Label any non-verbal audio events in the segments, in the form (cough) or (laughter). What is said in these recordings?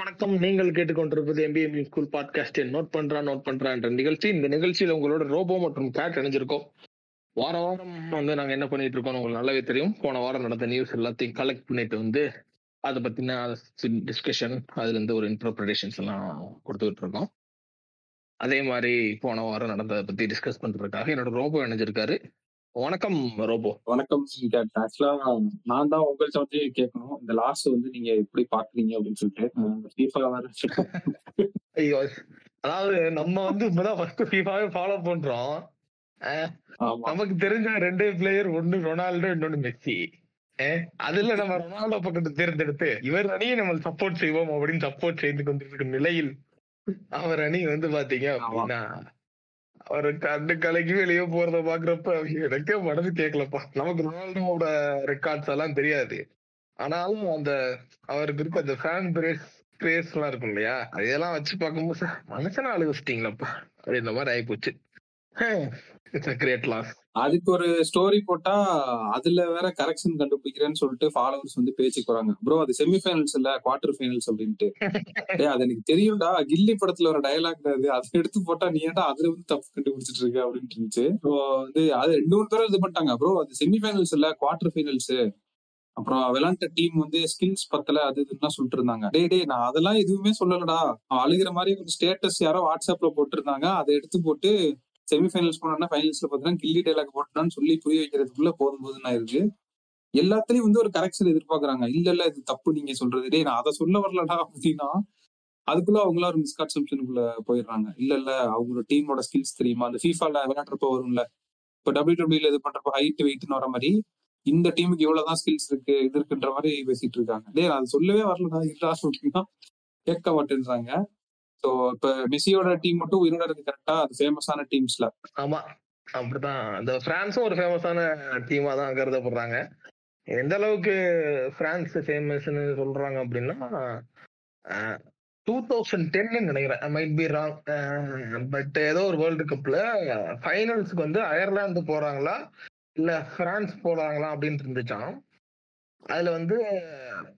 வணக்கம். நீங்கள் கேட்டுக்கொண்டிருப்பது எம்பிஎம் ஸ்கூல் பாட்காஸ்டை நோட் பண்றா நோட் பண்றா என்ற நிகழ்ச்சி. இந்த நிகழ்ச்சியில் உங்களோட ரோபோ மற்றும் கேட் இணைஞ்சிருக்கோம். வார வாரம் வந்து நாங்க என்ன பண்ணிட்டு இருக்கோம் உங்களுக்கு நல்லாவே தெரியும். போன வாரம் நடந்த நியூஸ் எல்லாத்தையும் கலெக்ட் பண்ணிட்டு வந்து அதை பத்தின டிஸ்கஷன் அதுல இருந்து ஒரு இன்டர்பிரேஷன்ஸ் எல்லாம் கொடுத்துக்கிட்டு இருக்கோம். அதே மாதிரி போன வாரம் நடந்ததை பத்தி டிஸ்கஸ் பண்றதுக்காக என்னோட ரோபோ இணைஞ்சிருக்காரு. வணக்கம் ரோபோ. வணக்கம் கேட் ஆக்சுவலா நான் தான் உங்கள்கிட்ட வந்து கேட்கணும். இந்த லாஸ்ட் வந்து நீங்க எப்படி பாக்குறீங்க அப்படின்னு சொல்லிட்டு வேற (laughs) ஐயோ அதாவது நம்ம வந்து இப்பதான் ஃபர்ஸ்ட் ஃபீஃபாவே ஃபாலோ பண்றோம். நமக்கு தெரிஞ்ச ரெண்டே பிளேயர் ஒன்னு ரொனால்டோ இன்னொன்னு மெஸ்ஸி. அதுல நம்ம ரொனால்டோ பக்கத்தை தேர்ந்தெடுத்து இவர் அணியை நம்ம சப்போர்ட் செய்வோம் அப்படின்னு சப்போர்ட் செய்து கொண்டிருக்கும் நிலையில் அவர் அணி வந்து பாத்தீங்க அப்படின்னா ஒரு கண்டு கலைக்கு வெளியே போறத பாக்குறப்ப எனக்கே மனசு கேட்கலப்பா நமக்கு ரொனால்டோவோட ரெக்கார்ட்ஸ் எல்லாம் தெரியாது. ஆனாலும் அந்த அவருக்கு இருக்க அந்த ஃபேன் பிரேஸ் கிரேஸ் எல்லாம் இருக்கும் இல்லையா? அதெல்லாம் வச்சு பார்க்கும்போது "சார், மனுஷனா அழுக வச்சிட்டீங்களப்பா. அப்படின்ற மாதிரி ஆயிப்போச்சு. இட்ஸ் அ கிரேட் லாஸ் அதுக்கு ஒரு ஸ்டோரி போட்டா அதுல வேற கரெக்ஷன் கண்டுபிடிக்கிறேன்னு சொல்லிட்டு ஃபாலோவர்ஸ் வந்து பேச்சுக்கு வராங்க ப்ரோ அது செமிஃபைனல்ஸ் இல்ல குவார்டர் ஃபைனல்ஸ் அப்படின்ட்டு. டேய் அது எனக்கு தெரியும்டா. கில்லி படத்துல ஒரு டயலாக் அது அதை எடுத்து போட்டா நீ ஏன்டா அதுல வந்து தப்பு கண்டுபிடிச்சிட்டு இருக்க அப்படின்னு இருந்துச்சு. வந்து அது ரெண்டு மூணு பேரும் இது பண்ணிட்டாங்க. ப்ரோ அது செமிஃபைனல்ஸ் இல்ல குவார்டர் ஃபைனல்ஸ் அப்புறம் விளாண்ட டீம் வந்து ஸ்கில்ஸ் பத்தல அது இதுன்னு சொல்லிட்டு இருந்தாங்க. டேய் டே நான் அதெல்லாம் எதுவுமே சொல்லலடா. அழுகிற மாதிரி ஒரு ஸ்டேட்டஸ் யாரோ வாட்ஸ்அப்ல போட்டிருந்தாங்க. அதை எடுத்து போட்டு செமிஃபைனல்ஸ் போனா ஃபைனல்ஸ்ல பார்த்தீங்கன்னா கில்லி டைலாக் போட்டான்னு சொல்லி புரிய வைக்கிறதுக்குள்ள போதும் போதுன்னு இருக்கு. எல்லாத்துலயும் வந்து ஒரு கரெக்ஷன் எதிர்பார்க்கறாங்க. இல்ல இல்ல இது தப்பு நீங்க சொல்றது. டேய் நான் அதை சொல்ல வரலடா அப்படின்னா அதுக்குள்ள அவங்கள ஒரு மிஸ்கான்செப்ஷனுக்குள்ள போயிடுறாங்க. இல்ல இல்ல அவங்களோட டீமோட ஸ்கில்ஸ் தெரியுமா? அந்த ஃபீஃபால விளையாடுறப்ப வரும்ல. இப்ப டபிள்யூ டபிள்யூல இது பண்றப்ப ஹைட் வெயிட்னு வர மாதிரி இந்த டீமுக்கு இவ்வளவுதான் ஸ்கில்ஸ் இருக்கு இது இருக்குன்ற மாதிரி பேசிட்டு இருக்காங்க. டே அதை அது சொல்லவே வரலடா இல்லடா அப்படின்னா கேட்க மாட்டேன்றாங்க. ஸோ இப்ப மெஸ்ஸியோட டீம் மட்டும் உயிரோட இருக்கு கரெக்டா அது ஃபேமஸான டீம்ஸ்ல ஆமா. அப்படிதான். இந்த பிரான்ஸும் ஒரு ஃபேமஸான டீமா தான் கருதப்படுறாங்க. எந்த அளவுக்கு பிரான்ஸ் ஃபேமஸ்னு சொல்றாங்க அப்படின்னா டூ தௌசண்ட் டென்னு நினைக்கிறேன். மைட் பி ராங் பட் ஏதோ ஒரு வேர்ல்டு கப்ல ஃபைனல்ஸ்க்கு வந்து அயர்லாந்து போறாங்களா? இல்ல பிரான்ஸ் போறாங்களா அப்படின்னு இருந்துச்சான் அதுல வந்து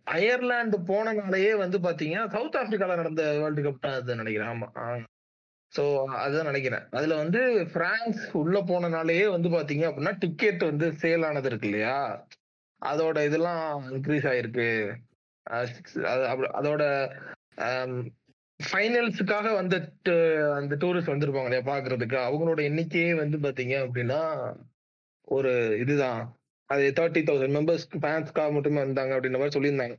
அயர்லாந்து போனனாலேயே வந்து பாத்தீங்கன்னா சவுத் ஆப்பிரிக்கால நடந்த வேர்ல்டு கப் தான் அது நினைக்கிறேன். ஆமா ஸோ அதுதான் நினைக்கிறேன். அதுல வந்து பிரான்ஸ் உள்ள போனனாலேயே வந்து பாத்தீங்க அப்படின்னா டிக்கெட் வந்து சேல் ஆனது இருக்கு இல்லையா? அதோட இதெல்லாம் இன்க்ரீஸ் ஆயிருக்கு. அது அதோட ஃபைனல்ஸுக்காக வந்த அந்த டூரிஸ்ட் வந்திருப்பாங்க இல்லையா பாக்குறதுக்கு. அவங்களோட எண்ணிக்கையே வந்து பாத்தீங்க அப்படின்னா ஒரு இதுதான். அது தேர்ட்டி தௌசண்ட் மெம்பர்ஸ் ஃபேன்ஸ்க்காக மட்டுமே வந்தாங்க அப்படின்ற மாதிரி சொல்லியிருந்தாங்க.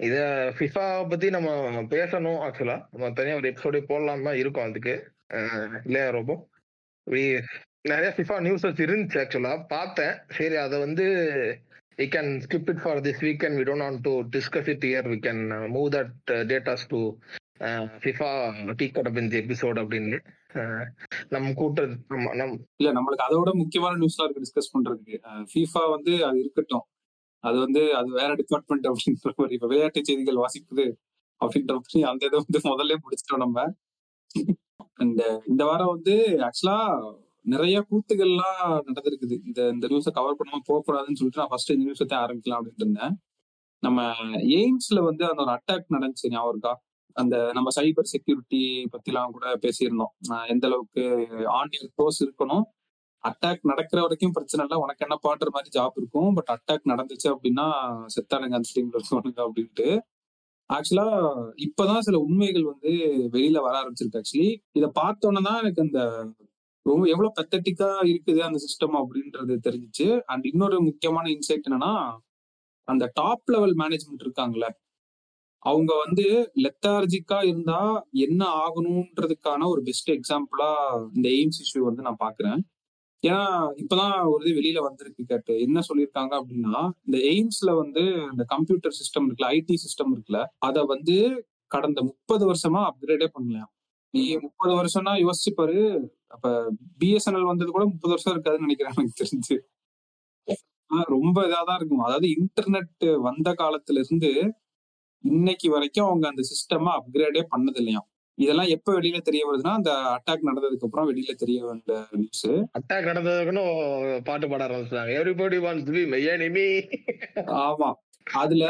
இதை ஃபிஃபா பற்றி நம்ம பேசணும் ஆக்சுவலாக நம்ம தனியாக ஒரு எபிசோடே போடலாம் தான் இருக்கும் அதுக்கு. இல்லையா ரொம்ப நிறைய ஃபிஃபா நியூஸஸ் இருந்துச்சு ஆக்சுவலா பார்த்தேன். சரி அதை வந்து we can skip it for this week and we don't want to discuss it here we can move that datas to FIFA tea cut tea கடை இந்த எபிசோட் அப்படின்னு. நம்ம கூட்ட நம் இல்ல நம்மளுக்கு அதோட முக்கியமான நியூஸ்லாம் இருக்கு டிஸ்கஸ் பண்றதுக்கு. ஃபீஃபா வந்து அது இருக்கட்டும். அது வந்து அது வேற டிபார்ட்மெண்ட் அப்படின்ற மாதிரி இப்ப விளையாட்டு செய்திகள் வாசிக்குது அப்படின்ற மாதிரி அந்த இதை வந்து முதல்ல முடிச்சிட்டோம் நம்ம. அண்ட் இந்த வாரம் வந்து ஆக்சுவலா நிறைய கூத்துகள்லாம் நடந்திருக்குது. இந்த இந்த நியூஸை கவர் பண்ணாம போகக்கூடாதுன்னு சொல்லிட்டு நான் ஃபர்ஸ்ட் இந்த நியூஸை ஆரம்பிக்கலாம் அப்படின்ட்டு இருந்தேன். நம்ம எய்ம்ஸ்ல வந்து அந்த ஒரு அட்டாக் நடந்துச்சு ஞாபகம் இருக்கா? அந்த நம்ம சைபர் செக்யூரிட்டி பத்திலாம் கூட பேசியிருந்தோம். எந்த அளவுக்கு ஆன்லைன் கோர்ஸ் இருக்கணும். அட்டாக் நடக்கிற வரைக்கும் பிரச்சனை இல்லை. உனக்கு என்ன பாடுற மாதிரி ஜாப் இருக்கும். பட் அட்டாக் நடந்துச்சு அப்படின்னா செத்தானுங்க அந்த டீம்ல இருக்கணுங்க அப்படின்ட்டு. ஆக்சுவலா இப்பதான் சில உண்மைகள் வந்து வெளியில வர ஆரம்பிச்சிருக்கு ஆக்சுவலி இதை பார்த்தோன்னே தான் எனக்கு அந்த ரொம்ப எவ்வளவு பெத்தட்டிக்கா இருக்குது அந்த சிஸ்டம் அப்படின்றது தெரிஞ்சுச்சு. அண்ட் இன்னொரு முக்கியமான இன்சைட் என்னன்னா அந்த டாப் லெவல் மேனேஜ்மெண்ட் இருக்காங்கல்ல அவங்க வந்து லெத்தார்ஜிக்கா இருந்தா என்ன ஆகணும்ன்றதுக்கான ஒரு பெஸ்ட் எக்ஸாம்பிளா இந்த எய்ம்ஸ் இஷ்யூ வந்து நான் பாக்குறேன். ஏன்னா இப்பதான் ஒரு இது வெளியில வந்திருக்கு கேட்டு. என்ன சொல்லியிருக்காங்க அப்படின்னா இந்த எய்ம்ஸ்ல வந்து இந்த கம்ப்யூட்டர் சிஸ்டம் இருக்குல்ல ஐடி சிஸ்டம் இருக்குல்ல அதை வந்து கடந்த முப்பது வருஷமா அப்கிரேடே பண்ணலாம் நீ முப்பது வருஷம்னா யோசிச்சு பாரு அப்ப பிஎஸ்என்எல் வந்தது கூட முப்பது வருஷம் இருக்காதுன்னு நினைக்கிறேன் எனக்கு தெரிஞ்சு. ரொம்ப இதாதான் இருக்கும். அதாவது இன்டர்நெட் வந்த காலத்துல இருந்து இன்னைக்கு வரைக்கும் அவங்க அந்த சிஸ்டமா அப்கிரேடே பண்ணது இல்லையா இதெல்லாம் எப்ப வெளியில தெரிய வருதுன்னா அந்த அட்டாக் நடந்ததுக்கு அப்புறம் வெளியில தெரிய வந்த நியூஸ் அட்டாக் நடந்ததுக்குன்னு பாட்டு பாட ஆரம்பிச்சாங்க everybody wants to be my enemy ஆமா. அதுல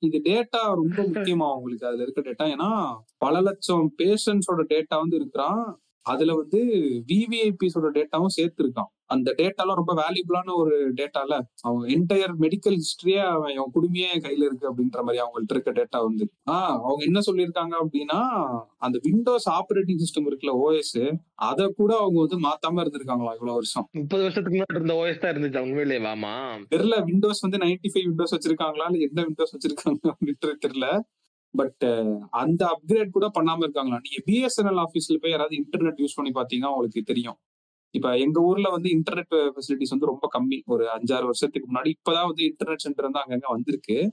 இது டேட்டா ரொம்ப முக்கியமா உங்களுக்கு அதுல இருக்க டேட்டா ஏன்னா பல லட்சம் பேஷண்ட்ஸோட டேட்டா வந்து இருக்கிறான். அதுல வந்து விவிஐபிஸோட டேட்டாவும் சேர்த்து இருக்கான் அந்த டேட்டாலாம் ரொம்ப வேல்யூபிளான ஒரு டேட்டால அவன் என்டையர் மெடிக்கல் ஹிஸ்டரியே அவன் குடுமையே கையில இருக்கு அப்படின்ற மாதிரி அவங்கள்ட்ட இருக்க டேட்டா வந்து. ஆஹ் அவங்க என்ன சொல்லியிருக்காங்க அப்படின்னா அந்த விண்டோஸ் ஆப்ரேட்டிங் சிஸ்டம் இருக்குல்ல ஓஎஸ் அத கூட அவங்க வந்து மாத்தாம இருந்திருக்காங்களா இவ்வளவு வருஷம்? முப்பது வருஷத்துக்கு முன்னாடி இருந்த ஓஎஸ் தான் இருந்துச்சு உண்மையிலே வாமா. தெரியல விண்டோஸ் வந்து நைன்டி ஃபைவ் விண்டோஸ் வச்சிருக்காங்களா இல்ல எந்த விண்டோஸ் வச்சிருக்காங்க அப்படின்றது தெரியல. பட் uh, அந்த அப்கிரேட் கூட பண்ணாம இருக்காங்களா? நீங்க பிஎஸ்என்எல் ஆஃபீஸ்ல போய் யாராவது இன்டர்நெட் யூஸ் பண்ணி பாத்தீங்கன்னா உங்களுக்கு தெரியும். இப்ப எங்க ஊர்ல வந்து இன்டர்நெட் ஃபெசிலிட்டிஸ் வந்து ரொம்ப கம்மி. ஒரு அஞ்சாறு வருஷத்துக்கு முன்னாடி இப்பதான் வந்து இன்டர்நெட் சென்டர் வந்து அங்கங்க வந்திருக்கு.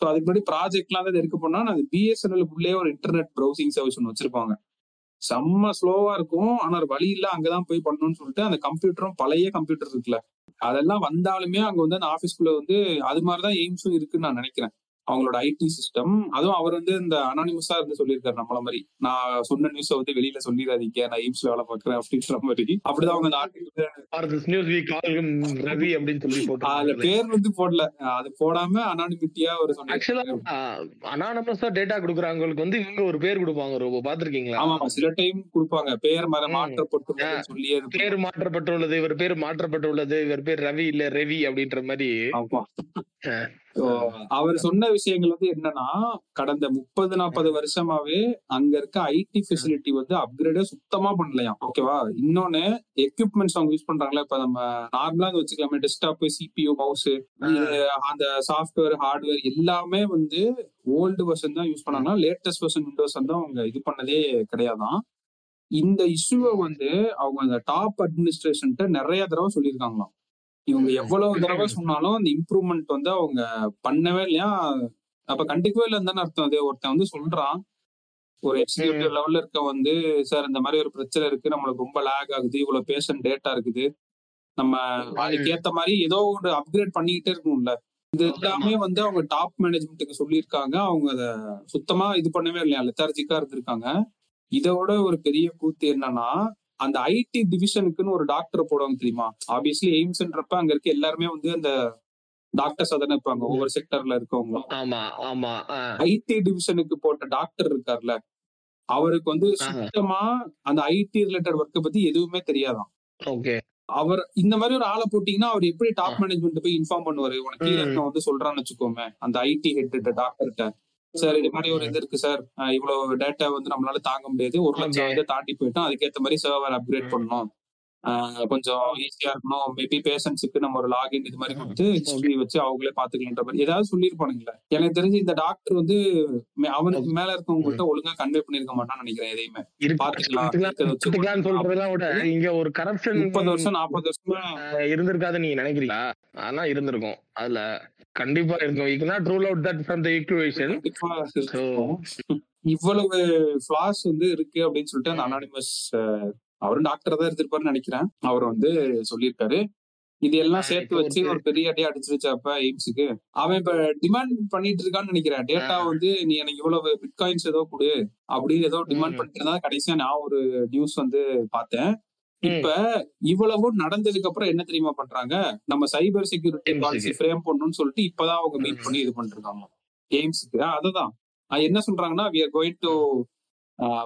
ஸோ அதுக்கு முன்னாடி ப்ராஜெக்ட்லாம் வந்து இருக்க போனா அது பிஎஸ்என்எல் ஒரு இன்டர்நெட் ப்ரௌசிங் சர்வீஸ் ஒன்று வச்சிருப்பாங்க. செம்ம ஸ்லோவா இருக்கும். ஆனா ஒரு வழி இல்ல அங்கதான் போய் பண்ணணும்னு சொல்லிட்டு அந்த கம்ப்யூட்டரும் பழைய கம்ப்யூட்டர் இருக்குல்ல. அதெல்லாம் வந்தாலுமே அங்க வந்து அந்த ஆபீஸ்க்குள்ள வந்து அது மாதிரிதான் எய்ம்ஸும் இருக்குன்னு நான் நினைக்கிறேன். அவங்களோட ஐடி சிஸ்டம் அதுவும் அவர் வந்து இந்த அனானிமஸா இருந்து சொல்லியிருக்காரு நம்மள மாதிரி. நான் சொன்ன நியூஸை வந்து வெளியில சொல்லிடாதீங்க. நான் எய்ம்ஸ்ல வேலை பார்க்கறேன் அப்படின்ற மாதிரி. அப்படிதான் அவங்க ஆர்டிகல் ரவி அப்படின்னு சொல்லி அதுல பேர் வந்து போடல. அது போடாம அனானிமிட்டியா ஒரு ஆக்சுவலா அனானமஸா டேட்டா கொடுக்குறவங்களுக்கு வந்து இவங்க ஒரு பேர் கொடுப்பாங்க ரொம்ப பாத்திருக்கீங்களா ஆமா சில டைம் கொடுப்பாங்க. பேர். மாற்றப்பட்டு. சொல்லி பேர் மாற்றப்பட்டுள்ளது இவர் பேர் மாற்றப்பட்டுள்ளது இவர் பேர் ரவி இல்ல ரவி அப்படின்ற மாதிரி. அவர் சொன்ன விஷயங்கள் வந்து என்னன்னா கடந்த முப்பது நாற்பது வருஷமாவே அங்க இருக்க ஐடி ஃபெசிலிட்டி வந்து அப்கிரேடே சுத்தமா பண்ணலையாம். ஓகேவா இன்னொன்னு எக்யூப்மெண்ட்ஸ் அவங்க யூஸ் பண்றாங்களா இப்ப நம்ம நார்மலா வச்சுக்கலாமே டெஸ்க்டாப் சிபியூ மவுஸ் அந்த சாஃப்ட்வேர் ஹார்ட்வேர் எல்லாமே வந்து ஓல்டு வெர்ஷன் தான் யூஸ் பண்ணாங்க லேட்டஸ்ட் வெர்ஷன் விண்டோஸ் வந்து அவங்க இது பண்ணதே கிடையாதான் இந்த இஷ்யூவை வந்து அவங்க அந்த டாப் அட்மினிஸ்ட்ரேஷன்ட்ட நிறைய தடவை சொல்லியிருக்காங்களாம். இவங்க எவ்வளவு தடவை சொன்னாலும் அந்த இம்ப்ரூவ்மெண்ட் வந்து அவங்க பண்ணவே இல்லையா? அப்ப கண்டிக்கவே இல்லைன்னு தானே அர்த்தம். அது ஒருத்தன் வந்து சொல்றான். ஒரு எக்ஸிக்யூட்டிவ் லெவல்ல இருக்க வந்து சார் இந்த மாதிரி ஒரு பிரச்சனை இருக்கு. நம்மளுக்கு ரொம்ப லேக் ஆகுது. இவ்வளவு பேஷண்ட் டேட்டா இருக்குது. நம்ம அதுக்கு ஏத்த மாதிரி ஏதோ ஒரு அப்கிரேட் பண்ணிக்கிட்டே இருக்கணும்ல. இது எல்லாமே வந்து அவங்க டாப் மேனேஜ்மெண்ட்டுக்கு சொல்லியிருக்காங்க. அவங்க அத சுத்தமா இது பண்ணவே இல்லையா? லெத்தார்ஜிக்கா இருந்திருக்காங்க. இதோட ஒரு பெரிய கூத்து என்னன்னா அந்த ஐடி டிவிஷனுக்குன்னு ஒரு டாக்டர் போடுவாங்க தெரியுமா? ஆப்வியஸ்லி எய்ம்ஸ்ன்றப்ப அங்க இருக்க எல்லாருமே வந்து அந்த டாக்டர்ஸ் தானே இருப்பாங்க. ஒவ்வொரு செக்டர்ல ஆமா ஆமா ஐடி டிவிஷனுக்கு போட்ட டாக்டர் இருக்கார்ல. அவருக்கு வந்து சுத்தமா அந்த ஐடி ரிலேட்டட் ஒர்க்கை பத்தி எதுவுமே தெரியாதாம் ஓகே. அவர் இந்த மாதிரி ஒரு ஆளை போட்டீங்கன்னா அவர் எப்படி டாப் மேனேஜ்மெண்ட் போய் இன்ஃபார்ம் பண்ணுவாரு? உனக்கு கீழே வந்து சொல்றான்னு வச்சுக்கோமே. அந்த ஐடி ஹெட் டாக்டர்கிட்ட சார் இது மாதிரி ஒரு இது இருக்கு சார். இவ்வளவு டேட்டா வந்து நம்மளால தாங்க முடியாது. ஒரு லட்சம் வந்து தாண்டி போயிட்டோம். அதுக்கேற்ற மாதிரி சர்வர் அப்கிரேட் பண்ணணும். கொஞ்சம் ஈஸியா இருக்கணும். மேபி பேஷன்ஸுக்கு நம்ம ஒரு லாகின் இது மாதிரி கொடுத்து ஹிஸ்டரி வச்சு அவங்களே பாத்துக்கலான்ற மாதிரி. ஏதாவது சொல்லிருப்பானுங்களே எனக்கு தெரிஞ்சு இந்த டாக்டர் வந்து அவனுக்கு மேல இருக்கவங்ககிட்ட ஒழுங்கா கன்வே பண்ணிருக்க மாட்டான்னு நினைக்கிறேன் எதையுமே. பாத்துக்கலாம் சொல்றதெல்லாம் விட இங்க ஒரு கரப்ஷன் முப்பது வருஷம் நாற்பது வருஷமா இருந்திருக்காது நீங்க நினைக்கிறீங்களா? அதெல்லாம் இருந்திருக்கும். அதுல கண்டிப்பா இருக்கும். You not rule out that from the equation இவ்வளவு ஃபிளாஸ் வந்து இருக்கு அப்படின்னு சொல்லிட்டு அந்த அனானிமஸ் அவரும் டாக்டர் தான் இருந்திருப்பாருன்னு நினைக்கிறேன். அவர் வந்து சொல்லியிருக்காரு. இது எல்லாம் சேர்த்து வச்சு ஒரு பெரிய அடியா அடிச்சிருச்சு அப்ப எய்ம்ஸுக்கு. அவன் இப்ப டிமாண்ட் பண்ணிட்டு இருக்கான்னு நினைக்கிறேன். டேட்டா வந்து நீ எனக்கு இவ்வளவு பிட்காயின்ஸ் ஏதோ கொடு அப்படின்னு ஏதோ டிமாண்ட் பண்ணிட்டு இருந்தா கடைசியா நான் ஒரு நியூஸ் வந்து பார்த்தேன். இப்ப இவ்வளவு நடந்ததுக்கு அப்புறம் என்ன தெரியுமா பண்றாங்க? நம்ம சைபர் செக்யூரிட்டி பாலிசி ஃப்ரேம் பண்ணணும்னு சொல்லிட்டு இப்பதான் அவங்க மீட் பண்ணி இது பண்ணிருக்காங்க. எய்ம்ஸுக்கு அதுதான். என்ன சொல்றாங்கன்னா we are going to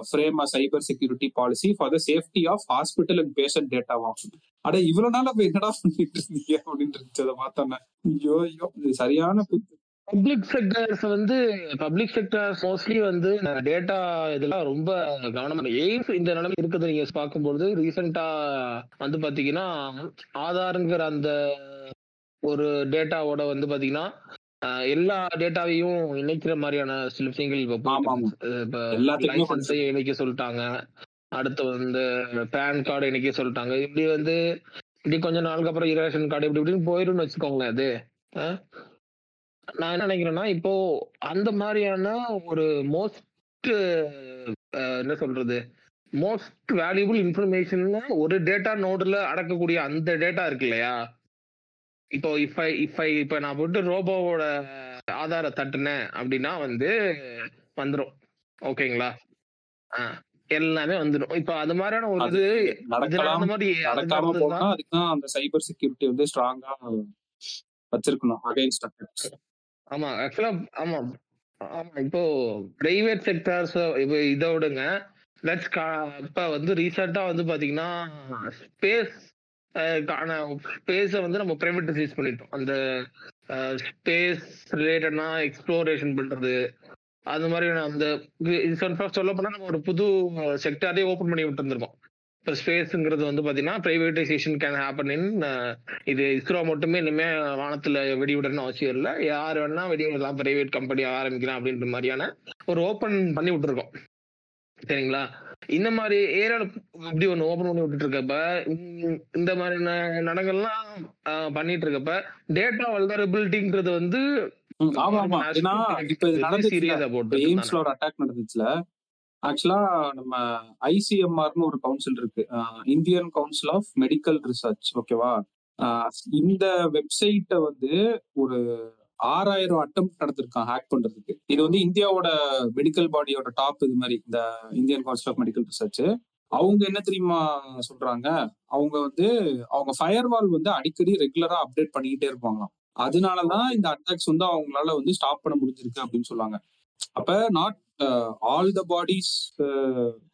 frame a cyber security policy for the safety of hospital and patient data அட இவ்வளவு நாள் அப்ப என்னடா பண்ணிட்டு இருந்தீங்க? அப்படின்னு இருந்துச்சு அதை பார்த்தோன்னே ஐயோ ஐயோ இது சரியான பப்ளிக் செக்டர்ஸ் வந்து பப்ளிக் செக்டர்ஸ் மோஸ்ட்லி வந்து டேட்டா இதெல்லாம் ரொம்ப கவனமா எய்ம்ஸ் இந்த நிலைமை இருக்குது நீங்க பார்க்கும்போது ரீசெண்டா வந்து பாத்தீங்கன்னா ஆதாருங்கிற அந்த ஒரு டேட்டாவோட வந்து பாத்தீங்கன்னா எல்லா டேட்டாவையும் இணைக்கிற மாதிரியான சில விஷயங்கள் இப்ப லைசன்ஸையும் இணைக்க சொல்லிட்டாங்க. அடுத்து வந்து பேன் கார்டு இணைக்க சொல்லிட்டாங்க. இப்படி வந்து இப்படி கொஞ்ச நாளுக்கு அப்புறம் ரேஷன் கார்டு இப்படி இப்படின்னு போயிடும்னு வச்சுக்கோங்களேன் அது. நான் என்ன நினைக்கிறேன்னா இப்போ அந்த மாதிரியான ஒரு மோஸ்ட் என்ன சொல்றது? மோஸ்ட் வேல்யூபிள் இன்ஃபர்மேஷன் ஒரு டேட்டா நோடுல அடக்கக்கூடிய அந்த டேட்டா இருக்கு இல்லையா? இப்போ இஃப் ஐ இஃப் ஐ இப்போ நான் போட்டு ரோபோவோட ஆதார தட்டுனேன் அப்படின்னா வந்து வந்துடும் ஓகேங்களா? எல்லாமே வந்துடும் இப்போ அது மாதிரியான ஒரு இது அந்த மாதிரி அதுக்கு அந்த சைபர் செக்யூரிட்டி வந்து ஸ்ட்ராங்கா வச்சிருக்கணும் அகைன்ஸ்ட் ஆமா ஆக்சுவலா ஆமா. ஆமா இப்போ பிரைவேட் செக்டார்ஸ் இப்போ இதை விடுங்க. லெட்ஸ் இப்ப வந்து ரீசெண்டா வந்து பாத்தீங்கன்னா ஸ்பேஸ் ஸ்பேஸை வந்து நம்ம பிரைவேட்டைஸ் பண்ணிட்டோம். அந்த ஸ்பேஸ் ரிலேட்டட்னா எக்ஸ்ப்ளோரேஷன் பண்றது அது மாதிரி அந்த சொல்ல போனா நம்ம ஒரு புது செக்டாரே ஓபன் பண்ணி விட்டு இருந்திருக்கோம் இப்போ ஸ்பேஸுங்கிறது வந்து பாத்தீங்கன்னா பிரைவேட்டைசேஷன் கேன் ஹேப்பன் இன் இது இஸ்ரோ மட்டுமே இனிமே வானத்துல வெடிவிடணும்னு அவசியம் இல்லை. யார் வேணா வெடிவிடலாம் பிரைவேட் கம்பெனி ஆரம்பிக்கலாம் அப்படின்ற மாதிரியான ஒரு ஓப்பன் பண்ணி விட்டுருக்கோம். சரிங்களா? இந்த மாதிரி ஏரியால இப்படி ஒண்ணு ஓபன் பண்ணி விட்டுட்டு இருக்கப்ப இந்த- மாதிரி நடங்கள்லாம் பண்ணிட்டு இருக்கப்ப டேட்டா வல்னரபிலிட்டிங்கிறது வந்து ஆமா ஆமா. ஏன்னா இப்ப போட்டு எய்ம்ஸ்ல ஒரு அட்டாக் நடந்துச்சுல ஆக்சுவலா நம்ம ஐசிஎம்ஆர்னு ஒரு கவுன்சில் இருக்கு. Indian council of medical research ஓகேவா இந்த வெப்சைட்டை வந்து ஒரு ஆறாயிரம் அட்டம் நடந்திருக்கான் ஹேக் பண்றதுக்கு. இது வந்து இந்தியாவோட மெடிக்கல் பாடியோட டாப் இது மாதிரி இந்த Indian council of medical research அவங்க என்ன தெரியுமா சொல்றாங்க? அவங்க வந்து அவங்க ஃபயர்வால் வந்து அடிக்கடி ரெகுலரா அப்டேட் பண்ணிக்கிட்டே இருப்பாங்களாம். அதனாலதான் இந்த அட்டாக்ஸ் வந்து அவங்களால வந்து ஸ்டாப் பண்ண முடிஞ்சிருக்கு அப்படின்னு சொல்லுவாங்க அப்ப நாட் ஆல் த பாடிஸ்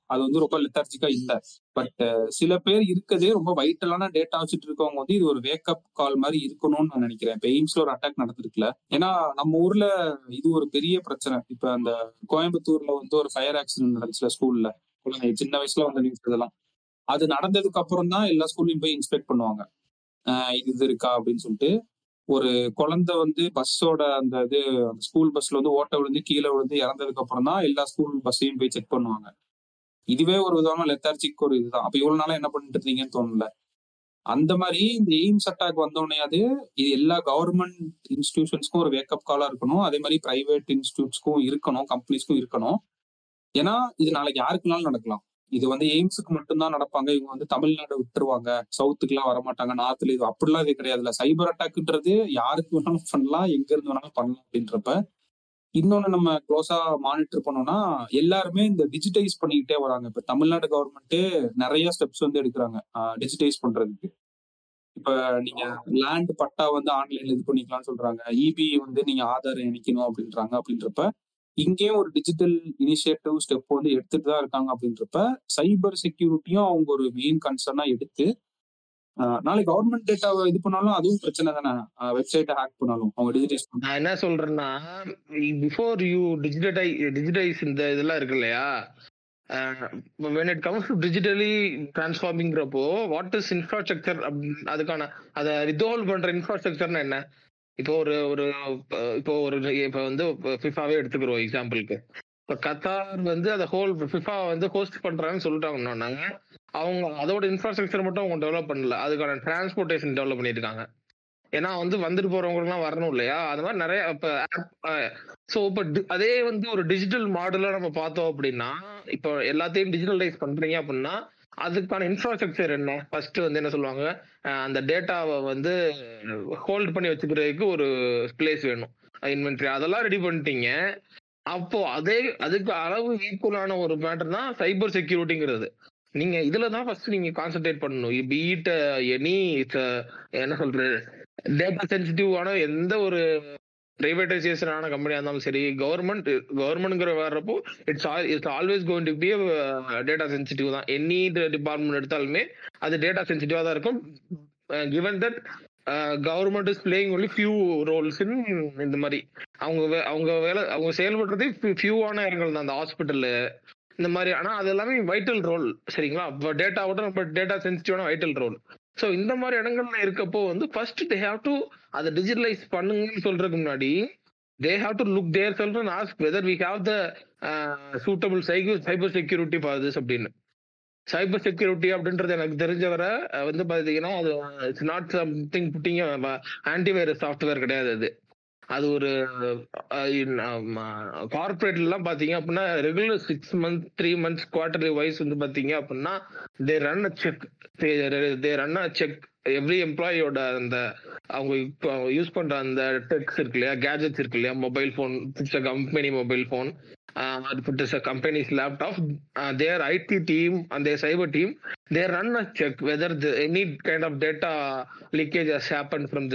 அது வந்து ரொம்ப லெத்தார்ஜிக்கா இல்ல. பட் சில பேர் இருக்கதே ரொம்ப வைட்டலான டேட்டா வச்சுட்டு இருக்கவங்க வந்து இது ஒரு வேக்கப் கால் மாதிரி இருக்கணும்னு நான் நினைக்கிறேன். இப்ப எய்ம்ஸ்ல ஒரு அட்டாக் நடந்திருக்குல. ஏன்னா நம்ம ஊர்ல இது ஒரு பெரிய பிரச்சனை. இப்ப அந்த கோயம்புத்தூர்ல வந்து ஒரு ஃபயர் ஆக்சிடென்ட் நடந்துச்சுல ஸ்கூல்ல குழந்தை சின்ன வயசுல வந்த நியூஸ் இதெல்லாம். அது நடந்ததுக்கு அப்புறம் தான் எல்லா ஸ்கூல்லையும் போய் இன்ஸ்பெக்ட் பண்ணுவாங்க. இது இது இருக்கா அப்படின்னு சொல்லிட்டு. ஒரு குழந்தை வந்து பஸ்ஸோட அந்த இது அந்த ஸ்கூல் பஸ்ல வந்து ஓட்ட விழுந்து கீழே விழுந்து இறந்ததுக்கு அப்புறம் தான் எல்லா ஸ்கூல் பஸ்ஸையும் போய் செக் பண்ணுவாங்க. இதுவே ஒரு விதமான லெத்தார்ஜிக் ஒரு இதுதான். அப்ப இவ்வளவு நாளா என்ன பண்ணிட்டு இருந்தீங்கன்னு தோணல. அந்த மாதிரி இந்த எய்ம்ஸ் அட்டாக் வந்தோடனே அது இது எல்லா கவர்மெண்ட் இன்ஸ்டிடியூஷன்ஸ்க்கும் ஒரு வேக்கப் காலா இருக்கணும். அதே மாதிரி பிரைவேட் இன்ஸ்டியூட்ஸ்க்கும் இருக்கணும் கம்பெனிஸ்க்கும் இருக்கணும். ஏன்னா இது நாளைக்கு யாருக்குனாலும் நடக்கலாம். இது வந்து எய்ம்ஸுக்கு மட்டும்தான் நடப்பாங்க. இவங்க வந்து தமிழ்நாடு விட்டுருவாங்க. சவுத்துக்குலாம் வரமாட்டாங்க. நார்த்ல இது அப்படிலாம் இது கிடையாதுல்ல. சைபர் அட்டாக்ன்றது யாருக்கு வேணாலும் பண்ணலாம் எங்க இருந்து வேணாலும் பண்ணலாம் அப்படின்றப்ப. இன்னொன்னு நம்ம க்ளோஸா மானிட்டர் பண்ணோம்னா எல்லாருமே இந்த டிஜிட்டைஸ் பண்ணிக்கிட்டே வராங்க. இப்ப தமிழ்நாடு கவர்மெண்ட் நிறைய ஸ்டெப்ஸ் வந்து எடுக்கிறாங்க. டிஜிட்டைஸ் பண்றதுக்கு. இப்ப நீங்க லேண்ட் பட்டா வந்து ஆன்லைன்ல இது பண்ணிக்கலாம்னு சொல்றாங்க. இபி வந்து நீங்க ஆதார் இணைக்கணும் அப்படின்றாங்க அப்படின்றப்ப இங்கேயும் ஒரு டிஜிட்டல் இனிஷியேட்டிவ் ஸ்டெப் வந்து எடுத்துட்டு தான் இருக்காங்க அப்படின்றப்ப சைபர் செக்யூரிட்டியும் அவங்க ஒரு மெயின் கன்சர்னா எடுத்து நாளைக்கு கவர்மெண்ட் டேட்டாவை இது பண்ணாலும் அதுவும் பிரச்சனை தானே. வெப்சைட்டை ஹேக் பண்ணாலும் அவங்க டிஜிட்டைஸ் நான் என்ன சொல்றேன்னா பிஃபோர் யூ டிஜிட்டை டிஜிட்டைஸ் இந்த இதெல்லாம் இருக்கு இல்லையா? When it comes to digitally டிரான்ஸ்ஃபார்மிங்கிறப்போ what is infrastructure அதுக்கான அதை ரிசால்வ் பண்ற இன்ஃப்ராஸ்ட்ரக்சர்னா என்ன? இப்போ ஒரு ஒரு இப்போ ஒரு இப்போ வந்து ஃபிஃபாவே எடுத்துக்கிறோம் எக்ஸாம்பிளுக்கு இப்போ கத்தார் வந்து அதை ஹோல் ஃபிஃபா வந்து ஹோஸ்ட் பண்றாங்கன்னு சொல்லிட்டாங்கன்னா அவங்க அதோட இன்ஃப்ராஸ்ட்ரக்சர் மட்டும் அவங்க டெவலப் பண்ணல. அதுக்கான டிரான்ஸ்போர்ட்டேஷன் டெவலப் பண்ணியிருக்காங்க. ஏன்னா வந்து வந்துட்டு போறவங்களுக்குலாம் வரணும் இல்லையா? அது மாதிரி நிறைய இப்போ ஸோ இப்போ அதே வந்து ஒரு டிஜிட்டல் மாடலா நம்ம பார்த்தோம் அப்படின்னா இப்போ எல்லாத்தையும் டிஜிட்டலைஸ் பண்றீங்க அப்படின்னா அதுக்கான இன்ஃப்ராஸ்ட்ரக்சர் என்ன? ஃபர்ஸ்ட் வந்து என்ன சொல்லுவாங்க? அந்த டேட்டாவை வந்து ஹோல்ட் பண்ணி வச்சுக்கிறதுக்கு ஒரு பிளேஸ் வேணும். இன்வென்ட்ரி அதெல்லாம் ரெடி பண்ணிட்டீங்க. அப்போ அதே அதுக்கு அளவு ஈக்குவலான ஒரு மேட்டர் தான் சைபர் செக்யூரிட்டிங்கிறது நீங்க இதுல தான் ஃபர்ஸ்ட் நீங்க கான்சென்ட்ரேட் பண்ணணும். பீட் எனி என்ன சொல்றது? டேட்டா சென்சிட்டிவான எந்த ஒரு பிரைவேடைசேஷன் ஆன கம்பெனியா இருந்தாலும் சரி கவர்மெண்ட் கவர்மெண்ட்ங்கிற வர்றப்போ it's it's always going to be data sensitive தான். எனி டிபார்ட்மெண்ட் எடுத்தாலுமே அது டேட்டா சென்சிட்டிவா தான் இருக்கும். Given that government is playing only few roles in இந்த மாதிரி. அவங்க அவங்க வேலை அவங்க செயல்படுறதே ஃபியூவான இடங்கள் தான். அந்த ஹாஸ்பிட்டல் இந்த மாதிரி. ஆனா அது எல்லாமே வைட்டல் ரோல் சரிங்களா? டேட்டா டேட்டாவோட நம்ம டேட்டா சென்சிட்டிவான வைட்டல் ரோல் ஸோ இந்த மாதிரி இடங்கள்ல இருக்கப்போ வந்து ஃபர்ஸ்ட் தே ஹாவ் டு அதை டிஜிட்டலைஸ் பண்ணுங்கன்னு சொல்றதுக்கு முன்னாடி they have to look their self and ask whether we have the suitable cyber cyber security for this அப்படின்னு. சைபர் செக்யூரிட்டி அப்படின்றது எனக்கு தெரிஞ்ச வரை வந்து பார்த்தீங்கன்னா அது it's not something putting antivirus software கிடையாது அது. அது ஒரு கார்பரேட்ல எல்லாம் பாத்தீங்க அப்படின்னா regular six month three months quarterly wise வந்து பாத்தீங்க அப்படின்னா they run a check they run a check every எம்ப்ளாயோட அந்த அவங்க இப்போ யூஸ் பண்ற அந்த டெக்ஸ் இருக்கு இல்லையா கேஜெட்ஸ் இருக்கு இல்லையா mobile phone company mobile phone companies laptop their IT team and cyber team team run a check whether whether the, kind of data leakage leakage has happened from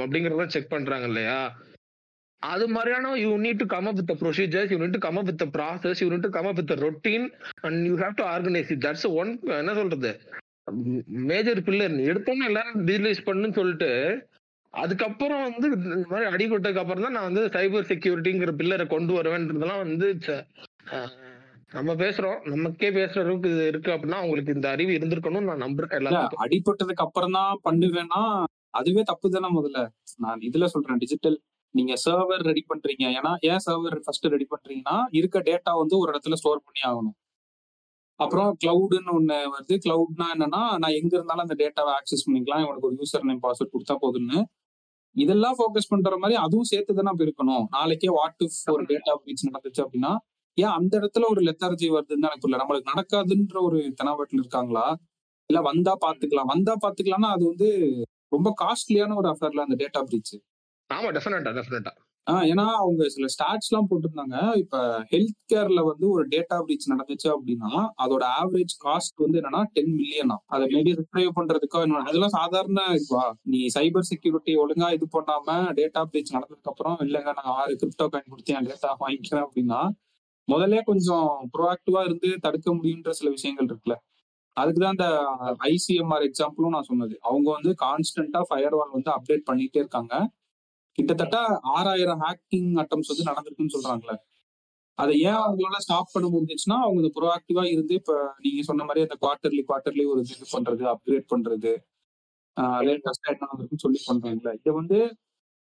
அப்படிங்கறத செக் பண்றாங்க இல்லையா. அது மாதிரியான you need to come up with procedures you need to come up with process you need to come up with routine and you have to organise it that's one என்ன சொல்றது? Major pillar எடுத்தோன்னே எல்லாரும் digitalise பண்ணுன்னு சொல்லிட்டு அதுக்கப்புறம் வந்து இந்த மாதிரி அடிபட்டதுக்கு அப்புறம் தான் நான் வந்து சைபர் செக்யூரிட்டிங்கிற பில்லரை கொண்டு வருவேன்றதெல்லாம் வந்து நம்ம பேசுறோம். நமக்கே பேசுற அளவுக்கு இது இருக்கு அப்படின்னா உங்களுக்கு இந்த அறிவு இருந்திருக்கணும்னு நான் நம்புறேன் எல்லாத்துக்கும். அடிபட்டதுக்கு அப்புறம் தான் பண்ணுவேன்னா அதுவே தப்பு தானே முதல்ல? நான் இதுல சொல்றேன் டிஜிட்டல் நீங்க சர்வர் ரெடி பண்றீங்க. ஏன்னா ஏன் சர்வர் ஃபர்ஸ்ட் ரெடி பண்றீங்கன்னா இருக்க டேட்டா வந்து ஒரு இடத்துல ஸ்டோர் பண்ணி ஆகணும். அப்புறம் கிளவுடுன்னு ஒண்ணு வருது. கிளவுட்னா என்னன்னா நான் எங்க இருந்தாலும் அந்த டேட்டாவை ஆக்சஸ் பண்ணிக்கலாம். இவனுக்கு ஒரு யூசர் நேம் பாஸ்வேர்ட் கொடுத்தா போதும்னு. இதெல்லாம் ஃபோக்கஸ் பண்ற மாதிரி அதுவும் சேர்த்து தானே அப்ப இருக்கணும். நாளைக்கே வாட் இஃப் ஒரு டேட்டா பிரீச் நடந்துச்சு அப்படின்னா ஏன் அந்த இடத்துல ஒரு லெத்தார்ஜி வருதுன்னு எனக்கு புரியல நம்மளுக்கு நடக்காதுன்ற ஒரு தெனாவட்டில் இருக்காங்களா? இல்ல வந்தா பாத்துக்கலாம். வந்தா பாத்துக்கலாம்னா அது வந்து ரொம்ப காஸ்ட்லியான ஒரு அஃபேர்ல அந்த டேட்டா பிரீச் ஆமா டெஃபினட்டா டெஃபினட்டா ஆஹ் ஏன்னா அவங்க சில ஸ்டாட்ஸ் எல்லாம் போட்டிருந்தாங்க. இப்ப ஹெல்த் கேர்ல வந்து ஒரு டேட்டா பிரீச் நடந்துச்சு அப்படின்னா அதோட ஆவரேஜ் காஸ்ட் வந்து என்னன்னா டென் மில்லியனா அதை மேபி ரிட்ரைவ் பண்றதுக்கோ அதெல்லாம் சாதாரண இதுவா? நீ சைபர் செக்யூரிட்டி ஒழுங்கா இது பண்ணாம டேட்டா பிரீச் நடந்ததுக்கு அப்புறம் இல்லைங்க நான் ஆறு கிரிப்டோ காயின் கொடுத்து என் டேட்டா வாங்கிக்கிறேன் அப்படின்னா முதல்ல கொஞ்சம் ப்ரோஆக்டிவா இருந்து தடுக்க முடியுன்ற சில விஷயங்கள் இருக்குல்ல. அதுக்குதான் இந்த ஐசிஎம்ஆர் எக்ஸாம்பிளும் நான் சொன்னது. அவங்க வந்து கான்ஸ்டன்டா ஃபயர் வால் வந்து அப்டேட் பண்ணிட்டே இருக்காங்க. கிட்டத்தட்ட ஆறாயிரம் ஹேக்கிங் அட்டம்ஸ் வந்து நடந்திருக்குன்னு சொல்றாங்களே. அதை ஏன் அவங்களால ஸ்டாப் பண்ண முடிஞ்சிச்சுன்னா அவங்க இந்த ப்ரோஆக்டிவா இருந்து இப்ப நீங்க சொன்ன மாதிரி அந்த குவார்டர்லி குவார்டர்லி ஒரு இது பண்றது அப்கிரேட் பண்றது லேட்டஸ்டா என்ன நடந்திருக்குன்னு சொல்லி பண்றாங்களே. இதை வந்து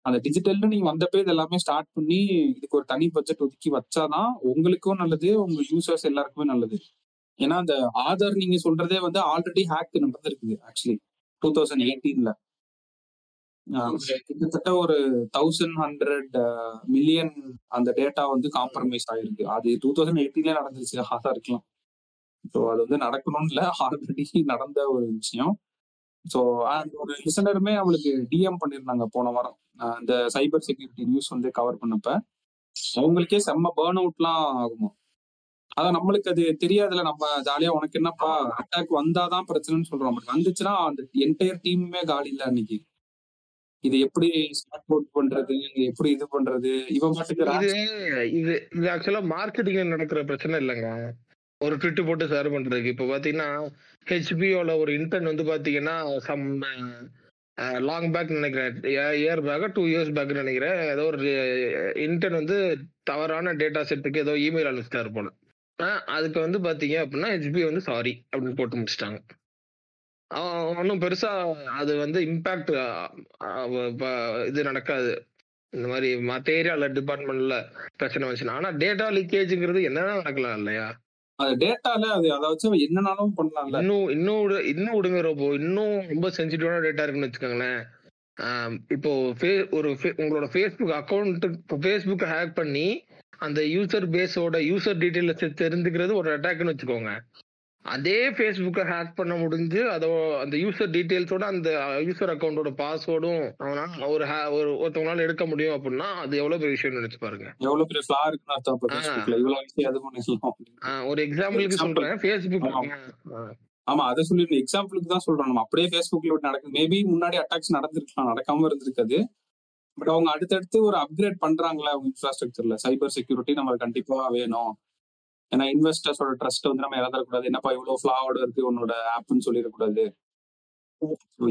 அந்த டிஜிட்டல்னு நீங்க வந்தப்பே இது எல்லாமே ஸ்டார்ட் பண்ணி இதுக்கு ஒரு தனி பட்ஜெட் ஒதுக்கி வச்சாதான் உங்களுக்கும் நல்லது உங்க யூசர்ஸ் எல்லாருக்குமே நல்லது. ஏன்னா அந்த ஆதார் நீங்க சொல்றதே வந்து ஆல்ரெடி ஹேக் நடந்திருக்குது ஆக்சுவலி டூ தௌசண்ட் எயிட்டீன்ல கிட்டத்தட்ட ஒரு தௌசண்ட் ஹண்ட்ரட் மில்லியன் அந்த டேட்டா வந்து காம்ப்ரமைஸ் ஆயிருக்கு. அது டூ தௌசண்ட் எயிட்டீன்ல நடந்துருச்சு. ஆதாருக்குலாம் ஸோ அது வந்து நடக்கணும்னு இல்லை. ஆல்ரெடி நடந்த ஒரு விஷயம். ஸோ அந்த ஒரு லிசனருமே அவளுக்கு டிஎம் பண்ணியிருந்தாங்க போன வாரம். இந்த சைபர் செக்யூரிட்டி நியூஸ் வந்து கவர் பண்ணப்ப. அவங்களுக்கே செம்ம பேர்ன் அவுட்லாம் ஆகுமா? அதான் நம்மளுக்கு அது தெரியாதுல நம்ம ஜாலியா உனக்கு என்னப்பா? அட்டாக் வந்தாதான் பிரச்சனைன்னு சொல்றோம். பட் வந்துச்சுன்னா அந்த என்டையர் டீமுமே காலி இல்ல அன்னைக்கு. இது எப்படி ஸ்டார்ட் அவுட் பண்றது? எப்படி இது பண்றது? இவன் பாட்டுக்கு இது இது ஆக்சுவலா மார்க்கெட்டிங் நடக்கிற பிரச்சனை இல்லைங்க. ஒரு ட்விட் போட்டு ஷேர் பண்றதுக்கு. இப்போ பாத்தீங்கன்னா ஹெச்பிஓல ஒரு இன்டர்ன் வந்து பாத்தீங்கன்னா சம் லாங் பேக் நினைக்கிறேன். இயர் பேக்கா டூ இயர்ஸ் பேக் நினைக்கிறேன். ஏதோ ஒரு இன்டர்ன் வந்து தவறான டேட்டா செட்டுக்கு ஏதோ இமெயில் அனுப்பிச்சிட்டாரு போல. அதுக்கு வந்து பாத்தீங்க அப்படின்னா ஹெச்பி வந்து சாரி அப்படின்னு போட்டு முடிச்சிட்டாங்க. ஒன்றும் பெருசா அது வந்து இம்பாக்ட் இது நடக்காது. இந்த மாதிரி மற்ற ஏரியால டிபார்ட்மெண்ட்ல பிரச்சனை வந்துச்சுன்னா ஆனா டேட்டா லீக்கேஜ்ங்கிறது என்னன்னா நடக்கலாம் இல்லையா? அது டேட்டால அது அதை வச்சு என்னனாலும் பண்ணலாம்ல. இன்னும் இன்னும் இன்னும் விடுங்க ரோபோ இன்னும் ரொம்ப சென்சிட்டிவான டேட்டா இருக்குன்னு வச்சுக்கோங்களேன். இப்போ ஒரு உங்களோட ஃபேஸ்புக் அக்கௌண்ட் ஃபேஸ்புக் ஹேக் பண்ணி அந்த யூசர் பேஸோட யூசர் டீடைல்ஸ் தெரிஞ்சுக்கிறது ஒரு அட்டாக்னு வச்சுக்கோங்க. அதே ஃபேஸ்புக்கை ஹேக் பண்ண முடிஞ்சு அதோ அந்த யூசர் டீடைல்ஸோட அந்த யூசர் அக்கௌண்டோட பாஸ்வேர்டும் அவனால ஒரு ஒரு ஒருத்தவங்களால எடுக்க முடியும் அப்படின்னா அது எவ்வளவு பெரிய விஷயம் நினைச்சு பாருங்க. எவ்வளவு பெரிய ஃபிளா இருக்குன்னு அர்த்தம் ஒரு எக்ஸாம்பிளுக்கு. சொல்றேன். ஃபேஸ்புக் ஆமா. அதை சொல்லி எக்ஸாம்பிளுக்கு தான் சொல்றோம் நம்ம. அப்படியே ஃபேஸ்புக்ல நடக்குது மேபி முன்னாடி அட்டாக்ஸ் நடந்திருக்கலாம் நடக்காம இருந்திருக்காது. பட் அவங்க அடுத்தடுத்து ஒரு அப்கிரேட் பண்றாங்களா அவங்க இன்ஃப்ராஸ்ட்ரக்சர்ல சைபர் செக்யூரிட்டி நம்மளுக்கு கண்டிப்பா வேணும். ஏன்னா இன்வெஸ்டர்ஸோட ட்ரஸ்ட் வந்து நம்ம இழந்துடக்கூடாது என்னப்பா இவ்வளவு ஃபிளாவோட இருக்கு? உன்னோட ஆப்னு சொல்லிடக்கூடாது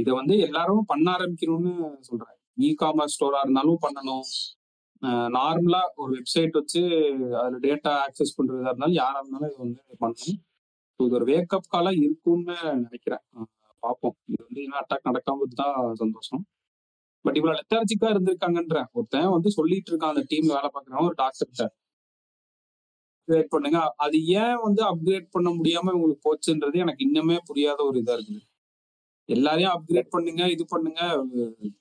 இதை வந்து எல்லாரும் பண்ண ஆரம்பிக்கணும்னு சொல்றேன். இ காமர்ஸ் ஸ்டோரா இருந்தாலும் பண்ணணும். நார்மலா ஒரு வெப்சைட் வச்சு அதுல டேட்டா ஆக்சஸ் பண்றதா இருந்தாலும் யாரா இருந்தாலும் இது வந்து பண்ணணும். இது ஒரு வேக்கப் காலா இருக்கும்னு நினைக்கிறேன். பார்ப்போம். இது வந்து இன்னும் அட்டாக் நடக்காம தான் சந்தோஷம். பட் இவ்வளவு லெத்தார்ஜிக்கா இருந்திருக்காங்கன்ற ஒருத்தன் வந்து சொல்லிட்டு இருக்கான். அந்த டீம்ல வேலை பார்க்கறவன் ஒரு டாக்டர்கிட்ட அப்கிரேட் பண்ணுங்க. அது ஏன் வந்து அப்கிரேட் பண்ண முடியாம உங்களுக்கு போச்சுன்றது எனக்கு இன்னுமே புரியாத ஒரு இதா இருக்குது. எல்லாரையும் அப்கிரேட் பண்ணுங்க இது பண்ணுங்க.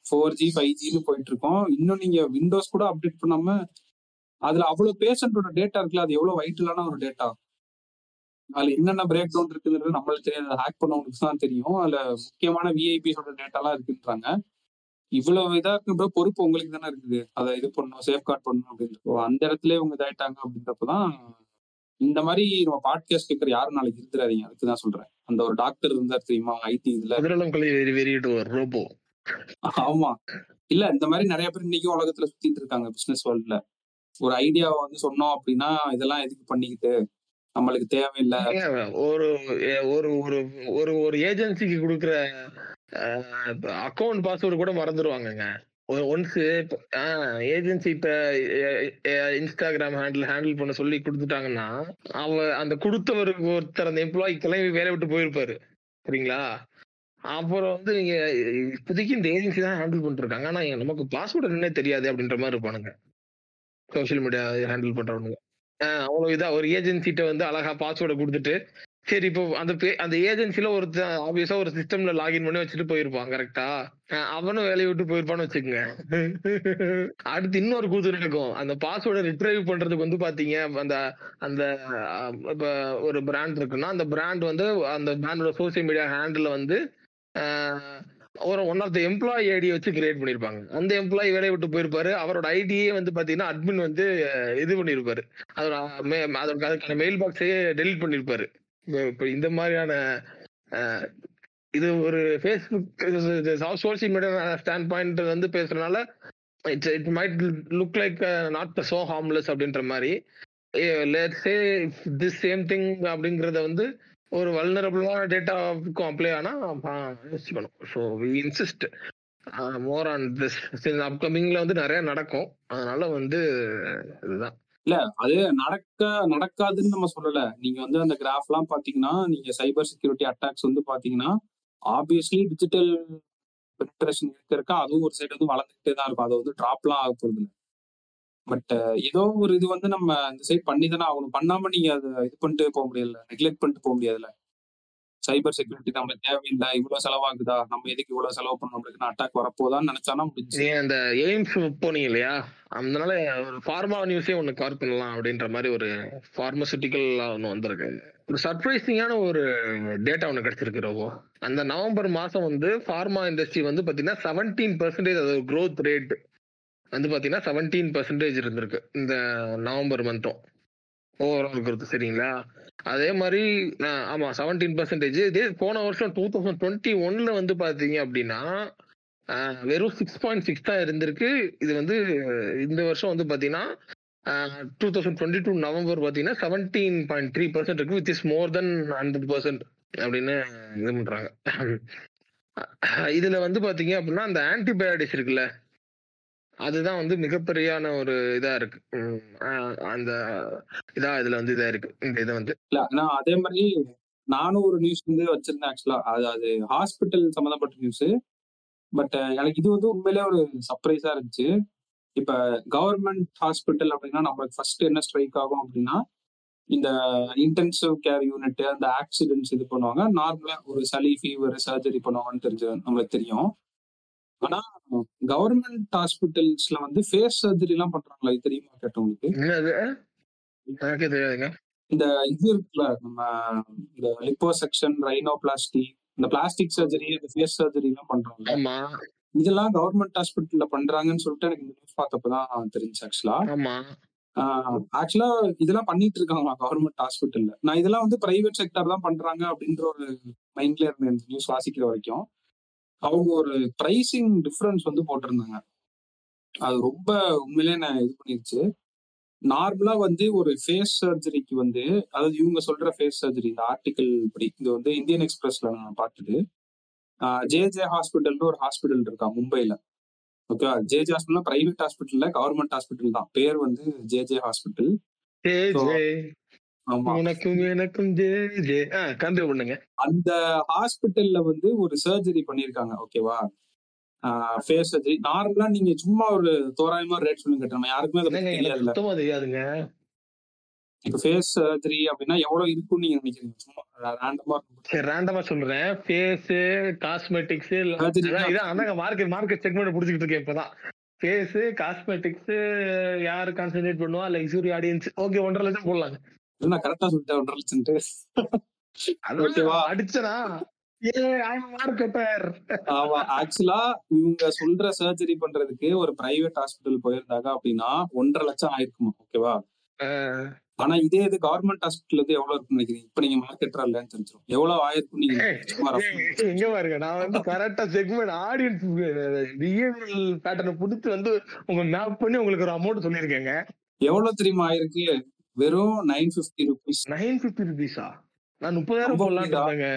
ஃபோர் ஜி ஃபைவ் ஜின்னு போயிட்டு இருக்கோம் இன்னும் நீங்க விண்டோஸ் கூட அப்டேட் பண்ணாம அதுல அவ்வளவு பேஷண்டோட டேட்டா இருக்குல்ல அது எவ்வளவு வைட்டலான ஒரு டேட்டா அதுல என்னென்ன பிரேக் டவுன் இருக்குங்கிறது நம்மளுக்கு தெரியாது. ஹேக் பண்ணவங்களுக்கு தான் தெரியும். அதுல முக்கியமான விஐபிஸோட டேட்டாலாம் இருக்குன்றாங்க. இவ்வளவு இதா இருக்கிற பொறுப்பு உங்களுக்கு தானே இருக்குது. அதை இது பண்ணணும் சேஃப் கார்ட் பண்ணணும் அப்படின்ட்டு. அந்த இடத்துல இவங்க இதாயிட்டாங்க அப்படின்றப்பதான் இந்த மாதிரி நம்ம பாட்காஸ்ட் கேட்கற யாரும் நாளைக்கு இருந்துடாதீங்க அதுக்கு தான் சொல்றேன். அந்த ஒரு டாக்டர் இருந்தார் தெரியுமா? ஐடி இதுல. ரோபோ ஆமா. இல்ல இந்த மாதிரி நிறைய பேர் இன்னைக்கும் உலகத்துல சுத்திட்டு இருக்காங்க பிசினஸ் வேர்ல்ட்ல ஒரு ஐடியாவை வந்து சொன்னோம் அப்படின்னா இதெல்லாம் எதுக்கு பண்ணிக்கிட்டு? நம்மளுக்கு தேவையில்லை. ஒரு ஒரு ஒரு ஒரு ஏஜென்சிக்கு கொடுக்குற அக்கௌண்ட் பாஸ்வேர்டு கூட மறந்துடுவாங்கங்க ஒன்ஸ் ஏஜென்சி இப்ப இன்ஸ்டாகிராம் ஹேண்டில் ஹேண்டில் பண்ண சொல்லி கொடுத்துட்டாங்கன்னா அவ அந்த கொடுத்தவருக்கு ஒருத்தர் அந்த எம்ப்ளாயி கிளம்பி வேலையை விட்டு போயிருப்பாரு. சரிங்களா? அப்புறம் வந்து நீங்க இப்போதைக்கு இந்த ஏஜென்சி தான் ஹேண்டில் பண்ணிருக்காங்க ஆனா நமக்கு பாஸ்வேர்டு என்ன தெரியாது அப்படின்ற மாதிரி இருப்பானுங்க. சோஷியல் மீடியா ஹேண்டில் பண்றவனுங்க. ஆஹ் அவ்வளவு இதா ஒரு ஏஜென்சிட்ட வந்து அழகா பாஸ்வேர்டை கொடுத்துட்டு சரி இப்போ அந்த பே- அந்த ஏஜென்சில ஒருத்தன் ஆப்வியஸா ஒரு சிஸ்டம்ல லாகின் பண்ணி வச்சுட்டு போயிருப்பான் கரெக்டா அவனும் வேலையை விட்டு போயிருப்பான்னு வச்சுக்கோங்க. அடுத்து இன்னொரு கூத்து நடக்கும். அந்த பாஸ்வேர்டை ரிட்ரைவ் பண்றதுக்கு வந்து பாத்தீங்க அந்த அந்த இப்ப ஒரு பிராண்ட் இருக்குன்னா அந்த பிராண்ட் வந்து அந்த பிராண்டோட சோசியல் மீடியா ஹேண்டில் வந்து ஒரு ஒன் ஆஃப் த எம்ப்ளாயி ஐடியை வச்சு கிரியேட் பண்ணியிருப்பாங்க அந்த எம்ப்ளாயி வேலையை விட்டு போயிருப்பாரு. அவரோட ஐடியே வந்து பாத்தீங்கன்னா அட்மின் வந்து இது பண்ணியிருப்பாரு அதோட அதோட அதுக்கான மெயில் பாக்ஸையே டெலிட் பண்ணியிருப்பாரு இப்ப இந்த மாதிரியான இது ஒரு Facebook social media stand point வந்து பேசுறதுனால it's it might look like not so harmless அப்படின்ற மாதிரி. சே திஸ் சேம் திங் அப்படிங்கறத வந்து ஒரு வல்னரபிளான டேட்டாவுக்கும் அப்ளை ஆனா யோசிச்சு பண்ணும். So we insist more on this அப்கமிங்ல வந்து நிறைய நடக்கும். அதனால வந்து இதுதான். இல்ல அது நடக்க நடக்காதுன்னு நம்ம சொல்லல. நீங்க வந்து அந்த கிராஃப் எல்லாம் பாத்தீங்கன்னா நீங்க சைபர் செக்யூரிட்டி அட்டாக்ஸ் வந்து பாத்தீங்கன்னா ஆப்வியஸ்லி டிஜிட்டல் பெனிட்ரேஷன் இருக்க இருக்க அதுவும் ஒரு சைடு வந்து வளர்ந்துகிட்டே தான் இருக்கும். அது வந்து ட்ராப்லாம் ஆக போறது இல்லை. பட் ஏதோ ஒரு இது வந்து நம்ம இந்த சைட் பண்ணி தானே ஆகணும். பண்ணாம நீங்க அதை இது பண்ணிட்டு போக முடியல நெக்லெக்ட் பண்ணிட்டு போக முடியாதுல்ல. சைபர் செக்யூரிட்டி நம்மளுக்கு தேவையில்லை. இவ்வளவு செலவாகுதா? நம்ம எதுக்கு இவ்வளவு செலவு பண்ண நம்மளுக்கு அட்டாக் வரப்போதான்னு நினைச்சானா முடிஞ்சு அந்த எய்ம்ஸ் போனீங்க இல்லையா? அதனால ஒரு ஃபார்மா நியூஸே ஒன்று கவர் பண்ணலாம் அப்படின்ற மாதிரி ஒரு ஃபார்மசூட்டிக்கல் ஒன்று வந்திருக்கு. ஒரு சர்ப்ரைசிங்கான ஒரு டேட்டா ஒன்று கிடைச்சிருக்கு ரோபோ அந்த நவம்பர் மாதம் வந்து ஃபார்மா இண்டஸ்ட்ரி வந்து பார்த்தீங்கன்னா செவன்டீன் பர்சன்டேஜ் அது க்ரோத் ரேட் வந்து பார்த்தீங்கன்னா செவன்டீன் பர்சன்டேஜ் இருந்திருக்கு. இந்த நவம்பர் மந்த்தும் ஓவரால் பொறுத்து சரிங்களா? அதே மாதிரி ஆமா செவன்டீன் பர்சன்டேஜ் இதே போன வருஷம் டூ தௌசண்ட் டுவெண்ட்டி ஒன்ல வந்து பாத்தீங்க அப்படின்னா வெறும் சிக்ஸ் பாயிண்ட் சிக்ஸ் தான் இருந்திருக்கு. இது வந்து இந்த வருஷம் வந்து பாத்தீங்கன்னா two thousand twenty two November பார்த்தீங்கன்னா செவன்டீன் பாயிண்ட் த்ரீ பர்சன்ட் இருக்கு with is more than hundred percent அப்படின்னு இது பண்றாங்க. இதுல வந்து பாத்தீங்க அப்படின்னா அந்த ஆன்டிபயோட்டிக்ஸ் இருக்குல்ல அதுதான் வந்து மிகப்பெரியான ஒரு இதா இருக்கு. அந்த இதா இதுல வந்து இதா இருக்கு இந்த இதை வந்து. இல்ல நான் அதே மாதிரி நானும் ஒரு நியூஸ் வந்து வச்சிருந்தேன் ஆக்சுவலா அது அது ஹாஸ்பிட்டல் சம்மந்தப்பட்ட நியூஸ் பட் எனக்கு இது வந்து உண்மையிலே ஒரு சர்ப்ரைஸா இருந்துச்சு. இப்ப கவர்மெண்ட் ஹாஸ்பிட்டல் அப்படின்னா நம்மளுக்கு ஃபர்ஸ்ட் என்ன ஸ்ட்ரைக் ஆகும் அப்படின்னா இந்த இன்டென்சிவ் கேர் யூனிட் அந்த ஆக்சிடென்ட்ஸ் இது பண்ணுவாங்க. நார்மலா ஒரு சளி ஃபீவர் சர்ஜரி பண்ணுவாங்கன்னு தெரிஞ்சு நம்மளுக்கு தெரியும். ஆனா கவர்மெண்ட் ஹாஸ்பிட்டல்ஸ்ல வந்து ஃபேஸ் சர்ஜரி எல்லாம் பண்றாங்களா? இது தெரியுமா? கேட்டவங்களுக்கு. என்னது எனக்கே தெரியாதுங்க. இந்த இது இருக்குல்ல நம்ம இந்த லிப்போசெக்ஷன் ரைனோபிளாஸ்டி இந்த பிளாஸ்டிக் சர்ஜரி இந்த ஃபேஸ் சர்ஜரி எல்லாம் பண்றாங்க. இதெல்லாம் கவர்மெண்ட் ஹாஸ்பிட்டல்ல பண்றாங்கன்னு சொல்லிட்டு எனக்கு இந்த நியூஸ் பார்த்தப்பதான் தெரிஞ்சு ஆக்சுவலா ஆமா. ஆக்சுவலா இதெல்லாம் பண்ணிட்டு இருக்காங்களா கவர்மெண்ட் ஹாஸ்பிட்டல்ல நான் இதெல்லாம் வந்து பிரைவேட் செக்டர் தான் பண்றாங்க அப்படின்ற ஒரு மைண்ட்ல இருந்தேன் இந்த நியூஸ் வாசிக்கிற வரைக்கும். அவங்க ஒரு பிரைசிங் டிஃபரன்ஸ் வந்து போட்டிருந்தாங்க. அது ரொம்ப உண்மையிலே நான் இது பண்ணிருச்சு. நார்மலா வந்து ஒரு ஃபேஸ் சர்ஜரிக்கு வந்து அதாவது இவங்க சொல்ற ஃபேஸ் சர்ஜரி இந்த ஆர்டிக்கல் படி இது வந்து இந்தியன் எக்ஸ்பிரஸ்ல நான் பார்த்தது. ஜே ஜே ஹாஸ்பிட்டல்னு ஒரு ஹாஸ்பிட்டல் இருக்கா மும்பைல. Okay J J hospital private ஹாஸ்பிட்டல்ல கவர்மெண்ட் ஹாஸ்பிட்டல் தான். பேர் வந்து ஜே ஜே ஹாஸ்பிட்டல் ஆமா. உனக்கும் எனக்கும் ஜே ஜே. கண்டினியூ பண்ணுங்க அந்த ஹாஸ்பிட்டல்ல வந்து ஒரு சர்ஜரி பண்ணிருக்காங்க. ஓகேவா? Face surgery. நார்மலா நீங்க சும்மா ஒரு தோராயமா ரேட் சொல்லுங்க நம்ம யாருக்குமே சுத்தமா தெரியாதுங்க. இப்ப ஃபேஸ் சர்ஜரி அப்படின்னா எவ்வளவு இருக்கும்னு நீங்க நினைக்கிறீங்க? சும்மா ரேண்டமா சரி ரேண்டமா சொல்றேன். Face cosmetics. இதான் அதாங்க மார்க்கெட் மார்க்கெட் செக்மெண்ட் புடிச்சிட்டு இருக்கேன் இப்பதான். ஃபேஸ் காஸ்மெட்டிக்ஸ் யாரு கான்சென்ட்ரேட் பண்ணுவா? லக்ஸுரி ஆடியன்ஸ் ஓகே ஒன்றரை லட்சம் போடலாங்க. நான் கரெக்டா சொல்லிட்டேன் ஒன்றரை லட்சம்ட்டு அது ஓகேவா? அடிச்சனா? ஆக்சுவலா இவங்க சொல்ற சர்ஜரி பண்றதுக்கு ஒரு பிரைவேட் ஹாஸ்பிட்டல் போயிருந்தாங்க அப்படின்னா ஒன்றரை லட்சம் ஆயிருக்குமா? ஓகேவா ஆனா இதே இது கவர்மெண்ட் ஹாஸ்பிட்டல் வந்து எவ்வளவு இருக்குன்னு நினைக்கிறீங்க? இப்ப நீங்க மார்க்கெட்டா இல்லைன்னு தெரிஞ்சிடும் எவ்வளவு ஆயிருக்கும் நீங்க எங்க பாருங்க. நான் வந்து கரெக்டா செக்மெண்ட் ஆடியன்ஸ் பிஹேவியரல் பேட்டர்னை புடிச்சு வந்து உங்க மேப் பண்ணி உங்களுக்கு ஒரு அமௌண்ட் சொல்லியிருக்கேங்க. எவ்வளவு தெரியுமா ஆயிருக்கு? வெறும் nine fifty rupees nine fifty ருபீஸா நான் முப்பதாயிரம்? இருந்தேங்க.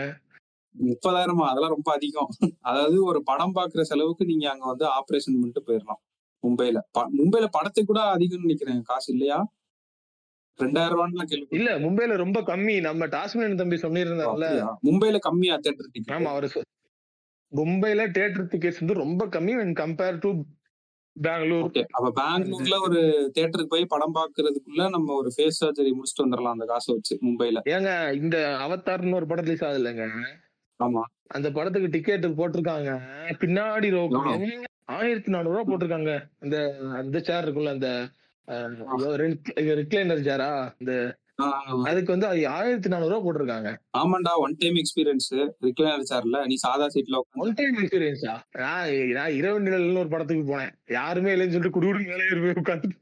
முப்பதாயிரமா? அதெல்லாம் ரொம்ப அதிகம். (laughs) அதாவது ஒரு படம் பாக்குற செலவுக்கு நீங்க அங்க வந்து ஆபரேஷன் பண்ணிட்டு போயிடலாம் மும்பைல. மும்பைல படத்துக்கு கூட அதிகம்னு நினைக்கிறேன். காசு இல்லையா? ரெண்டாயிரம் ரூபான்னு கேள்வி இல்ல மும்பைல ரொம்ப கம்மி. நம்ம டாஸ்மேன் தம்பி சொல்லியிருந்தார்ல. மும்பைல கம்மியா தேட்டர் டிக்கெட் ஆமா அவரு மும்பைல தியேட்டர் டிக்கெட்ஸ் வந்து ரொம்ப கம்மி when கம்பேர் டு பெங்களூர். அப்ப பெங்களூர்ல ஒரு தியேட்டருக்கு போய் படம் பாக்குறதுக்குள்ள நம்ம ஒரு ஃபேஸ் சர்ஜரி முடிச்சுட்டு வந்துடலாம் அந்த காசை வச்சு மும்பைல. ஏங்க இந்த அவதார்னு ஒரு படம் ரிலீஸ் ஆகுது இல்லைங்க ஆமா. அந்த படத்துக்கு டிக்கெட் போட்டிருக்காங்க. பின்னாடி? ஆயிரத்தி நானூறு ரூபா போட்டிருக்காங்க. இந்த அந்த சேர் இருக்குல்ல அந்த ரிக்ளைனர் சேரா இந்த அதுக்கு வந்து அது ஆயிரத்தி நானூறு ரூபா போட்டிருக்காங்க. ஆமாண்டா ஒன் டைம் எக்ஸ்பீரியன்ஸ் ரிக்ளைனர் சேர்ல நீ சாதா சீட்ல ஒன் டைம் எக்ஸ்பீரியன்ஸா நான் நான் இரவு நிழல்னு ஒரு படத்துக்கு போனேன். யாருமே இல்லைன்னு சொல்லிட்டு குடுகுடு மேலே ஏறி உட்காந்து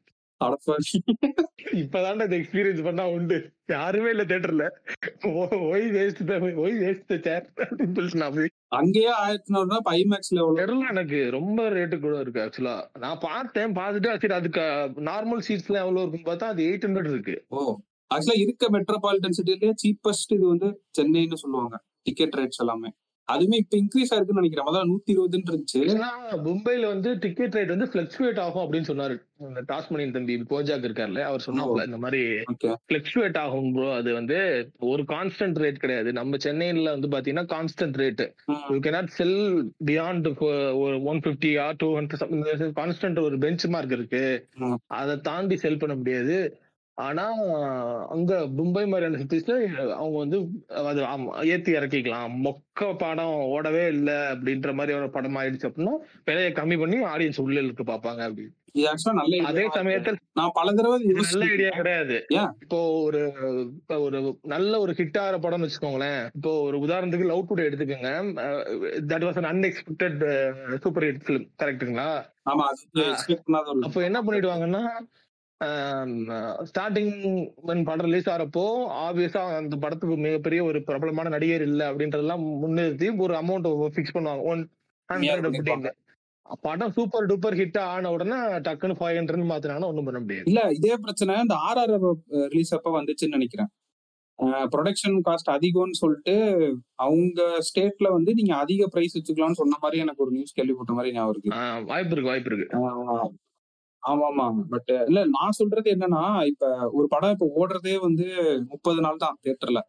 இப்பதான்டா இந்த எக்ஸ்பீரியன்ஸ் பண்ணா உண்டு. யாருமே இல்ல தியேட்டர்ல why waste why waste chair போய். அங்கேயே ஆயிரத்தி நானூறு ரூபாய் ஐமேக்ஸ்ல எவ்வளவு? எனக்கு ரொம்ப ரேட்டு கூட இருக்கு ஆக்சுவலா நான் பார்த்தேன் பார்த்துட்டு சரி அதுக்கு நார்மல் சீட்ஸ் எல்லாம் எவ்வளவு இருக்குன்னு பார்த்தா அது எயிட் ஹண்ட்ரட் இருக்கு. ஓ. ஆக்சுவலா இருக்க மெட்ரோபாலிட்டன் சிட்டிலேயே சீப்பஸ்ட் இது வந்து சென்னைன்னு சொல்லுவாங்க. டிக்கெட் ரேட்ஸ் எல்லாமே. அதுவுமே இப்ப இன்க்ரீஸ் ஆயிருக்குன்னு நினைக்கிறேன். முதல்ல நூத்தி இருபதுன்னு இருந்துச்சு மும்பைல வந்து டிக்கெட் ரேட் வந்து பிளக்சுவேட் ஆகும் அப்படின்னு சொன்னாரு. இந்த டாஸ்மனியன் தம்பி கோஜாக் இருக்காருல்ல அவர் சொன்னாப்ல இந்த மாதிரி பிளக்சுவேட் ஆகும் ப்ரோ அது வந்து ஒரு கான்ஸ்டன்ட் ரேட் கிடையாது. நம்ம சென்னையில வந்து பாத்தீங்கன்னா constant rate you cannot sell beyond one fifty or two hundred constant ஒரு பெஞ்ச் மார்க் இருக்கு. அதை தாண்டி செல் பண்ண முடியாது. ஆனா அங்க மும்பை மாதிரியான சிட்டிஸ்ல அவங்க வந்து அது ஏத்தி இறக்கிக்கலாம். மொக்க படம் ஓடவே இல்லை அப்படின்ற மாதிரி ஒரு படம் ஆயிடுச்சு அப்படின்னா விலையை கம்மி பண்ணி ஆடியன்ஸ் உள்ள இருக்கு பாப்பாங்க அப்படி இது ஆக்சுவலா நல்ல idea. அதே. சமயத்தில் நான் பல தடவை நல்ல. ஐடியா கிடையாது? இப்போ ஒரு ஒரு நல்ல ஒரு ஹிட் ஆகிற படம்னு வச்சுக்கோங்களேன். இப்போ ஒரு உதாரணத்துக்கு லவ் டுடே எடுத்துக்கோங்க. That was an unexpected super hit film கரெக்ட்டுங்களா அப்போ என்ன பண்ணிடுவாங்கன்னா ஸ்டார்டிங் படம் ரிலீஸ் ஆகிறப்போ ஆப்வியஸா அந்த படத்துக்கு மிகப்பெரிய ஒரு பிரபலமான நடிகர் இல்ல அப்படின்றதெல்லாம் முன்னிறுத்தி ஒரு அமௌண்ட் ஃபிக்ஸ் பண்ணுவாங்க. ஒன் ஹண்ட்ரட் படம் சூப்பர் டூப்பர் ஹிட் ஆன உடனே டக்குன்னு ஃபைவ் ஹண்ட்ரட் மாத்தினாங்கன்னா ஒண்ணும் பண்ண முடியாது. இல்ல இதே பிரச்சனை இந்த ஆர்ஆர் ரிலீஸ் அப்ப வந்துச்சுன்னு நினைக்கிறேன். ப்ரொடக்ஷன் காஸ்ட் அதிகம்னு சொல்லிட்டு அவங்க ஸ்டேட்ல வந்து நீங்க அதிக பிரைஸ் வச்சுக்கலாம்னு சொன்ன மாதிரி எனக்கு ஒரு நியூஸ் கேள்விப்பட்ட மாதிரி ஞாபகம் இருக்கு. வாய்ப்பு இருக்கு வாய்ப்பு இருக்கு. ஆமா ஆமா பட் இல்ல நான் சொல்றது என்னன்னா இப்ப ஒரு படம் இப்ப ஓடுறதே வந்து முப்பது நாள் தான் தியேட்டர்ல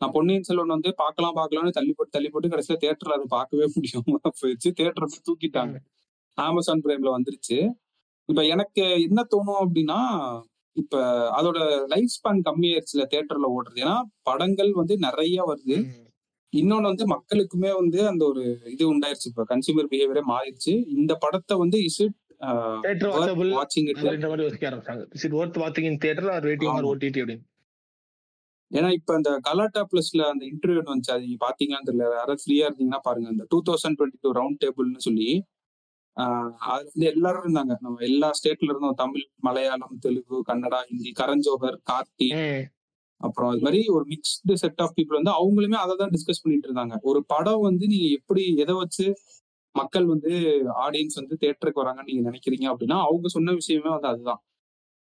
நான் பொன்னியின் செல்வன் வந்து பார்க்கலாம் பார்க்கலாம்னு தள்ளி போட்டு தள்ளி போட்டு கடைசியில தியேட்டர்ல அதை பார்க்கவே (laughs) முடியும் போயிடுச்சு. தியேட்டர் போய் தூக்கிட்டாங்க. அமேசான் பிரைம்ல வந்துருச்சு. இப்ப எனக்கு என்ன தோணும் அப்படின்னா இப்ப அதோட லைஃப் ஸ்பேன் கம்மியாயிருச்சுல தியேட்டர்ல ஓடுறது. ஏன்னா படங்கள் வந்து நிறைய வருது. இன்னொன்னு வந்து மக்களுக்குமே வந்து அந்த ஒரு இது உண்டாயிருச்சு. இப்ப கன்சியூமர் பிஹேவியரே மாறிடுச்சு. இந்த படத்தை வந்து இஸ் இட் தேட்டர் வாட்சபிள் வாட்சிங் இட் அப்படின்ற மாதிரி யோசிக்க ஆரம்பிச்சாங்க. இட் ஒர்த் வாட்சிங் in theatre or waiting or. OTT அப்படின்னு? ஏன்னா இப்ப இந்த கலாட்டா பிளஸ்ல அந்த இன்டர்வியூ வந்துச்சு. அது நீங்க பாத்தீங்களான்னு தெரியல. யாராவது ஃப்ரீயா இருந்தீங்கன்னா பாருங்க. இந்த two thousand twenty two round டேபிள்னு சொல்லி அதுல வந்து எல்லாரும் இருந்தாங்க. நம்ம எல்லா ஸ்டேட்ல இருந்தோம் தமிழ் மலையாளம் தெலுங்கு கன்னடா ஹிந்தி கரஞ்சோகர் கார்த்தி. அப்புறம் இது மாதிரி ஒரு மிக்ஸ்டு செட் ஆஃப் பீப்புள் வந்து அவங்களுமே அதை தான் டிஸ்கஸ் பண்ணிட்டு இருந்தாங்க. ஒரு படம் வந்து நீங்க எப்படி எதை வச்சு மக்கள் வந்து ஆடியன்ஸ் வந்து தேட்டருக்கு வராங்கன்னு நீங்க நினைக்கிறீங்க அப்படின்னா அவங்க சொன்ன விஷயமே வந்து அதுதான்.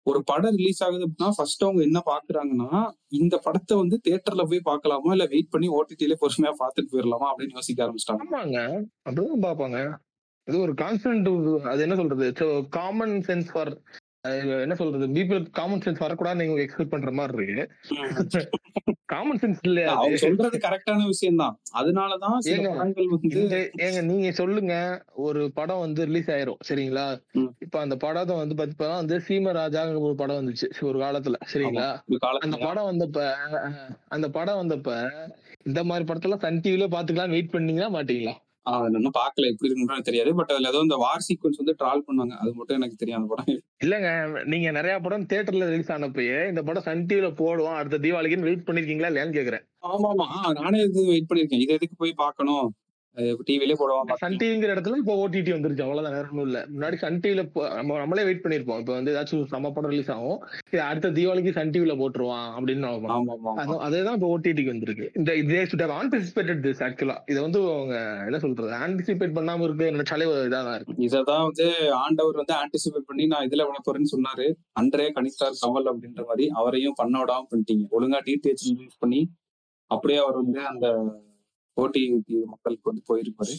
ஒரு படம் ரிலீஸ் ஆகுது அப்படின்னா ஃபர்ஸ்ட் அவங்க என்ன பாக்குறாங்கன்னா இந்த படத்தை வந்து தேட்டர்ல போய் பார்க்கலாமா? இல்ல வெயிட் பண்ணி ஓடிடில பொறுமையா பார்த்துட்டு போயிடலாமா அப்படின்னு யோசிக்க ஆரம்பிச்சிட்டாங்க. ஆமாங்க. அப்படிதான் பாப்பாங்க இது ஒரு கான்ஸ்டன்ட் அது என்ன சொல்றது? காமன் சென்ஸ் ஃபார் என்ன சொல்றது? பீப்புள் காமன் சென்ஸ் வரக்கூடாது நீங்க எக்ஸ்பெக்ட் பண்ற மாதிரி இருக்கு. காமன் சென்ஸ் இல்லையா அது? அவங்க சொல்றது கரெக்டான விஷயம் தான் அதனாலதான் ஏங்க, நீங்க சொல்லுங்க. ஒரு படம் வந்து ரிலீஸ் ஆயிரும் சரிங்களா. இப்ப அந்த படத்தை வந்து பாத்தீங்கன்னா வந்து சீமராஜாங்கிற ஒரு படம் வந்துச்சு ஒரு காலத்துல சரிங்களா? அந்த படம் வந்தப்ப அந்த படம் வந்தப்ப இந்த மாதிரி படத்தெல்லாம் சன் டிவில பாத்துக்கலாம் வெயிட் பண்ணீங்களா மாட்டீங்களா? அது இன்னும் பார்க்கல எப்படி இருக்குன்னு தெரியாது. பட் அதுல ஏதோ இந்த வார் சீக்வன்ஸ் வந்து ட்ரால் பண்ணாங்க அது மட்டும் எனக்கு தெரியும் அந்த படம் இல்லங்க நீங்க நிறைய படம் தியேட்டர்ல ரிலீஸ் ஆனப்பயே இந்த படம் சன் டிவில போடுவோம் அடுத்த தீபாவளிக்குன்னு வெயிட் பண்ணிருக்கீங்களா இல்லையான்னு கேக்குறேன். ஆமா ஆமா நானே இது வெயிட் பண்ணிருக்கேன். இது எதுக்கு போய் பார்க்கணும்? டிவிலே போடுவாங்க சன் டிவிங்கிற இடத்துல இப்போ ஓடிடி வந்துருச்சு. அவ்வளவுதான் வேற ஒன்றும் இல்ல. முன்னாடி சன் டிவில நம்ம நம்மளே வெயிட் பண்ணிருப்போம். இப்போ வந்து ஏதாச்சும் நம்ம படம் ரிலீஸ் ஆகும். இது அடுத்த தீபாவளிக்கு சன் டிவில போட்டுருவான் அப்படின்னு அதுதான் இப்போ ஓடிடிக்கு வந்திருக்கு. இந்த இதே சுட் ஆன்டிசிபேட்டட் திஸ் ஆக்சுவலா இதை வந்து அவங்க என்ன சொல்றது ஆன்டிசிபேட் பண்ணாம இருக்கு நினைச்சாலே இதாக தான் இருக்கு. இததான் வந்து ஆண்டவர் வந்து ஆன்டிசிபேட் பண்ணி நான் இதுல விட போறேன்னு சொன்னாரு. அன்றே கணித்தார் கமல் அப்படின்ற மாதிரி அவரையும் பண்ண விடாம பண்ணிட்டீங்க. ஒழுங்கா டிடிஹெச் ரிலீஸ் பண்ணி அப்படியே அவர் வந்து அந்த ஓடி மக்களுக்கு வந்து போயிருப்பாரு.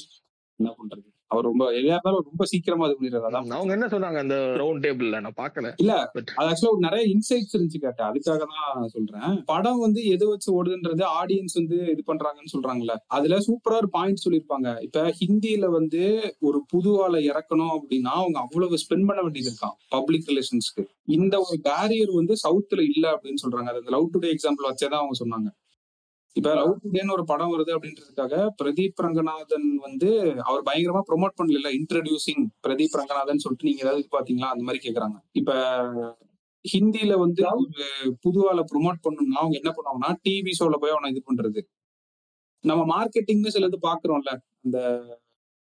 என்ன பண்றது? அவர் ரொம்ப எல்லா இருந்தாலும் ரொம்ப சீக்கிரமா பண்ணிடுறாரு அதான். அவங்க என்ன சொன்னாங்க அந்த ரவுண்ட் டேபிள்ல நான் பார்க்கல. இல்ல அது ஆக்சுவலா நிறைய இன்சைட்ஸ் இருந்துச்சு கேட்டேன். அதுக்காக தான் சொல்றேன். படம் வந்து எது வச்சு ஓடுதுன்றது ஆடியன்ஸ் வந்து இது பண்றாங்கன்னு சொல்றாங்கல்ல. அதுல சூப்பரா ஒரு பாயிண்ட் சொல்லியிருப்பாங்க. இப்ப ஹிந்தியில வந்து ஒரு புது ஆளை இறக்கணும் அப்படின்னா அவங்க அவ்வளவு ஸ்பெண்ட் பண்ண வேண்டியது இருக்கான் பப்ளிக் ரிலேஷன்ஸ்க்கு இந்த ஒரு பேரியர் வந்து சவுத்துல இல்ல அப்படின்னு சொல்றாங்க. அது அந்த லவ் டுடே எக்ஸாம்பிள் வச்சேதான் அவங்க சொன்னாங்க. இப்ப லவ் டுடேன்னு ஒரு படம் வருது அப்படின்றதுக்காக பிரதீப் ரங்கநாதன் வந்து அவர் பயங்கரமா ப்ரோமோட் பண்ணல இன்ட்ரடியூசிங் பிரதீப் ரங்கநாதன் சொல்லிட்டு நீங்க ஏதாவது பாத்தீங்களா அந்த மாதிரி கேக்குறாங்க. இப்ப ஹிந்தில வந்து ஒரு புது ஆளை ப்ரோமோட் பண்ணணும்னா அவங்க என்ன பண்ணுவாங்கன்னா டிவி ஷோல போய் அவனை இது பண்றது. நம்ம மார்க்கெட்டிங்னு சிலது பாக்குறோம்ல இந்த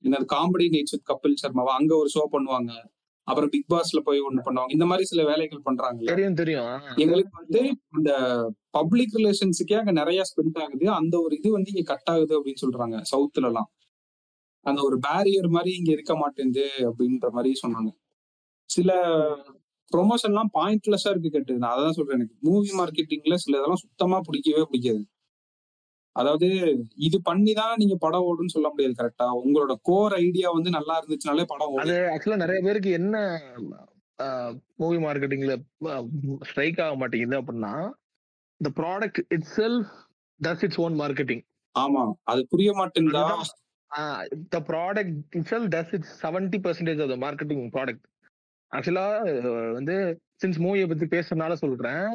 என்னது காமெடி நைட்ஸ் வித் கபில் சர்மாவா அங்க ஒரு ஷோ பண்ணுவாங்க. அப்புறம் பிக் பாஸ்ல போய் ஒண்ணு பண்ணுவாங்க. இந்த மாதிரி சில வேலைகள் பண்றாங்கல்ல. தெரியும் தெரியும். எங்களுக்கு வந்து இந்த பப்ளிக் ரிலேஷன்ஸுக்கே அங்க நிறைய ஸ்பெண்ட் ஆகுது. அந்த ஒரு இது வந்து இங்க கட் ஆகுது அப்படின்னு சொல்றாங்க சவுத்துல எல்லாம் அந்த ஒரு பேரியர் மாதிரி இங்க இருக்க மாட்டேங்குது அப்படின்ற மாதிரி சொன்னாங்க. சில ப்ரொமோஷன் எல்லாம் பாயிண்ட்லெஸ்ஸா இருக்கு கேட்டு. நான் அதான் சொல்றேன் எனக்கு. மூவி மார்க்கெட்டிங்ல சில இதெல்லாம் சுத்தமா பிடிக்கவே பிடிக்காது. அதாவது இது பண்ணி தான் நீங்க படம் ஓடுன்னு சொல்ல முடியாது கரெக்டா உங்களோட கோர் ஐடியா வந்து நல்லா இருந்துச்சுனாலே படம் ஓடும். அது ஆக்சுவலா நிறைய பேருக்கு என்ன மூவி மார்க்கெட்டிங்ல ஸ்ட்ரைக் ஆக மாட்டேங்குது அப்படின்னா இந்த product itself does its own marketing ஆமா அது புரிய மாட்டேங்குதா the product itself does its seventy percentage of the marketing product ஆக்சுவலா வந்து சின்ஸ் மூவியை பத்தி பேசுறதுனால சொல்றேன்.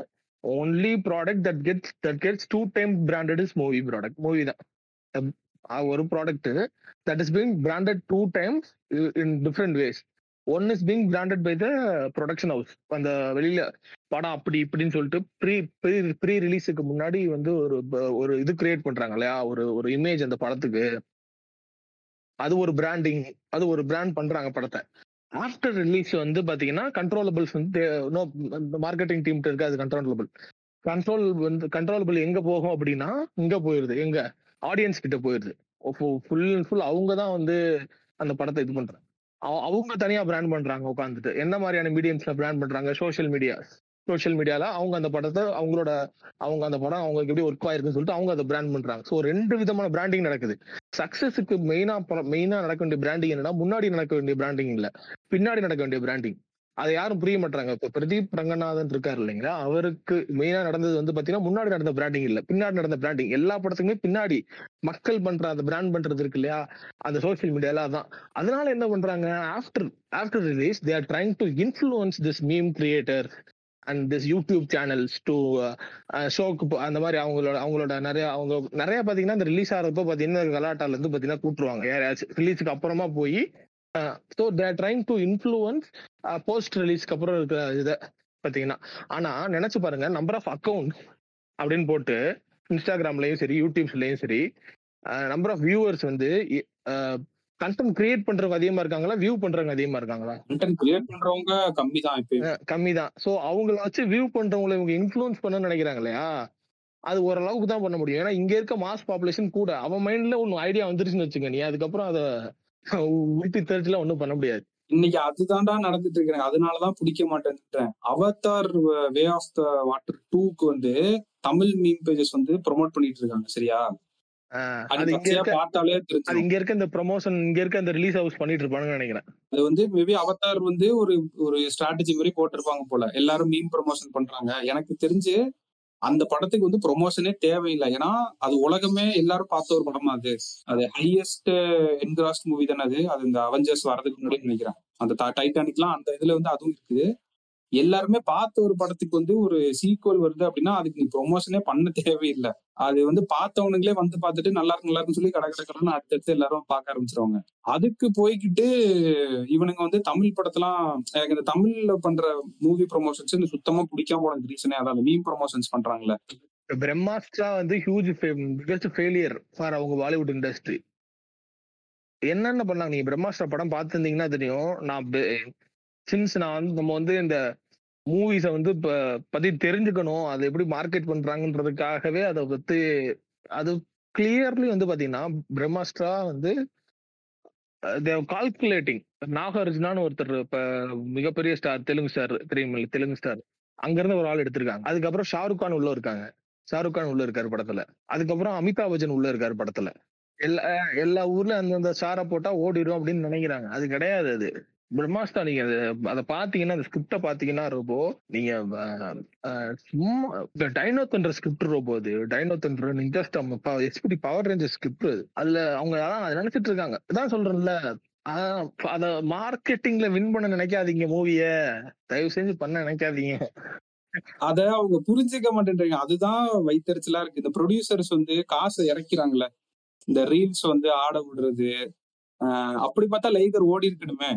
Only product that gets that gets two time branded is movie product movie தான். ஒரு product that is being branded two times in different ways one is being branded by the production house அந்த வெளியில படம் அப்படி இப்படின்னு சொல்லிட்டு pre pre pre ரிலீஸுக்கு முன்னாடி வந்து ஒரு ஒரு இது கிரியேட் பண்றாங்க இல்லையா? ஒரு ஒரு இமேஜ் அந்த படத்துக்கு. அது ஒரு பிராண்டிங் அது ஒரு பிராண்ட் பண்றாங்க படத்தை. ஆஃப்டர் ரிலீஸ் வந்து பாத்தீங்கன்னா கண்ட்ரோலபிள்ஸ் வந்து நோ மார்க்கெட்டிங் டீம் இருக்கு அது கண்ட்ரோலபிள் கண்ட்ரோல் வந்து கண்ட்ரோலபிள் எங்க போகும் அப்படின்னா இங்க போயிருது எங்க? ஆடியன்ஸ் கிட்ட போயிருது. ஃபுல் அண்ட் ஃபுல் அவங்க தான் வந்து அந்த படத்தை இது பண்றாங்க. அவங்க தனியா பிராண்ட் பண்றாங்க உட்காந்துட்டு என்ன மாதிரியான மீடியம்ஸ்ல பிராண்ட் பண்றாங்க? சோஷியல் மீடியா சோஷியல் மீடியால அவங்க அந்த படத்தை அவங்களோட அவங்க அந்த படம் அவங்களுக்கு எப்படி ஒர்க் ஆயிருக்குன்னு சொல்லிட்டு அவங்க அதை பிராண்ட் பண்றாங்க. ஸோ ரெண்டு விதமான பிராண்டிங் நடக்குது. சக்சஸுக்கு மெயினா மெயினா நடக்க வேண்டிய பிராண்டிங் என்னன்னா முன்னாடி நடக்க வேண்டிய பிராண்டிங் இல்ல. பின்னாடி நடக்க வேண்டிய பிராண்டிங் அதை யாரும் புரிய மாட்டாங்க இப்போ பிரதீப் ரங்கநாதன் இருக்காரு இல்லைங்களா? அவருக்கு மெயினா நடந்தது வந்து பாத்தீங்கன்னா முன்னாடி நடந்த பிராண்டிங் இல்ல. பின்னாடி நடந்த பிராண்டிங் எல்லா படத்துக்குமே பின்னாடி மக்கள் பண்ற அந்த பிராண்ட் பண்றது இருக்கு இல்லையா? அந்த சோசியல் மீடியால அதான். அதனால என்ன பண்றாங்க? After after release they are trying to influence this meme creator and this YouTube channels to ஷோக்கு அந்த மாதிரி அவங்களோட அவங்களோட நிறைய அவங்க நிறைய பாத்தீங்கன்னா இந்த ரிலீஸ் ஆகிறப்போ பாத்தீங்கன்னா கலாட்டால இருந்து பாத்தீங்கன்னா கூட்டுருவாங்க. யாராச்சும் ரிலீஸுக்கு அப்புறமா போய் so they're trying to influence post ரிலீஸ்க்கு அப்புறம் இருக்கிற இதை பாத்தீங்கன்னா ஆனா நினைச்சு பாருங்க நம்பர் ஆஃப் அக்கௌண்ட் அப்படின்னு போட்டு இன்ஸ்டாகிராம்லயும் சரி யூடியூப்ஸ்லயும் சரி நம்பர் ஆஃப் வியூவர்ஸ் வந்து uh, கண்டென்ட் கிரியேட் பண்றவங்க அதிகமா இருக்காங்களா? வியூ பண்றவங்க அதிகமா இருக்காங்களா? கண்டென்ட் கிரியேட் பண்றவங்க கம்மி தான் கம்மி தான் ஸோ அவங்கள வச்சு வியூ பண்றவங்களை இவங்க இன்ஃப்ளூயன்ஸ் பண்ண நினைக்கிறாங்க இல்லையா? அது ஓரளவுக்கு தான் பண்ண முடியும். ஏன்னா இங்க இருக்க மாஸ் பாப்புலேஷன் கூட அவன் மைண்ட்ல ஒன்னு ஐடியா வந்துருச்சுன்னு வச்சுக்க நீ அதுக்கப்புறம் அதை (laughs) உருட்டி தெரிச்சுலாம் ஒன்றும் பண்ண முடியாது. இன்னைக்கு அதுதான்டா நடந்துட்டு இருக்கிறேன். அதனாலதான் பிடிக்க மாட்டேன்ட்டேன் Avatar way of the water டூக்கு வந்து தமிழ் மீம் பேஜஸ் வந்து ப்ரோமோட் பண்ணிட்டு இருக்காங்க. சரியா? அது இங்க இருக்க அது இங்க இருக்க இந்த ப்ரமோஷன் இங்க இருக்க அந்த ரிலீஸ் ஹவுஸ் பண்ணிட்டு இருப்பானுன்னு நினைக்கிறேன். அது வந்து மேபி அவதார் வந்து ஒரு ஒரு ஸ்ட்ராட்டஜி மாதிரி போட்டிருப்பாங்க போல. எல்லாரும் மீம் ப்ரொமோஷன் பண்றாங்க. எனக்கு தெரிஞ்சு அந்த படத்துக்கு வந்து ப்ரொமோஷனே தேவையில்லை. ஏன்னா அது உலகமே எல்லாரும் பார்த்த ஒரு படமா அது. அது ஹையஸ்ட் என்கிராஸ்ட் மூவி தானே அது. அது இந்த அவெஞ்சர்ஸ் வரதுக்கு முன்னாடி நினைக்கிறேன். அந்த டைட்டானிக்லாம் அந்த இதுல வந்து அதுவும் இருக்குது. எல்லாருமே பார்த்த ஒரு படத்துக்கு வந்து ஒரு சீக்வல் வருது அப்படின்னா அதுக்கு நீ ப்ரொமோஷனே பண்ண தேவையில்லை. அது வந்து பார்த்தவனுங்களே வந்து பார்த்துட்டு நல்லா இருக்கு நல்லா இருக்குன்னு சொல்லி கடை கடை கடைன்னு அடுத்தடுத்து எல்லாரும் பார்க்க ஆரம்பிச்சிருவாங்க. அதுக்கு போய்கிட்டு இவனுங்க வந்து தமிழ் படத்தெல்லாம் எனக்கு இந்த தமிழ்ல பண்ற மூவி ப்ரொமோஷன்ஸ் சுத்தமா பிடிக்காம போனது ரீசனே அதான் மீம் ப்ரொமோஷன்ஸ் பண்றாங்கல்ல. பிரம்மாஸ்ட்ரா வந்து ஹியூஜ் பிகஸ்ட் ஃபெயிலியர் ஃபார் அவங்க பாலிவுட் இண்டஸ்ட்ரி என்னென்ன பண்ணாங்க? நீங்க பிரம்மாஸ்திர படம் பார்த்துருந்தீங்கன்னா தெரியும். நான் சின்ஸ் நான் வந்து நம்ம வந்து இந்த மூவிஸை வந்து இப்போ பற்றி தெரிஞ்சுக்கணும். அதை எப்படி மார்க்கெட் பண்ணுறாங்கன்றதுக்காகவே அதை பற்றி அது கிளியர்லி வந்து பார்த்தீங்கன்னா பிரம்மாஸ்ட்ரா வந்து தேவ் கால்குலேட்டிங் நாகார்ஜுனான்னு ஒருத்தர் இப்போ மிகப்பெரிய ஸ்டார் தெலுங்கு ஸ்டார் தெரியுமில்ல தெலுங்கு ஸ்டார் அங்கேருந்து ஒரு ஆள் எடுத்திருக்காங்க. அதுக்கப்புறம் ஷாருக் கான் உள்ள இருக்காங்க. ஷாருக் கான் உள்ள இருக்காரு படத்துல. அதுக்கப்புறம் அமிதாப் பச்சன் உள்ள இருக்காரு படத்துல. எல்லா எல்லா ஊர்ல அந்தந்த ஸ்டாரை போட்டா ஓடிடும் அப்படின்னு நினைக்கிறாங்க. அது கிடையாது அது. பிரம்மாஸ்தா நீங்க அதை பாத்தீங்கன்னா அந்த ஸ்கிரிப்ட பாத்தீங்கன்னா ரோபோ நீங்க சும்மா இந்த டைனோத்தன்ற ஸ்கிரிப்ட் ரோபோ அது. டைனோத்தன்ற ninja storm SPD power ranger script அதுல அவங்க அதான் அதை நினைச்சிட்டு இருக்காங்க. அதான் சொல்றேன்ல. அத மார்க்கெட்டிங்ல வின் பண்ண நினைக்காதீங்க மூவிய தயவு செஞ்சு பண்ண நினைக்காதீங்க. அத அவங்க புரிஞ்சுக்க மாட்டேன்றீங்க. அதுதான் வைத்தறிச்சலா இருக்கு. இந்த ப்ரொடியூசர்ஸ் வந்து காசு இறக்கிறாங்கல்ல இந்த ரீல்ஸ் வந்து ஆட விடுறது. அப்படி பார்த்தா லைகர் ஓடி இருக்கணுமே.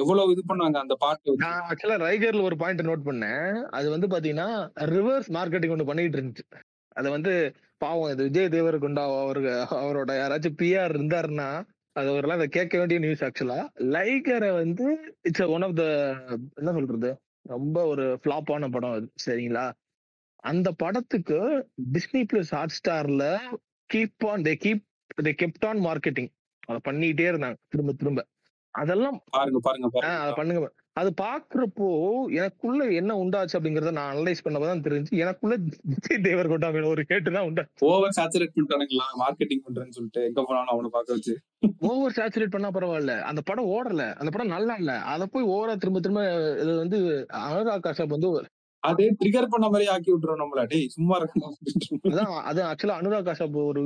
எவ்வளவு இது பண்ணாங்க அந்த பாட்டு நான் ஆக்சுவலா ரைகர்ல ஒரு பாயிண்ட் நோட் பண்ணேன். அது வந்து பாத்தீங்கன்னா ரிவர்ஸ் மார்க்கெட்டிங் ஒன்று பண்ணிட்டு இருந்துச்சு. அது வந்து பாவம் இது விஜய் தேவரகுண்டா அவருக்கு அவரோட யாராச்சும் பிஆர் இருந்தாருன்னா அது அவரெல்லாம் அதை கேட்க வேண்டிய நியூஸ் ஆக்சுவலா லைகரை வந்து இட்ஸ் ஒன் ஆஃப் த என்ன சொல்றது? ரொம்ப ஒரு ஃபிளாப்பான படம் அது. சரிங்களா? அந்த படத்துக்கு டிஸ்னி பிளஸ் ஹாட் ஸ்டார்ல keep on they keep they kept on marketing அதை பண்ணிட்டே இருந்தாங்க. திரும்ப திரும்ப. அதெல்லாம் பாருங்க பாருங்க அதை பண்ணுங்க. அது பாக்குறப்போ எனக்குள்ள என்ன உண்டாச்சு அப்படிங்கறத நான் அனலைஸ் பண்ணப்பதான் தெரிஞ்சு எனக்குள்ள விஜய் தேவர் கொண்டா ஒரு கேட்டு தான் உண்டா ஓவர் சாச்சுரேட் பண்ணிட்டானுங்களா? மார்க்கெட்டிங் பண்றேன்னு சொல்லிட்டு எங்க போனாலும் அவனை பார்க்க வச்சு. ஓவர் சேச்சுரேட் பண்ணா பரவாயில்ல. அந்த படம் ஓடல. அந்த படம் நல்லா இல்ல. அத போய் ஓவரா திரும்ப திரும்ப இது வந்து அனுராக் காஷப் வந்து அதே ட்ரிகர் பண்ண மாதிரி ஆக்கி விட்டுரும் நம்மள. டேய் சும்மா இருக்கணும் அதான் அது ஆக்சுவலா அனுராக் காஷப் ஒரு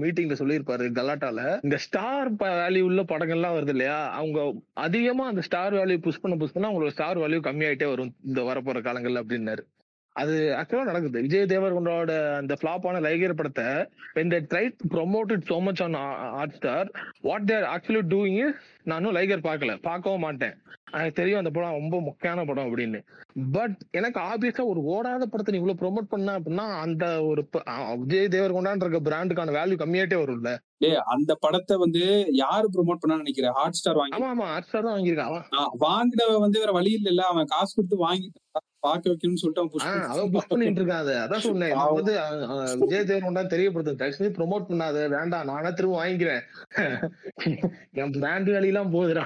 மீட்டிங்ல சொல்லியிருப்பாரு கலாட்டால. இந்த ஸ்டார் வேல்யூ உள்ள படங்கள்லாம் வருது இல்லையா? அவங்க அதிகமா அந்த ஸ்டார் வேல்யூ புஷ் பண்ண புஷ் பண்ண அவங்களோட ஸ்டார் வேல்யூ கம்மியாயிட்டே வரும் இந்த வரப்போற காலங்கள்ல அப்படின்னாரு. அது ஆக்சுவலா நடக்குது. விஜய் தேவர்கொண்டோட அந்த ஃபிளாப்பான லைகர் படத்தை they try to promote it so much on hot star what they're actually doing is நானும் லைகர் பார்க்கல. பார்க்கவும் மாட்டேன். எனக்கு தெரியும் அந்த படம் ரொம்ப முக்கியமான படம் அப்படின்னு. பட் எனக்கு ஆப்வியஸா ஒரு ஓடாத படத்தை நீ இவ்வளவு ப்ரோமோட் பண்ண அப்படின்னா அந்த ஒரு விஜய் தேவர்கொண்டான்ற இருக்க பிராண்டுக்கான வேல்யூ கம்மியாயிட்டே வரும்ல. டேய் அந்த படத்தை வந்து யாரு ப்ரோமோட் பண்ணா நினைக்கிறேன் ஹாட் ஸ்டார் வாங்கி ஆமா ஆமா ஹாட் ஸ்டார் தான் வாங்கியிருக்கான். வாங்கினவன் வந்து வேற வழி இல்ல அவன் காசு கொடுத்து வாங்கி பார்க்க வைக்கணும்னு சொல்லிட்டு அவன் அவன் புஷ் பண்ணிட்டு இருக்கான் அதை. அதான் சொன்னேன் நான் வந்து விஜய் தேவர்கொண்டா தெரியப்படுத்து தயவுசெய்து ப்ரோமோட் பண்ணாத. வேண்டாம். நானே திரும்ப வாங்கிக்கிறேன். என் பிராண்ட் வேலையெல்லாம் போகுதுடா.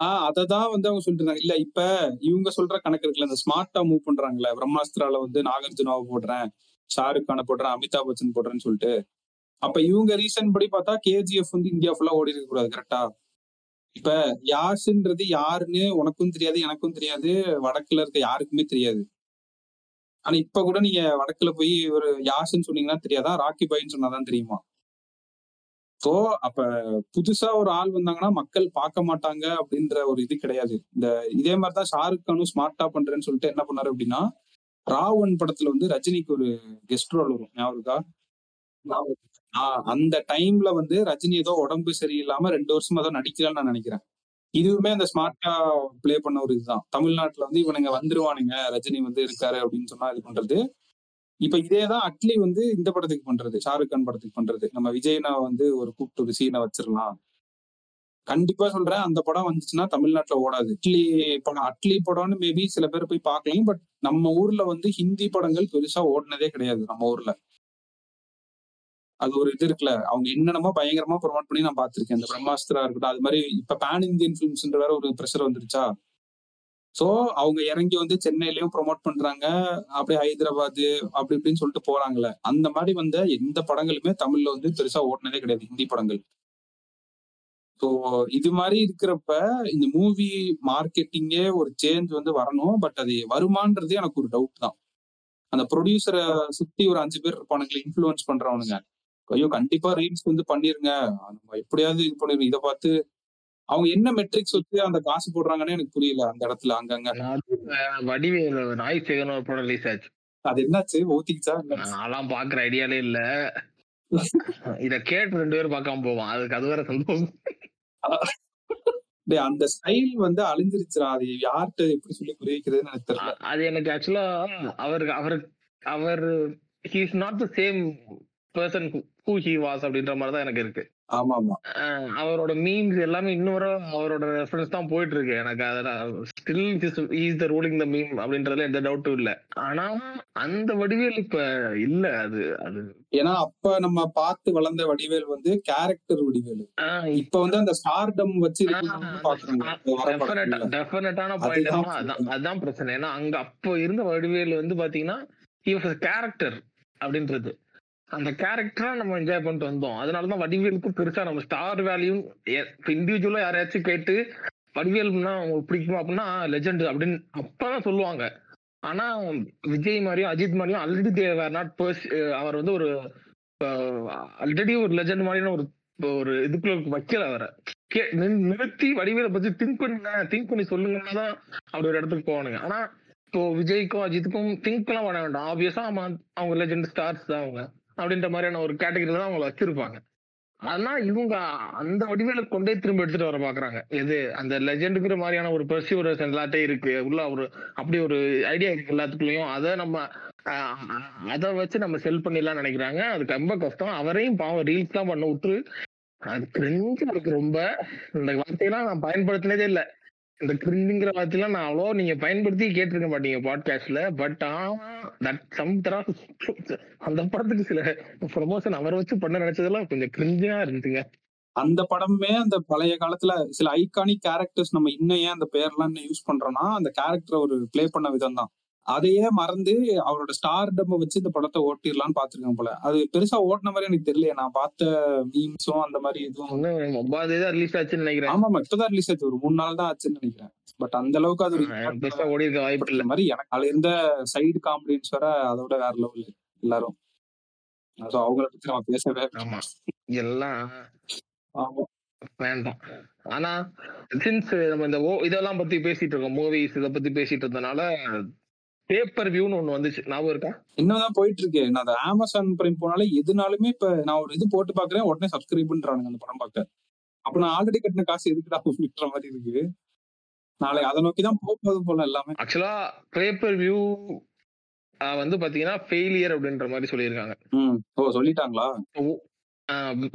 ஆஹ் அததான் வந்து அவங்க சொல்லிட்டு இல்ல இப்ப இவங்க சொல்ற கணக்கு இருக்குல்ல இந்த ஸ்மார்ட்டா மூவ் பண்றாங்கல்ல பிரம்மாஸ்திரால வந்து நாகார்ஜுனாவை போடுறேன் ஷாருக் கானை போடுறேன் அமிதாப் பச்சன் போடுறேன்னு சொல்லிட்டு. அப்ப இவங்க ரீசன் படி பார்த்தா கேஜிஎஃப் வந்து இந்தியா ஃபுல்லா ஓடி இருக்க கூடாது கரெக்டா இப்ப யாஸ்ன்றது யாருன்னு உனக்கும் தெரியாது எனக்கும் தெரியாது. வடக்குல இருக்க யாருக்குமே தெரியாது. ஆனா இப்ப கூட நீங்க வடக்குல போய் ஒரு யாஸ்ன்னு சொன்னீங்கன்னா தெரியாதா? ராக்கி பாய்ன்னு சொன்னாதான் தெரியுமா? சோ அப்ப புதுசா ஒரு ஆள் வந்தாங்கன்னா மக்கள் பார்க்க மாட்டாங்க அப்படின்ற ஒரு இது கிடையாது. இந்த இதே மாதிரிதான் ஷாருக் கானும் ஸ்மார்ட்டா பண்றேன்னு சொல்லிட்டு என்ன பண்ணாரு அப்படின்னா ராவன் படத்துல வந்து ரஜினிக்கு ஒரு கெஸ்ட் ரோல் வரும். ஞாபகம் இருக்கா? அந்த டைம்ல வந்து ரஜினி ஏதோ உடம்பு சரியில்லாம ரெண்டு வருஷம் ஏதோ நடிக்கலாம்னு நான் நினைக்கிறேன். இதுவுமே அந்த ஸ்மார்ட்டா ப்ளே பண்ண ஒரு இதுதான். தமிழ்நாட்டுல வந்து இவனுங்க வந்துருவானுங்க ரஜினி வந்து இருக்காரு அப்படின்னு சொன்னா இது பண்றது. இப்ப இதேதான் அட்லி வந்து இந்த படத்துக்கு பண்றது ஷாருக் கான் படத்துக்கு பண்றது. நம்ம விஜய்னா வந்து ஒரு கூப்பிட்டு ஒரு சீனை வச்சிடலாம். கண்டிப்பா சொல்றேன் அந்த படம் வந்துச்சுன்னா தமிழ்நாட்டுல ஓடாது. அட்லி படம் அட்லி படம்னு மேபி சில பேர் போய் பார்க்கலாம் பட் நம்ம ஊர்ல வந்து ஹிந்தி படங்கள் பெருசா ஓடினதே கிடையாது நம்ம ஊர்ல. அது ஒரு இது இருக்குல்ல. அவங்க என்னென்னமோ பயங்கரமா ப்ரொமோட் பண்ணி நான் பார்த்துருக்கேன். இந்த பிரம்மாஸ்திரா இருக்கட்டும் அது மாதிரி இப்ப பேன் இந்தியன் ஃபிலிம்ஸ்ன்ற வேற ஒரு ப்ரெஷர் வந்துருச்சா? ஸோ அவங்க இறங்கி வந்து சென்னையிலயும் ப்ரொமோட் பண்றாங்க. அப்படியே ஹைதராபாத் அப்படி இப்படின்னு சொல்லிட்டு போறாங்களே அந்த மாதிரி வந்த எந்த படங்களுமே தமிழ்ல வந்து பெருசா ஓட்டினதே கிடையாது. ஹிந்தி படங்கள். ஸோ இது மாதிரி இருக்கிறப்ப இந்த மூவி மார்க்கெட்டிங்கே ஒரு சேஞ்ச் வந்து வரணும். பட் அது வருமானது எனக்கு ஒரு டவுட் தான். அந்த ப்ரொடியூசரை சுத்தி ஒரு அஞ்சு பேர் இருப்பானுங்களே இன்ஃபுளுன்ஸ் பண்றவனுங்க. ஐயோ கண்டிப்பா ரீல்ஸ் வந்து பண்ணிருங்க. நம்ம எப்படியாவது இது பண்ணிருங்க இதை பார்த்து அவங்க என்ன மெட்ரிக்ஸ் வச்சு அந்த காசு போடுறாங்கன்னு எனக்கு புரியல அந்த இடத்துல அங்கங்க. வடிவேல நாய் சேகன் ஒரு படம் ரிலீஸ் ஆச்சு. அது என்னாச்சு? ஊத்திக்கிச்சா நான்லாம் பாக்குற ஐடியாலே இல்ல. இத கேட்டு ரெண்டு பேரும் பார்க்காம போவான் அதுக்கு அது வேற சந்தோஷம் அந்த ஸ்டைல் வந்து அழிஞ்சிருச்சுடா. அது யார்கிட்ட எப்படி சொல்லி புரிய வைக்கிறதுன்னு எனக்கு தெரியல. அ- அது எனக்கு ஆக்சுவலா அவருக்கு அவர் அவர் he is not the same person who he was அப்படின்ற மாதிரி தான் எனக்கு இருக்கு. ஆமா ஆமா அவரோட மீம்ஸ் எல்லாமே இன்னும் வரை அவரோட ரெஃபரன்ஸ் தான் போயிட்டு இருக்கு எனக்கு அதுல still is the ruling the meme அப்படின்றதுல எந்த டவுட்டும் இல்ல. ஆனா அந்த வடிவேல் இப்ப இல்ல. அது அது ஏன்னா அப்ப நம்ம பார்த்து வளர்ந்த வடிவேல் வந்து கேரக்டர் வடிவேல். இப்ப வந்து அந்த ஸ்டார்டம் வச்சு. டெஃபினட்டான பாயிண்ட் அதான் அதான் பிரச்சனை. ஏன்னா அங்க அப்போ இருந்த வடிவேல் வந்து பாத்தீங்கன்னா கேரக்டர் அப்படின்றது. அந்த கேரக்டரா நம்ம என்ஜாய் பண்ணிட்டு வந்தோம். அதனாலதான் வடிவேலுக்கும் பெருசா நம்ம ஸ்டார் வேல்யூ இண்டிவிஜுவலா யாரையாச்சும் கேட்டு வடிவேல்னா அவங்களுக்கு பிடிக்குமா அப்படின்னா லெஜெண்ட் அப்படின்னு அப்பதான் சொல்லுவாங்க. ஆனா விஜய் மாதிரியும் அஜித் மாதிரியும் already they were not first அவர் வந்து ஒரு ஆல்ரெடி ஒரு லெஜெண்ட் மாதிரியான ஒரு ஒரு இதுக்குள்ள வைக்கல அவரை. கே- நிறுத்தி வடிவேலை பத்தி திங்க் பண்ணுங்க திங்க் பண்ணி சொல்லுங்கன்னா தான் அப்படி ஒரு இடத்துக்கு போவானுங்க. ஆனா இப்போ விஜய்க்கும் அஜித்துக்கும் திங்க் எல்லாம் பண்ண வேண்டாம். ஆப்வியஸா அவங்க லெஜெண்ட் ஸ்டார்ஸ் தான் அவங்க. அப்படின்ற மாதிரியான ஒரு கேட்டகரியில தான் அவங்கள வச்சிருப்பாங்க. ஆனா இவங்க அந்த வடிவேல கொண்டே திரும்ப எடுத்துட்டு வர பாக்குறாங்க. எது அந்த லெஜெண்டுங்கிற மாதிரியான ஒரு பெர்சிவரன்ஸ் எல்லாத்தையும் இருக்கு. உள்ள ஒரு அப்படி ஒரு ஐடியா இருக்கு எல்லாத்துக்குள்ளயும். அதை நம்ம அதை வச்சு நம்ம செல் பண்ணிடலாம் நினைக்கிறாங்க. அது ரொம்ப கஷ்டம். அவரையும் பாவம் ரீல்ஸ் தான் பண்ண விட்டு அது கிரிஞ்சு இருக்கு ரொம்ப. இந்த வார்த்தையெல்லாம் நான் பயன்படுத்தினதே இல்லை. இந்த கிரிஞ்சுங்கிற வார்த்தையெல்லாம் நான் அவ்வளோ நீங்க பயன்படுத்தி கேட்டிருக்க மாட்டீங்க பாட்காஸ்ட்ல பட் ஆனா தட் சம் அந்த படத்துக்கு சில ப்ரொமோஷன் அவரை வச்சு பண்ண நினைச்சதெல்லாம் கொஞ்சம் கிரிஞ்சா இருந்துச்சுங்க. அந்த படமே அந்த பழைய காலத்துல சில ஐகானிக் கேரக்டர்ஸ் நம்ம இன்னும் ஏன் அந்த பேர்லாம் யூஸ் பண்றோம்னா அந்த கேரக்டர் ஒரு ப்ளே பண்ண விதம் தான் அதையே மறந்து அவரோட ஸ்டார் டம்ம வச்சு இந்த படத்தை ஓட்டிடலாம்னு பாத்துருக்கேன் போல. அது பெருசா ஓட்டின மாதிரி எனக்கு தெரியல நான் பார்த்த மீம்ஸும் அந்த மாதிரி எதுவும் இன்னும் ஒன்பது தான் ரிலீஸ் ஆச்சுன்னு நினைக்கிறேன். ஆமா ஆமா இப்பதான் ரிலீஸ் ஆச்சு. ஒரு மூணு நாள் தான் ஆச்சுன்னு நினைக்கிறேன். பட் அந்த அளவுக்கு அது ஓடி இருக்க வாய்ப்பு இல்ல. மாதிரி எனக்கு அதுல இருந்த சைடு காமெடியன்ஸ் வர அதோட வேற லெவல் எல்லாரும். அவங்கள பத்தி நம்ம பேசவே எல்லாம் ஆமா. வேண்டாம். ஆனா சின்ஸ் நம்ம இந்த ஓ இதெல்லாம் பத்தி பேசிட்டு இருக்கோம். மூவிஸ் இத பத்தி பேசிட்டு இருந்தனால பேப்பர் வியூன்னு ஒண்ணு வந்துச்சு ஞாபகம் இருக்கா இன்னும் போயிட்டு இருக்கு நான் அந்த அமேசான் பிரைம் போனாலே எதுனாலுமே இப்ப நான் ஒரு இது போட்டு பாக்குறேன் உடனே சப்ஸ்கிரைப் பண்றானுங்க அந்த படம் பார்க்க அப்ப நான் ஆல்ரெடி கட்டின காசு எதுக்குடா அப்படின்ற மாதிரி இருக்கு நாளை அதை நோக்கி தான் போகுது போல எல்லாமே ஆக்சுவலா பேப்பர் வியூ வந்து பாத்தீங்கன்னா ஃபெயிலியர் அப்படின்ற மாதிரி சொல்லியிருக்காங்க ஓ சொல்லிட்டாங்களா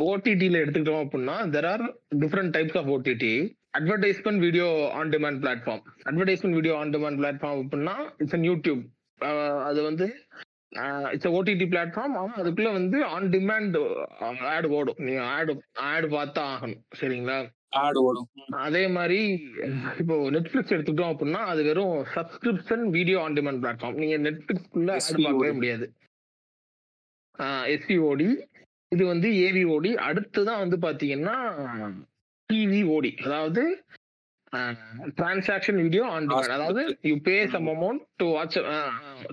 ஓடிடில எடுத்துக்கிட்டோம் அப்படின்னா there are different types of OTT advertisement video on demand platform advertisement video on demand platform அப்படின்னா இட்ஸ் யூடியூப் அது வந்து இட்ஸ் ஓடிடி பிளாட்ஃபார்ம் ஆனால் அதுக்குள்ள வந்து ஆன் டிமாண்ட் ஆட் ஓடும். நீங்க ஆட் ஆட் பார்த்தா ஆகணும். சரிங்களா? ஆடு ஓடும். அதே மாதிரி இப்போ நெட்ஃபிளிக்ஸ் எடுத்துக்கிட்டோம் அப்படின்னா அது வெறும் subscription video on demand platform நீங்க நெட்ஃபிளிக்ஸ்க்குள்ள ஆட். பார்க்கவே முடியாது. எஸ்விஓடி இது வந்து ஏவிஓடி அடுத்துதான் வந்து பாத்தீங்கன்னா டிவிஓடி அதாவது டிரான்சாக்ஷன் வீடியோ ஆன் டிமாண்ட் அதாவது you pay some amount to watch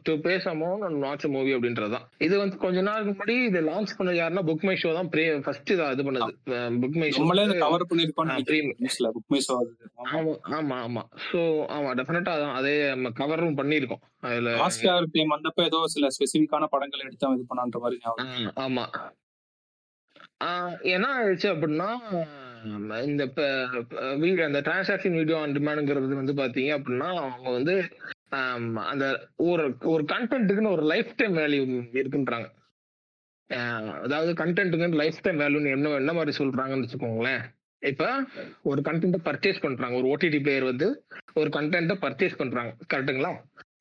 to pay some amount and watch movie அப்படின்றது தான். இது வந்து கொஞ்ச நாளுக்கு முன்னாடி இது லான்ச் பண்ணது யாருன்னா புக் மை ஷோ தான் ஃபர்ஸ்ட் இதை இது பண்ணது. புக் மை ஷோ நம்மளே கவர். நியூஸ்ல புக் மை ஷோ ஆமா. ஆமா ஆமா சோ ஆமா டெஃபினட்டா அதான். அதே நம்ம கவரும் பண்ணிருக்கோம் அதுல ஆஸ்கார் டைம் வந்தப்ப ஏதோ சில ஸ்பெசிபிக்கான படங்கள் எடுத்து இது பண்ணான்ற மாதிரி ஆமா. என்ன ஆயிடுச்சு அப்படின்னா இந்த வீடியோ அந்த டிரான்சாக்ஷன் வீடியோ ஆன் டிமாண்டுங்கிறது வந்து பாத்தீங்க அப்படின்னா அவங்க வந்து அந்த ஒரு ஒரு கண்டென்ட்டுக்குன்னு ஒரு லைஃப் டைம் வேல்யூ இருக்குன்றாங்க அதாவது கண்டென்ட்டுக்குன்னு லைஃப் டைம் வேல்யூன்னு என்ன என்ன மாதிரி சொல்றாங்கன்னு வச்சுக்கோங்களேன். இப்போ ஒரு கண்டென்ட்டை பர்ச்சேஸ் பண்றாங்க. ஒரு ஓடிடி பிளேயர் வந்து ஒரு கண்டென்ட்டை பர்ச்சேஸ் பண்றாங்க. கரெக்ட்டுங்களா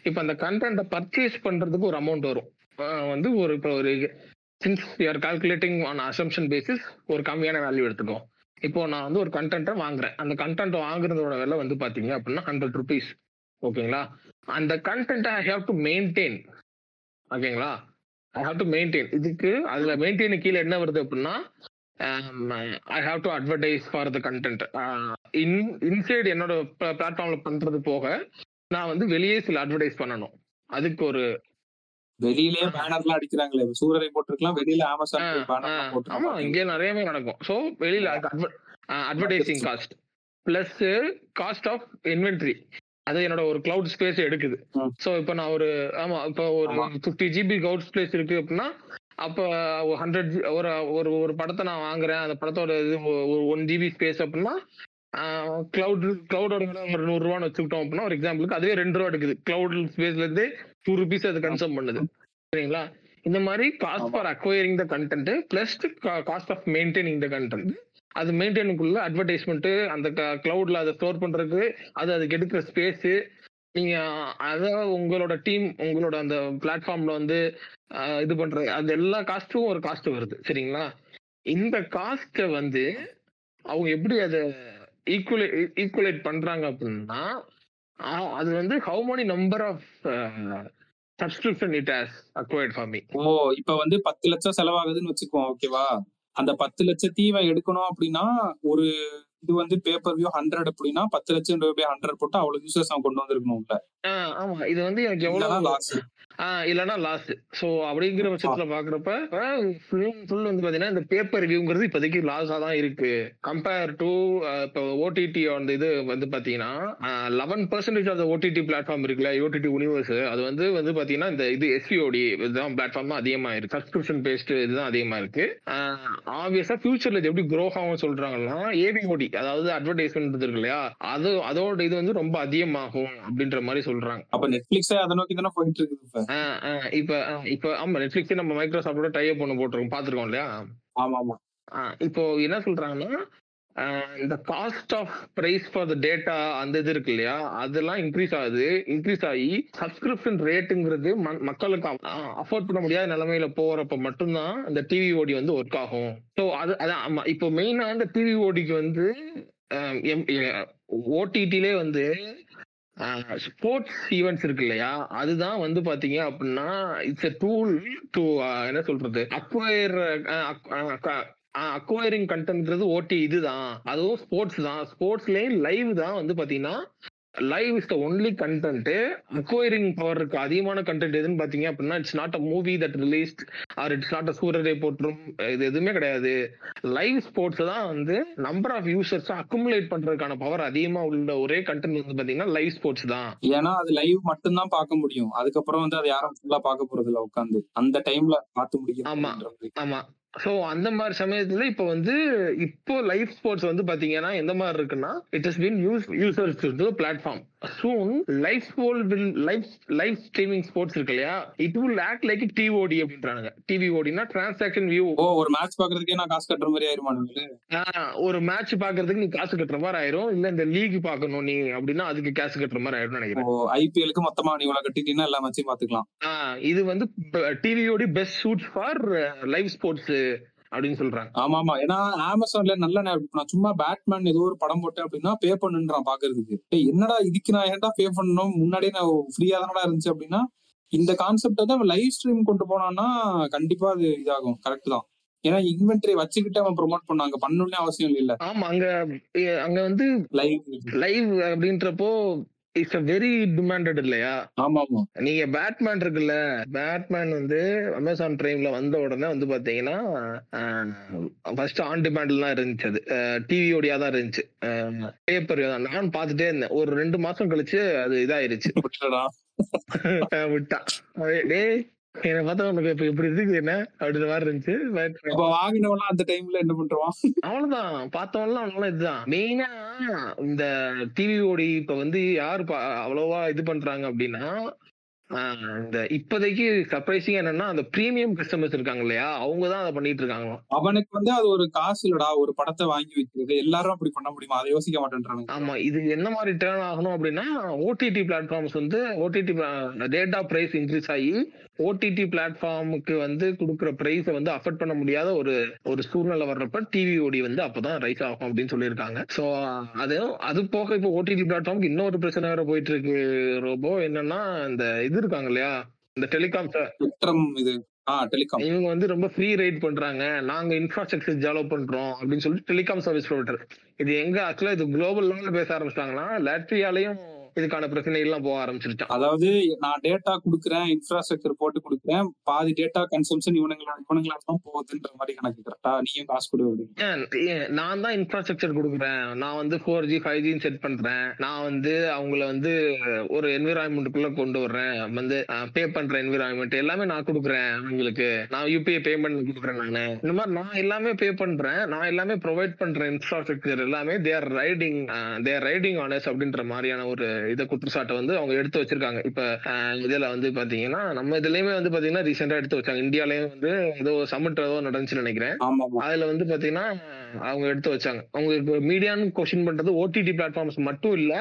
இப்போ அந்த கண்டென்ட்டை பர்ச்சேஸ் பண்றதுக்கு ஒரு அமௌண்ட் வரும். வந்து ஒரு இப்போ ஒரு since you're calculating on assumption basis ஒரு கம்மியான வேல்யூ எடுத்துக்கோம் இப்போ நான் வந்து ஒரு கண்டென்ட்டை வாங்குறேன். அந்த கண்டென்ட் வாங்குறதோட விலை வந்து பாத்தீங்க அப்படின்னா ஹண்ட்ரட் ருபீஸ் ஓகேங்களா? அந்த கண்டென்ட்டை ஐ ஹாவ் டு மெயின்டைன் ஓகேங்களா? ஐ ஹாவ் டு மெயின்டைன் இதுக்கு அதுல மெயின்டைன் கீழே என்ன வருது அப்படின்னா I have to advertise for the content in inside என்னோட பிளாட்ஃபார்ம்ல பண்றது போக நான் வந்து வெளியே சில அட்வர்டைஸ் பண்ணணும். அதுக்கு ஒரு வெளியிலே பேனர்லாம் அடிக்கிறாங்களே சூரரை போட்டிருக்கலாம் வெளியில அமேசான் பேனர் ஆ, ஆமா போட்டு இங்க நிறையவே நடக்கும். சோ வெளியில advertising cost plus cost of inventory அது என்னோட ஒரு கிளவுட் ஸ்பேஸ் எடுக்குது. சோ இப்போ நான் ஒரு ஆமா இப்போ ஒரு. ஃபிஃப்டி ஜிபி கிளவுட் ஸ்பேஸ் இருக்கு அப்படின்னா அப்போ ஹண்ட்ரட் ஒரு ஒரு ஒரு படத்தை நான் வாங்குறேன். அந்த படத்தோட இது ஒரு ஒன் ஜிபி ஸ்பேஸ் அப்படின்னா கிளவுட் கிளவுடோட ஒரு நூறு ரூபான்னு வச்சுக்கிட்டோம் அப்படின்னா ஒரு எக்ஸாம்பிளுக்கு அதுவே ரெண்டு ரூபா எடுக்குது. கிளவுட் ஸ்பேஸ்ல இருந்து டூ ருபீஸ் அது கன்சூம் பண்ணுது. சரிங்களா? இந்த மாதிரி cost. For acquiring the content plus cost of maintaining the content அது மெயின்டைனுக்குள்ள அட்வர்டைஸ்மெண்ட் அந்த கிளவுட்ல அதை ஸ்டோர் பண்றதுக்கு அது அதுக்கு எடுக்கிற ஸ்பேஸ் நீங்க அத உங்களோட டீம் உங்களோட அந்த பிளாட்ஃபார்ம்ல வந்து இது பண்ற அந்த எல்லா காஸ்ட்டும் ஒரு காஸ்ட் வருது. சரிங்களா? இந்த காஸ்ட்டை வந்து அவங்க எப்படி அதை ஈக்குவலே ஈக்குவலேட் பண்றாங்க அப்படின்னா அது வந்து how many number of subscription it has acquired for me ஓ இப்ப வந்து பத்து லட்சம் செலவாகுதுன்னு வச்சுக்குவோம் ஓகேவா அந்த பத்து லட்சத்தையும் எடுக்கணும் அப்படின்னா ஒரு இது வந்து பேப்பர் வியூ ஹண்ட்ரட் அப்படின்னா பத்து லட்சம் ரூபாய் ஹண்ட்ரட் போட்டு அவ்வளவு யூசர்ஸ் அவன் கொண்டு வந்திருக்கணும் உள்ள ஆமா. இது வந்து எனக்கு எவ்வளவு லாஸ் இல்லைன்னா லாஸ் ஸோ அப்படிங்கிற பட்சத்துல பாக்குறப்ப ஃபுல் வந்து பாத்தீங்கன்னா இந்த பேப்பர் ரிவ்யூங்கிறது இப்போதைக்கு லாஸா தான் இருக்கு. கம்பேர் டு இப்போ ஓடிடி அந்த இது வந்து பாத்தீங்கன்னா eleven percentage of OTT platform இருக்குல்ல ஓடிடி யூனிவர்ஸ் அது வந்து வந்து பாத்தீங்கன்னா இந்த இது எஸ்பிஓடி இதுதான் பிளாட்ஃபார்ம் தான் அதிகமா இருக்கு சப்ஸ்கிரிப்ஷன் பேஸ்ட் இதுதான் அதிகமா இருக்கு ஆப்வியஸா ஃபியூச்சர்ல இது எப்படி க்ரோ ஆகும் சொல்றாங்கன்னா ஏபிஓடி அதாவது அட்வர்டைஸ்மெண்ட் இருக்கு இல்லையா? அது அதோட இது வந்து ரொம்ப அதிகமாகும் அப்படின்ற மாதிரி சொல்றாங்க. அப்ப நெட்ஃபிளிக்ஸே அதை நோக்கி தானே போயிட்டு இருக்குது இப்ப இப்ப ஆமா நெட்ஃபிளிக்ஸ் நம்ம மைக்ரோசாஃப்டோட டைப் ஒன்று போட்டிருக்கோம். பார்த்திருக்கோம் இல்லையா? ஆமா ஆமா இப்போ என்ன சொல்றாங்கன்னா இந்த cost of price for the data அந்த இது இருக்கு இல்லையா? அதெல்லாம் இன்க்ரீஸ் ஆகுது. இன்க்ரீஸ் ஆகி சப்ஸ்கிரிப்ஷன் ரேட்டுங்கிறது மக்களுக்கு அஃபோர்ட் பண்ண முடியாத நிலைமையில போறப்ப மட்டும்தான் இந்த டிவி ஓடி வந்து ஒர்க் ஆகும். ஸோ அது அதான் ஆமா இப்போ மெயினா இந்த டிவி ஓடிக்கு வந்து ஓடிடிலே வந்து ஸ்போர்ட்ஸ் ஈவெண்ட்ஸ் இருக்கு இல்லையா? அதுதான் வந்து பாத்தீங்க அப்படின்னா இட்ஸ் எ டூல் டு என்ன சொல்றது? அக்வயர் அக்வயரிங் கண்டென்ட்ங்கிறது ஓட்டி இதுதான். அதுவும் ஸ்போர்ட்ஸ் தான். ஸ்போர்ட்ஸ்லயும் லைவ் தான் வந்து பாத்தீங்கன்னா live is the only content acquiring power இருக்கு. அதிகமான கண்டென்ட் எதுன்னு பாத்தீங்க அப்படின்னா it's not a movie that released or it's not a Soorarai Pottru இது எதுவுமே கிடையாது. லைவ் ஸ்போர்ட்ஸ் தான் வந்து நம்பர் ஆஃப் யூசர்ஸ் அக்குமுலேட் பண்றதுக்கான பவர் அதிகமா உள்ள ஒரே கண்டென்ட் வந்து பாத்தீங்கன்னா லைவ் ஸ்போர்ட்ஸ் தான். ஏன்னா அது லைவ் மட்டும்தான் பார்க்க முடியும். அதுக்கப்புறம் வந்து அதை யாரும் ஃபுல்லா பார்க்க போறது இல்ல உட்காந்து அந்த டைம்ல பார்த்து முடியும் ஆமா. ஆமா. ஸோ அந்த மாதிரி சமயத்துல இப்போ வந்து இப்போ லைஃப் ஸ்போர்ட்ஸ் வந்து பாத்தீங்கன்னா எந்த மாதிரி இருக்குன்னா it is been use users to platform soon live sport will live live streaming sports இருக்கு இல்லையா? It will act like TOD அப்படின்றாங்க டிவிஓடினா டிரான்சாக்ஷன் வியூ ஓ ஒரு மேட்ச் பாக்குறதுக்கே நான் காசு கட்டுற மாதிரி ஆயிருமானுங்களே ஒரு மேட்ச் பாக்குறதுக்கு நீ காசு கட்டுற மாதிரி ஆயிரும். இல்ல இந்த லீக் பாக்கணும் நீ அப்படின்னா அதுக்கு காசு கட்டுற மாதிரி ஆயிரும் நினைக்கிறேன். ஐபிஎலுக்கு மொத்தமா நீ இவ்வளவு கட்டிட்டீங்கன்னா எல்லா மேட்சையும் பாத்துக்கலாம் இது வந்து டிவியோட best shoot for live sports அப்படின்னு சொல்றாங்க. ஆமா ஆமா ஏன்னா அமேசான்ல நல்ல நேரம் நான் சும்மா பேட்மேன் ஏதோ ஒரு படம் போட்டேன் அப்படின்னா பே பண்ணுன்றான் பாக்குறதுக்கு. என்னடா இதுக்கு நான் ஏன்டா பே பண்ணணும்? முன்னாடியே நான் ஃப்ரீயா தானடா இருந்துச்சு அப்படின்னா இந்த கான்செப்ட் வந்து லைவ் ஸ்ட்ரீம் கொண்டு போனான்னா கண்டிப்பா அது இதாகும். கரெக்ட் தான். ஏன்னா இன்வென்டரி வச்சுக்கிட்டு அவன் ப்ரொமோட் பண்ணாங்க பண்ணணும்னே அவசியம் இல்ல. ஆமா அங்க அங்க வந்து லைவ் லைவ் அப்படின்றப்போ இட்ஸ் அ வெரி டிமாண்டட் இல்லையா? ஆமா ஆமா நீங்க பேட்மேன் இருக்குல்ல பேட்மேன் வந்து அமேசான் பிரைம்ல வந்த உடனே வந்து பாத்தீங்கன்னா ஃபர்ஸ்ட் ஆன் டிமாண்ட்லாம் இருந்துச்சு அது. டிவியோடயா தான் இருந்துச்சு. பேப்பர் தான். நான் பார்த்துட்டே இருந்தேன். ஒரு ரெண்டு மாசம் கழிச்சு அது இதாயிருச்சு. விட்டான் டேய். என்னை பார்த்தா உனக்கு இப்ப இப்படி இருக்கு என்ன? அப்படின்ற மாதிரி இருந்துச்சு. But அப்ப வாங்கினவெல்லாம் அந்த டைம்ல என்ன பண்றான்? அவ்வளவுதான். பார்த்தவன்லாம் அவனால இதுதான். மெயினா இந்த டிவியோடி இப்ப வந்து யாரு அவ்வளவா இது பண்றாங்க அப்படின்னா இந்த இப்போதைக்கு சர்ப்ரைசிங் என்னன்னா அந்த பிரீமியம் கஸ்டமர்ஸ் இருக்காங்க இல்லையா? அவங்க தான் அதை பண்ணிட்டு இருக்காங்களாம். அவனுக்கு வந்து அது ஒரு காசு இல்லடா ஒரு படத்தை வாங்கி வைக்கிறது. எல்லாரும் அப்படி பண்ண முடியுமா? அதை யோசிக்க மாட்டேன்றானுங்க. ஆமா இது என்ன மாதிரி டேர்ன் ஆகணும் அப்படின்னா ஓடிடி பிளாட்ஃபார்ம்ஸ் வந்து ஓடிடி டேட்டா பிரைஸ் இன்க்ரீஸ் ஆகி ஓடிடி பிளாட்ஃபார்முக்கு வந்து கொடுக்குற பிரைஸை வந்து அஃபோர்ட் பண்ண முடியாத ஒரு ஒரு சூழ்நிலை வர்றப்ப டிவி ஓடி வந்து அப்பதான் ரைஸ் ஆகும் அப்படின்னு சொல்லியிருக்காங்க. ஸோ அது அது போக இப்போ ஓடிடி பிளாட்ஃபார்முக்கு இன்னொரு பிரச்சனை வேற போயிட்டு இருக்கு ரோபோ. என்னன்னா இந்த இது இருக்காங்க இல்லையா? இந்த டெலிகாம் இது. இவங்க வந்து ரொம்ப ஃப்ரீ ரைட் பண்றாங்க. நாங்க இன்ஃப்ராஸ்ட்ரக்சர் டெவலப் பண்றோம் அப்படின்னு சொல்லிட்டு டெலிகாம் சர்வீஸ் ப்ரொவைடர் இது எங்க ஆக்சுவலா இது குளோபல் லெவல்ல பேச ஆரம்பிச்சிட்டாங்கன்னா லாட்வியாலையும் இதுக்கான பிரச்சனை எல்லாம் போக ஆரம்பிச்சிருச்சான் அதாவது நான் டேட்டா குடுக்குறேன் இன்ஃப்ராஸ்ட்ரக்சர் போட்டு கொடுக்குறேன் பாதி டேட்டா கன்சம்ஷன் இவனுங்களா இவனுங்களா தான் போகுதுன்ற மாதிரி கணக்கு கரெக்டா நீயும் காசு கொடு நான் தான் இன்ஃப்ராஸ்ட்ரக்சர் கொடுக்குறேன். நான் வந்து ஃபோர் ஜி ஃபைவ் ஜின்னு செட் பண்றேன். நான் வந்து அவங்கள வந்து ஒரு என்விரான்மெண்ட்டுக்குள்ள கொண்டு வர்றேன். வந்து பே பண்ற என்விரான்மெண்ட் எல்லாமே நான் கொடுக்குறேன் அவங்களுக்கு. நான் யூபிஐ பேமெண்ட் கொடுக்குறேன் நானு. இந்த மாதிரி நான் எல்லாமே பே பண்றேன். நான் எல்லாமே ப்ரொவைட் பண்ற இன்ஃப்ராஸ்ட்ரக்சர் எல்லாமே they're riding they're riding on us அப்படின்ற மாதிரியான ஒரு இதை குற்றச்சாட்டை வந்து அவங்க எடுத்து வச்சிருக்காங்க. இப்ப இதுல வந்து பாத்தீங்கன்னா நம்ம இதுலயுமே வந்து பாத்தீங்கன்னா ரீசெண்டா எடுத்து வச்சாங்க. இந்தியாலயும் வந்து ஏதோ சமிட் ஏதோ நடந்துச்சுன்னு நினைக்கிறேன். அதுல வந்து பாத்தீங்கன்னா அவங்க எடுத்து வச்சாங்க. அவங்க மீடியான்னு கொஸ்டின் பண்றது ஓடிடி பிளாட்ஃபார்ம்ஸ் மட்டும் இல்ல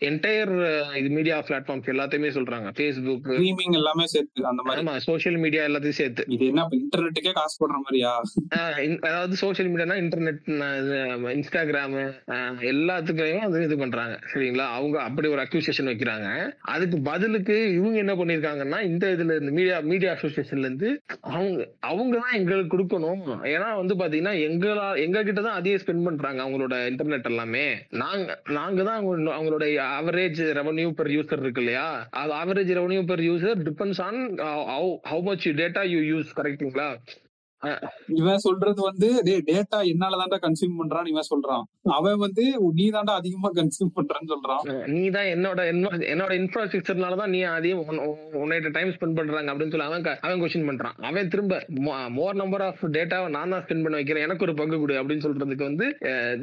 என்டையர் இது மீடியா பிளாட்ஃபார்ம்ஸ் எல்லாத்தையுமே சொல்றாங்க. ஃபேஸ்புக் ஸ்ட்ரீமிங் எல்லாமே சேர்த்து அந்த மாதிரி. ஆமா சோஷியல் மீடியா எல்லாத்தையும் சேர்த்து. இது என்ன இன்டர்நெட்டுக்கே காசு போடுற மாதிரியா? அதாவது சோஷியல் மீடியானா இன்டர்நெட் இன்ஸ்டாகிராம் எல்லாத்துக்குமே அது இது பண்றாங்க. சரிங்களா? அவங்க அப்படி ஒரு அக்யூசியேஷன் வைக்கிறாங்க. அதுக்கு பதிலுக்கு இவங்க என்ன பண்ணிருக்காங்கன்னா இந்த இதுல இருந்து மீடியா மீடியா அசோசியேஷன்ல இருந்து அவங்க அவங்க தான் எங்களுக்கு கொடுக்கணும். ஏன்னா வந்து பாத்தீங்கன்னா எங்களா எங்க கிட்ட தான் அதிக ஸ்பெண்ட் பண்றாங்க அவங்களோட இன்டர்நெட் எல்லாமே. நாங்க நாங்க தான் அவங்க- அவங்களோட ஆவரேஜ் ரெவன்யூ பெர் யூசர் இருக்கு இல்லையா அது average revenue per user depends on how much data you use கரெக்ட்டுங்களா இவன் சொல்றது வந்து டே டேட்டா என்னால தான்டா கன்சியூம் பண்றான்னு இவன் சொல்றான். அவன் வந்து நீ தான்டா அதிகமா கன்சியூம் பண்றான்னு சொல்றான். நீ தான் என்னோட என்னோட- என்னோட இன்ஃப்ராஸ்ட்ரக்சர்னால தான் நீ அதையும் உன்னைட்ட டைம் ஸ்பெண்ட் பண்றாங்க. அப்படின்னு சொல்லி அவன் அவன் கொஸ்டின் பண்றான். அவன் திரும்ப மோர் நம்பர் ஆஃப் டேட்டாவை நான் தான் ஸ்பெண்ட் பண்ண வைக்கிறேன். எனக்கு ஒரு பங்கு கொடு. அப்படின்னு சொல்றதுக்கு வந்து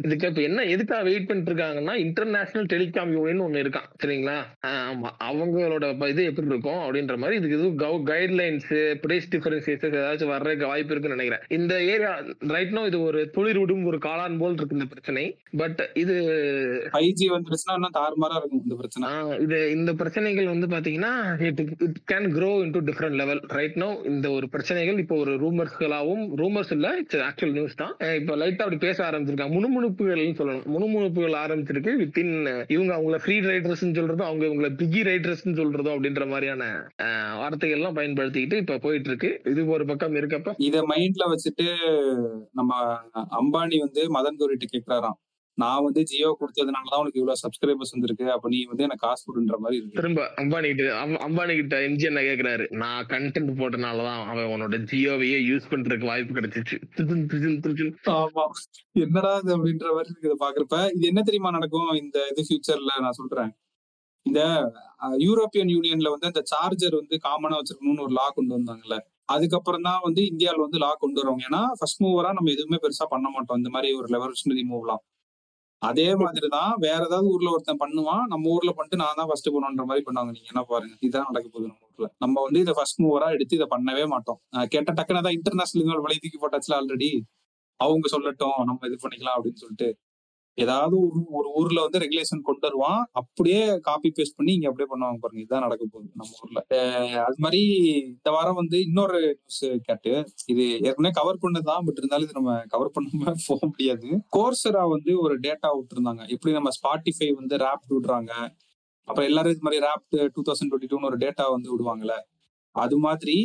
இதுக்கு இப்ப என்ன எதுக்காக வெயிட் பண்ணிட்டு இருக்காங்கன்னா இன்டர்நேஷனல் டெலிகாம் யூனியன் ஒண்ணு இருக்கான். சரிங்களா? ஆமா. அவங்களோட இது எப்படி இருக்கும் அப்படின்ற மாதிரி இதுக்கு எதுவும் கைட்லைன்ஸ் பிரைஸ் டிஃபரன்சியேஷன் ஏதாச்சும் வர்றதுக்கு வாய்ப்பு இருக்கு இருக்குன்னு நினைக்கிறேன். இந்த ஏரியா ரைட் நோ இது ஒரு துளிர் விடும் ஒரு காளான் போல் இருக்கு இந்த பிரச்சனை. பட் இது ஃபைவ் ஜி வந்துருச்சுன்னா இன்னும் தாறுமாறா இருக்கும் இந்த பிரச்சனை. இது இந்த பிரச்சனைகள் வந்து பாத்தீங்கன்னா it it can grow into different level right no இந்த ஒரு பிரச்சனைகள் இப்போ ஒரு ரூமர்ஸ்களாவும் ரூமர்ஸ் இல்ல இட்ஸ் ஆக்சுவல் நியூஸ் தான். இப்போ லைட்டா அப்படி பேச ஆரம்பிச்சிருக்காங்க முணுமுணுப்புகள்னு சொல்லணும். முணுமுணுப்புகள் ஆரம்பிச்சிருக்கு வித்தின் இவங்க அவங்கள ஃப்ரீ ரைடர்ஸ் சொல்றதும் அவங்க இவங்கள பிகி ரைடர்ஸ் சொல்றதும் அப்படின்ற மாதிரியான வார்த்தைகள்லாம் பயன்படுத்திக்கிட்டு இப்ப போயிட்டு இருக்கு. இது ஒரு பக்கம் இருக்கப்ப இத மைண்ட்ல வச்சுட்டு நம்ம அம்பானி வந்து மதன் கௌரிட்ட கேக்குறாராம். நான் வந்து ஜியோ கொடுத்ததுனாலதான் உனக்கு இவ்வளவு சப்ஸ்கிரைபர்ஸ் வந்திருக்கு. அப்ப நீ வந்து எனக்கு காசு கொடுன்ற மாதிரி இருக்கு. திரும்ப அம்பானி கிட்ட அம்- அம்பானி கிட்ட எம்ஜி என்ன கேக்குறாரு. நான் கண்டென்ட் போட்டனாலதான் அவன் உன்னோட ஜியோவையே யூஸ் பண்றதுக்கு வாய்ப்பு கிடைச்சிச்சு. ஆமா. என்னடா இது அப்படின்ற மாதிரி இருக்கு இதை பாக்குறப்ப இது என்ன தெரியுமா நடக்கும்? இந்த இது ஃபியூச்சர்ல நான் சொல்றேன். இந்த யூரோப்பியன் யூனியன்ல வந்து அந்த சார்ஜர் வந்து காமனா வச்சிருக்கணும்னு ஒரு லா கொண்டு வந்தாங்கல்ல. அதுக்கப்புறம் தான் வந்து இந்தியாவில் வந்து லா கொண்டு வருவாங்க ஏன்னா ஃபர்ஸ்ட் மூவரா நம்ம எதுவுமே பெருசா பண்ண மாட்டோம். இந்த மாதிரி ஒரு ரெவல்யூஷனரி மூவ்லாம் அதே மாதிரி தான் வேற ஏதாவது ஊர்ல ஒருத்தன் பண்ணுவான். நம்ம ஊர்ல பண்ணிட்டு நான் தான் ஃபர்ஸ்ட் பண்ணுன்ற மாதிரி பண்ணுவாங்க. நீங்க என்ன பாருங்க? இதுதான் நடக்க போகுது நம்ம ஊர்ல. நம்ம வந்து இதை ஃபர்ஸ்ட் மூவரா எடுத்து இதை பண்ணவே மாட்டோம். கேட்ட டக்குனு தான் இன்டர்நேஷனல் வலை தூக்கி போட்டாச்சுல ஆல்ரெடி அவங்க சொல்லட்டும் நம்ம இது பண்ணிக்கலாம் அப்படின்னு சொல்லிட்டு. ஏதாவது ஒரு ஒரு ஊர்ல வந்து ரெகுலேஷன் கொண்டு வருவான். அப்படியே காப்பி பேஸ்ட் பண்ணி இங்க அப்படியே பண்ணுவாங்க பாருங்க. இதுதான் நடக்க போகுது நம்ம ஊர்ல. அது மாதிரி இந்த வாரம் வந்து இன்னொரு நியூஸ் கேட்டு இது ஏற்கனவே கவர் பண்ணதுதான் பட் இருந்தாலும் இது நம்ம கவர் பண்ணாம (laughs) போக முடியாது. கோர்சரா வந்து ஒரு டேட்டா விட்டுருந்தாங்க. எப்படி நம்ம ஸ்பாட்டிஃபை வந்து ரேப் விடுறாங்க? அப்புறம் எல்லாரும் இது மாதிரி ரேப் டூ தௌசண்ட் டுவெண்ட்டி டூன்னு ஒரு டேட்டா வந்து விடுவாங்கல்ல? அது மாதிரி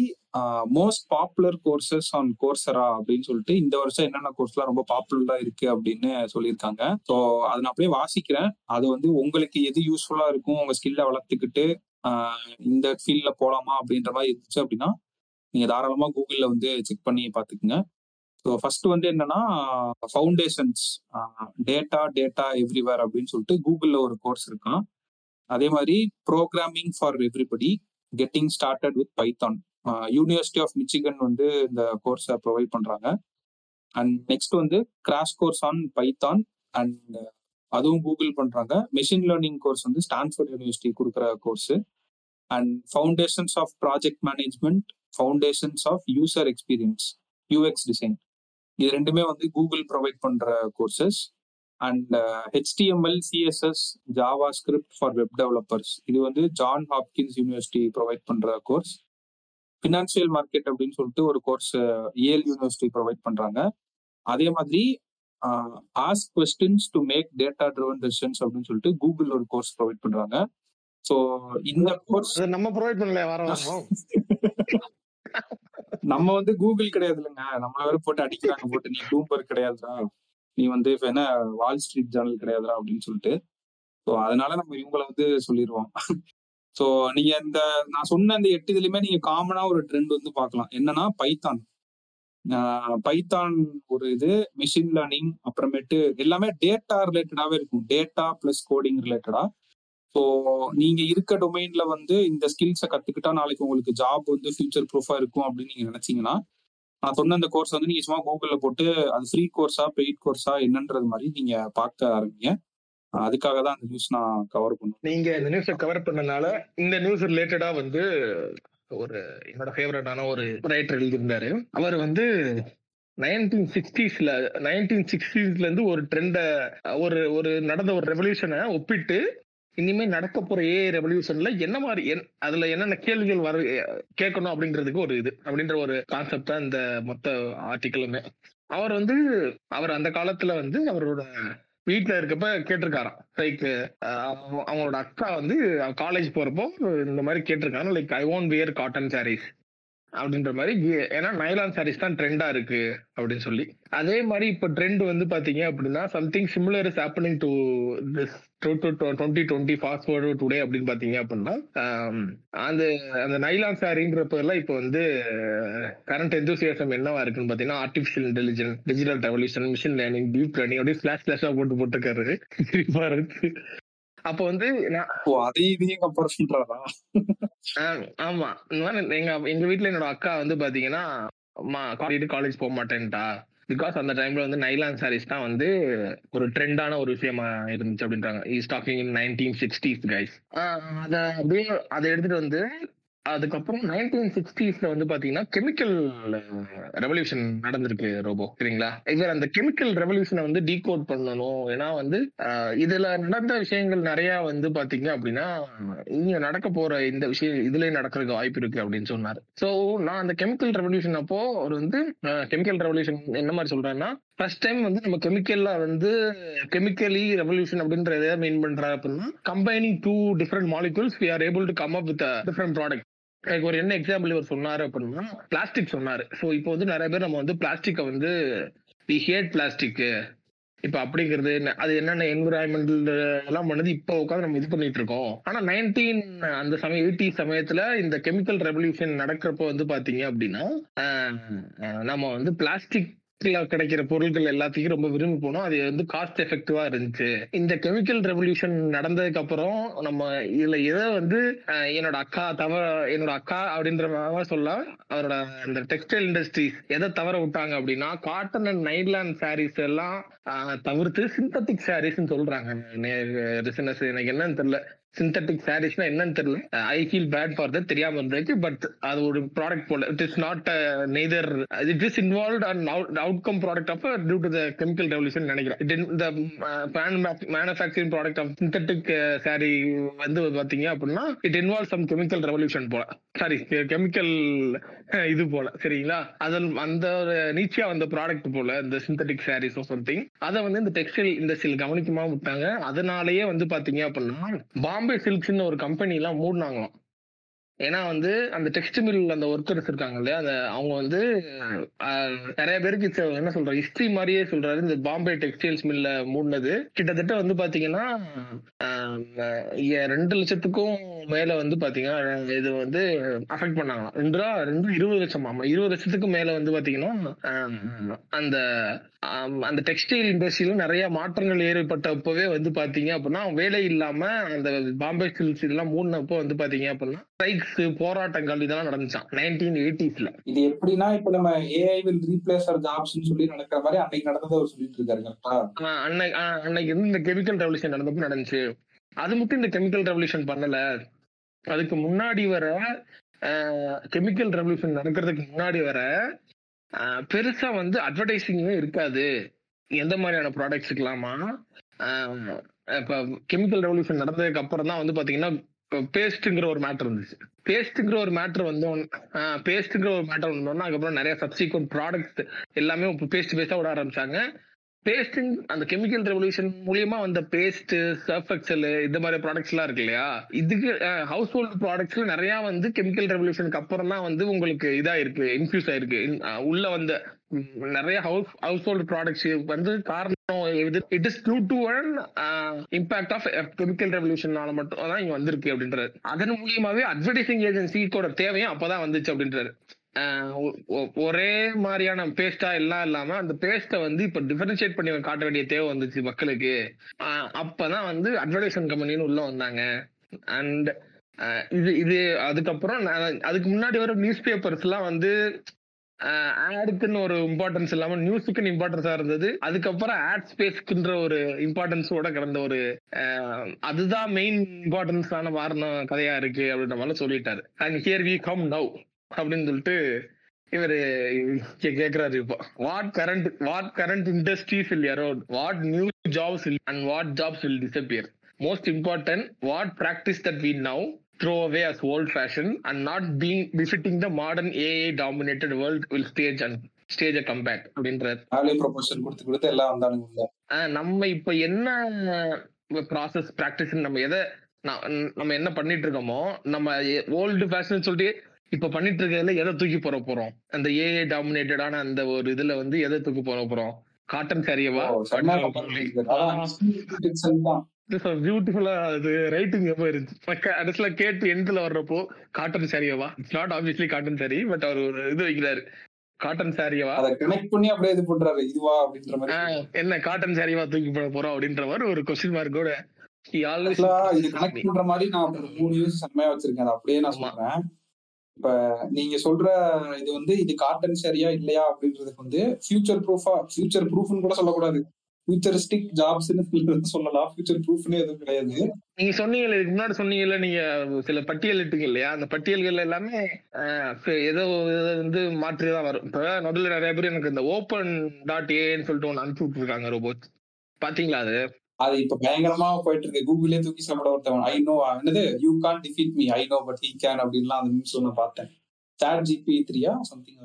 most popular courses on Coursera அப்படின்னு சொல்லிட்டு இந்த வருஷம் என்னென்ன கோர்ஸ்லாம் ரொம்ப பாப்புலரா இருக்கு அப்படின்னு சொல்லியிருக்காங்க. ஸோ அதை நான் அப்படியே வாசிக்கிறேன். அது வந்து உங்களுக்கு எது யூஸ்ஃபுல்லா இருக்கும் உங்க ஸ்கில்ல வளர்த்துக்கிட்டு இந்த ஃபீல்ட்ல போலாமா அப்படின்ற மாதிரி இருந்துச்சு அப்படின்னா நீங்க தாராளமா கூகுள்ல வந்து செக் பண்ணி பாத்துக்குங்க ஸோ ஃபர்ஸ்ட் வந்து என்னன்னா ஃபவுண்டேஷன்ஸ் டேட்டா டேட்டா எவ்ரிவேர் அப்படின்னு சொல்லிட்டு கூகுளில் ஒரு கோர்ஸ் இருக்கான். அதே மாதிரி programming for everybody getting started with Python University of Michigan வந்து இந்த கோர்ஸை ப்ரொவைட் பண்ணுறாங்க அண்ட் நெக்ஸ்ட் வந்து crash course on Python and அதுவும் கூகுள் பண்ணுறாங்க மெஷின் லேர்னிங் கோர்ஸ் வந்து ஸ்டான்ஃபோர்ட் யூனிவர்சிட்டி கொடுக்குற course and foundations of project management foundations of user experience UX design இது ரெண்டுமே வந்து கூகுள் ப்ரொவைட் பண்ணுற courses and HTML CSS JavaScript for web developers இது வந்து ஜான் ஹாப்கின்ஸ் யூனிவர்சிட்டி ப்ரொவைட் பண்ற course financial market அப்படின்னு சொல்லிட்டு ஒரு கோர்ஸ் ஏஎல் யூனிவர்சிட்டி ப்ரொவைட் பண்றாங்க. அதே மாதிரி ask questions to make data driven decisions அப்படின்னு சொல்லிட்டு கூகுள் ஒரு கோர்ஸ் ப்ரொவைட் பண்றாங்க. ஸோ இந்த கோர்ஸ் நம்ம ப்ரொவைட் பண்ணல (laughs) (laughs) நம்ம வந்து கூகுள் கிடையாது இல்லைங்க நம்மள வேற போட்டு அடிக்கிறாங்க போட்டு. நீ ப்ளூம்பர்க் கிடையாதுடா. நீ வந்து இப்ப என்ன வால் ஸ்ட்ரீட் ஜேர்னல் கிடையாதுடா அப்படின்னு சொல்லிட்டு. ஸோ அதனால நம்ம இவங்களை வந்து சொல்லிடுவோம் ஸோ நீங்க இந்த நான் சொன்ன இந்த எட்டு இதுலையுமே நீங்க காமனா ஒரு ட்ரெண்ட் வந்து பார்க்கலாம். என்னன்னா பைத்தான் பைத்தான் ஒரு இது மிஷின் லேர்னிங் அப்புறமேட்டு எல்லாமே டேட்டா ரிலேட்டடாவே இருக்கும். டேட்டா பிளஸ் கோடிங் ரிலேட்டடா ஸோ நீங்க இருக்க டொமைன்ல வந்து இந்த ஸ்கில்ஸை கத்துக்கிட்டா நாளைக்கு உங்களுக்கு ஜாப் வந்து ஃபியூச்சர் ப்ரூஃபா இருக்கும் அப்படின்னு நீங்க நினைச்சீங்கன்னா நான் சொன்ன அந்த கோர்ஸ் வந்து நீங்க சும்மா கூகுள்ல போட்டு அது ஃப்ரீ கோர்ஸா பெய்ட் கோர்ஸா என்னன்றது மாதிரி நீங்க பார்க்க ஆரம்பிங்க. அதுக்காக தான் அந்த நியூஸ் நான் கவர் பண்ணுவேன் நீங்க இந்த நியூஸை கவர் பண்ணனால இந்த நியூஸ் ரிலேட்டடா வந்து ஒரு என்னோட ஃபேவரட்டான ஒரு ரைட்டர் எழுதியிருந்தாரு. அவர் வந்து நைன்டீன் சிக்ஸ்டீஸ்ல நைன்டீன் சிக்ஸ்டீஸ்ல இருந்து ஒரு ட்ரெண்ட ஒரு ஒரு நடந்த ஒரு ரெவல்யூஷனை ஒப்பிட்டு இனிமே நடக்க போற ஏ ரெவல்யூஷன்ல என்ன மாதிரி அதுல என்னென்ன கேள்விகள் வர கேட்கணும் அப்படின்றதுக்கு ஒரு இது அப்படின்ற ஒரு கான்செப்ட் தான் இந்த மொத்த ஆர்டிக்கலுமே அவர் வந்து அவர் அந்த காலத்துல வந்து அவரோட வீட்ல இருக்கப்ப கேட்டிருக்காராம். லைக் அவங்களோட அக்கா வந்து காலேஜ் போறப்போ இந்த மாதிரி கேட்டிருக்காங்க. Like I won't wear cotton saris அப்படின்ற மாதிரி ஏன்னா நைலான் சாரீஸ் தான் ட்ரெண்டா இருக்கு அப்படின்னு சொல்லி. அதே மாதிரி இப்ப ட்ரெண்ட் வந்து பாத்தீங்க அப்படின்னா something similar is happening to this twenty twenty fast forward today அப்படின்னு பாத்தீங்க அப்படின்னா அந்த அந்த நைலான் சாரிங்கிறப்ப எல்லாம் இப்போ வந்து கரண்ட் எந்தூசியாசம் என்னவா இருக்குன்னு பாத்தீங்கன்னா artificial intelligence digital revolution machine learning deep learning அப்படியே ஸ்லாஷ் ஸ்லாஷா போட்டு போட்டுருக்காரு. (laughs) அப்போ வந்து நான் அதையும் இதையும் கம்பேர் பண்றாரா? ஆமா. இந்த மாதிரி எங்க எங்க வீட்ல என்னோட அக்கா வந்து பாத்தீங்கன்னா அம்மா காலேஜ் காலேஜ் போக மாட்டேன்ட்டா. பிகாஸ் அந்த டைம்ல வந்து நைலான் சாரீஸ் தான் வந்து ஒரு ட்ரெண்டான ஒரு விஷயமா இருந்துச்சு அப்படின்றாங்க. Is talking in nineteen sixties guys அதை அப்படியே அதை எடுத்துட்டு வந்து அதுக்கப்புறம் நைன்டீன் சிக்ஸ்டீஸ்ல வந்து பாத்தீங்கன்னா கெமிக்கல் ரெவல்யூஷன் நடந்திருக்கு ரோபோ. சரிங்களா? இவர் அந்த கெமிக்கல் ரெவல்யூஷனை வந்து டீகோட் பண்ணணும். ஏன்னா வந்து இதுல நடந்த விஷயங்கள் நிறைய வந்து பாத்தீங்க அப்படின்னா இங்க நடக்க போற இந்த விஷயம் இதுலயே நடக்கிறதுக்கு வாய்ப்பு இருக்கு அப்படின்னு சொன்னாரு. சோ நான் அந்த கெமிக்கல் ரெவல்யூஷன் அப்போ அவர் வந்து கெமிக்கல் ரெவல்யூஷன் என்ன மாதிரி சொல்றேன்னா ஃபர்ஸ்ட் டைம் வந்து நம்ம கெமிக்கல்ல வந்து கெமிக்கலி ரெவல்யூஷன் அப்படின்ற எதை மீன் பண்றாரு அப்படின்னா combining two different molecules we are able to come up with different product எனக்கு ஒரு என்ன எக்ஸாம்பிள் இவர் சொன்னாரு அப்படின்னா பிளாஸ்டிக் சொன்னாரு. ஸோ இப்போ வந்து நிறைய பேர் நம்ம வந்து பிளாஸ்டிக்கை வந்து வி ஹேட் பிளாஸ்டிக் இப்போ அப்படிங்கிறது என்ன- அது என்னென்ன என்விரான்மெண்டல் எல்லாம் பண்ணது இப்போ உட்காந்து நம்ம இது பண்ணிட்டு இருக்கோம். ஆனா நைன்டீன் அந்த சமயம் எயிட்டி சமயத்துல இந்த கெமிக்கல் ரெவல்யூஷன் நடக்கிறப்போ வந்து பாத்தீங்க அப்படின்னா நம்ம வந்து பிளாஸ்டிக் கிடைக்கிற பொருட்கள் எல்லாத்தையும் ரொம்ப விரும்பி போனோம். அது வந்து காஸ்ட் எஃபெக்டிவா இருந்துச்சு. இந்த கெமிக்கல் ரெவல்யூஷன் நடந்ததுக்கு அப்புறம் நம்ம இதுல எதை வந்து என்னோட அக்கா தவற என்னோட அக்கா அப்படின்ற மாதிரி சொல்ல அவரோட அந்த டெக்ஸ்டைல் இண்டஸ்ட்ரீஸ் எதை தவற விட்டாங்க அப்படின்னா காட்டன் அண்ட் நைட்லாண்ட் சாரீஸ் எல்லாம் தவிர்த்து சிந்தட்டிக் சாரீஸ்னு சொல்றாங்க. ரிசனஸ் எனக்கு என்னன்னு தெரியல. சிந்தட்டிக் சாரீஸ்னா என்னன்னு தெரியல. I feel bad for that தெரியாம இருந்துச்சு பட் அது ஒரு ப்ராடக்ட் போல. It is not neither it is involve and outcome product of due to the chemical revolution நினைக்கிறேன். இட் இந்த manufacturing product of synthetic sari வந்து பாத்தீங்க அப்படின்னா it involve some chemical revolution போல. சாரி கெமிக்கல் இது போல சரிங்களா? அதன் அந்த ஒரு நீச்சியா வந்த ப்ராடக்ட் போல இந்த சிந்தட்டிக் சாரீஸ் சம்திங் அதை வந்து இந்த டெக்ஸ்டைல் இண்டஸ்ட்ரியில் கவனிக்கமா விட்டாங்க. அதனாலயே வந்து பாத்தீங்க அப்படின்னா பாம்பே சில்க்ஸ்னு ஒரு கம்பெனி எல்லாம் மூடினாங்களாம். ஏன்னா வந்து அந்த டெக்ஸ்ட் மில் அந்த ஒர்க்கர்ஸ் இருக்காங்க இல்லையா? அந்த அவங்க வந்து நிறைய பேருக்கு என்ன சொல்ற ஹிஸ்டரி மாதிரியே சொல்றாரு. இந்த பாம்பே டெக்ஸ்டைல்ஸ் மில்ல மூடினது. கிட்டத்தட்ட வந்து பாத்தீங்கன்னா ரெண்டு லட்சத்துக்கும் மேல வந்து பாத்தீங்கன்னா இது வந்து அஃபெக்ட் பண்ணாங்க ரெண்டு ரூபா ரெண்டு இருபது லட்சம்? ஆமா இருபது லட்சத்துக்கு மேல வந்து பாத்தீங்கன்னா அந்த அந்த டெக்ஸ்டைல் இண்டஸ்ட்ரியில நிறைய மாற்றங்கள் ஏற்பட்டப்பவே வந்து பாத்தீங்க அப்படின்னா வேலை இல்லாம அந்த பாம்பே சில்ஸ் இதெல்லாம் மூடினப்போ வந்து பாத்தீங்க அப்படின்னா ஸ்ட்ரைக்ஸ் போராட்டங்கள் இதெல்லாம் நடந்துச்சான் நைன்டீன் எயிட்டிஸ்ல இது எப்படின்னா இப்ப நம்ம ஏஐ வில் ரீப்ளேஸ் அவர் ஜாப்ஸ்னு சொல்லி நடக்கிற மாதிரி அன்னைக்கு நடந்ததை அவர் சொல்லிட்டு இருக்காரு கரெக்டா அன்னைக்கு அன்னைக்கு வந்து இந்த கெமிக்கல் ரெவல்யூஷன் நடந்தப்போ நடந்துச்சு. அது மட்டும் இந்த கெமிக்கல் ரெவல்யூஷன் பண்ணல. அதுக்கு முன்னாடி வர கெமிக்கல் ரெவல்யூஷன் நடக்கிறதுக்கு முன்னாடி வர பெருசா வந்து அட்வர்டைசிங்கே இருக்காது. எந்த மாதிரியான ப்ராடக்ட்ஸுக்கலாமா இப்ப கெமிக்கல் ரெவல்யூஷன் நடந்ததுக்கு அப்புறம் தான் வந்து பாத்தீங்கன்னா பேஸ்ட்ங்கிற ஒரு மேட்டர் இருந்துச்சு. பேஸ்ட்டுங்கிற ஒரு மேட்டர் வந்து பேஸ்ட்டுங்கிற ஒரு மேட்டர் வந்தோன்னா அதுக்கப்புறம் நிறைய சப்சிக்வன்ட் ப்ராடக்ட் எல்லாமே பேஸ்ட் பேஸ்டா விட ஆரம்பிச்சாங்க. பேஸ்டிங் அந்த கெமிக்கல் ரெவல்யூஷன் மூலியமா வந்த பேஸ்ட் சர்ஃப் எக்ஸல் இந்த மாதிரி ப்ராடக்ட்ஸ் எல்லாம் இருக்கு இல்லையா? இதுக்கு ஹவுஸ் ஹோல்டு ப்ராடக்ட்ஸ்ல நிறைய வந்து கெமிக்கல் ரெவல்யூஷனுக்கு அப்புறம் தான் வந்து உங்களுக்கு இதா இருக்கு இன்ஃபியூஸ் ஆயிருக்கு உள்ள வந்த நிறைய ஹவுஸ் ஹவுஸ் ஹோல்ட் ப்ராடக்ட்ஸ் வந்து காரணம் it is two to one impact of chemical ரெவல்யூஷனால மட்டும் தான் இங்க வந்திருக்கு அப்படின்றாரு. அதன் மூலியமாவே அட்வர்டைசிங் ஏஜென்சிக்கோட தேவையும் அப்பதான் வந்துச்சு அப்படின்றாரு. ஒரே மாதிரியான பேஸ்டா எல்லாம் இல்லாம அந்த பேஸ்ட்டை வந்து இப்ப டிஃபரன்ஷியேட் பண்ணி காட்ட வேண்டிய தேவை வந்துச்சு மக்களுக்கு. அப்பதான் வந்து அட்வர்டைஸ்மெண்ட் கம்பெனின்னு உள்ள வந்தாங்க. அண்ட் இது இது அதுக்கப்புறம் அதுக்கு முன்னாடி வர நியூஸ் பேப்பர்ஸ் எல்லாம் வந்து ஆடுக்குன்னு ஒரு இம்பார்ட்டன்ஸ் இல்லாம நியூஸுக்குன்னு இம்பார்ட்டன்ஸா இருந்தது. அதுக்கப்புறம் ஆட் ஸ்பேஸ்க்குன்ற ஒரு இம்பார்ட்டன்ஸோட கிடந்த ஒரு அதுதான் மெயின் இம்பார்ட்டன்ஸான வாரணம் கதையா இருக்கு அப்படின்ற மாதிரி சொல்லிட்டாரு. And here we come now அப்படின்னு சொல்லிட்டு இவரு கே- கேக்குறாரு இப்போ. What current what current industries will erode what new jobs and what jobs will disappear most important what practice that we now throw away as old fashioned and not being befitting the modern AI dominated world will stage and stage a comeback அப்படின்றார் value proposition கொடுத்து கொடுத்து எல்லாம் வந்தானுங்க உள்ள ஆஹ் நம்ம இப்ப என்ன process practice நம்ம எதை நம்ம என்ன பண்ணிட்டு இருக்கோமோ நம்ம ஓல்டு ஃபேஷன் சொல்லிட்டு இப்ப பண்ணிட்டு இருக்கிறதுல எதை தூக்கி போற போறோம்? அந்த ஏஐ டாமினேட்டடான அந்த ஒரு இதுல வந்து எதை தூக்கி போற போறோம்? காட்டன் சாரியவா. பியூட்டிஃபுல்லா அது ரைட்டிங் எப்போ இருந்துச்சு கேட்டு எண்ட்ல வர்றப்போ cotton சாரியவா it's not obviously cotton sari but அவர் ஒரு இது வைக்கிறாரு. காட்டன் சாரியவா அதை கனெக்ட் பண்ணி அப்படியே இது பண்றாரு இதுவா அப்படின்ற மாதிரி. ஆஹ் என்ன காட்டன் சாரியவா தூக்கி போட போறோம் அப்படின்ற மாதிரி ஒரு கொஸ்டின் மார்க்கோட இது கனெக்ட் பண்ற மாதிரி நான் மூணு செம்மையா வச்சிருக்கேன். அப்படியே நான். சொல்றேன். இப்ப நீங்க சொல்ற இது வந்து இது காட்டன் சரியா இல்லையா அப்படின்றதுக்கு வந்து ஃபியூச்சர் ப்ரூஃபா ஃபியூச்சர் ப்ரூஃப்னு கூட சொல்லக்கூடாது. ஃபியூச்சரிஸ்டிக் ஜாப்ஸ்னு சொல்லலாம். ஃபியூச்சர் ப்ரூஃப்னு எதுவும் கிடையாது. நீங்க சொன்னீங்கல்ல இதுக்கு முன்னாடி சொன்னீங்கல்ல நீங்க சில பட்டியல் இட்டுங்க இல்லையா? அந்த பட்டியல்கள் எல்லாமே ஆஹ் ஏதோ வந்து மாற்றி தான் வரும். இப்ப நடுவில் நிறைய பேர் எனக்கு இந்த ஓப்பன் டாட் ஏன்னு சொல்லிட்டு ஒன்று அனுப்பி விட்டுருக்காங்க ரோபோட் பாத்தீங்களா அது? அது இப்ப பயங்கரமா போயிட்டு இருக்கு. கூகுளே தூக்கி சாப்பிட ஒருத்தவன் ஐ நோ என்னது? You can't defeat me I know but he can அப்படின்லாம் அந்த நியூஸ் ஒன்று பார்த்தேன். சாட் ஜிபி த்ரீயா சம்திங்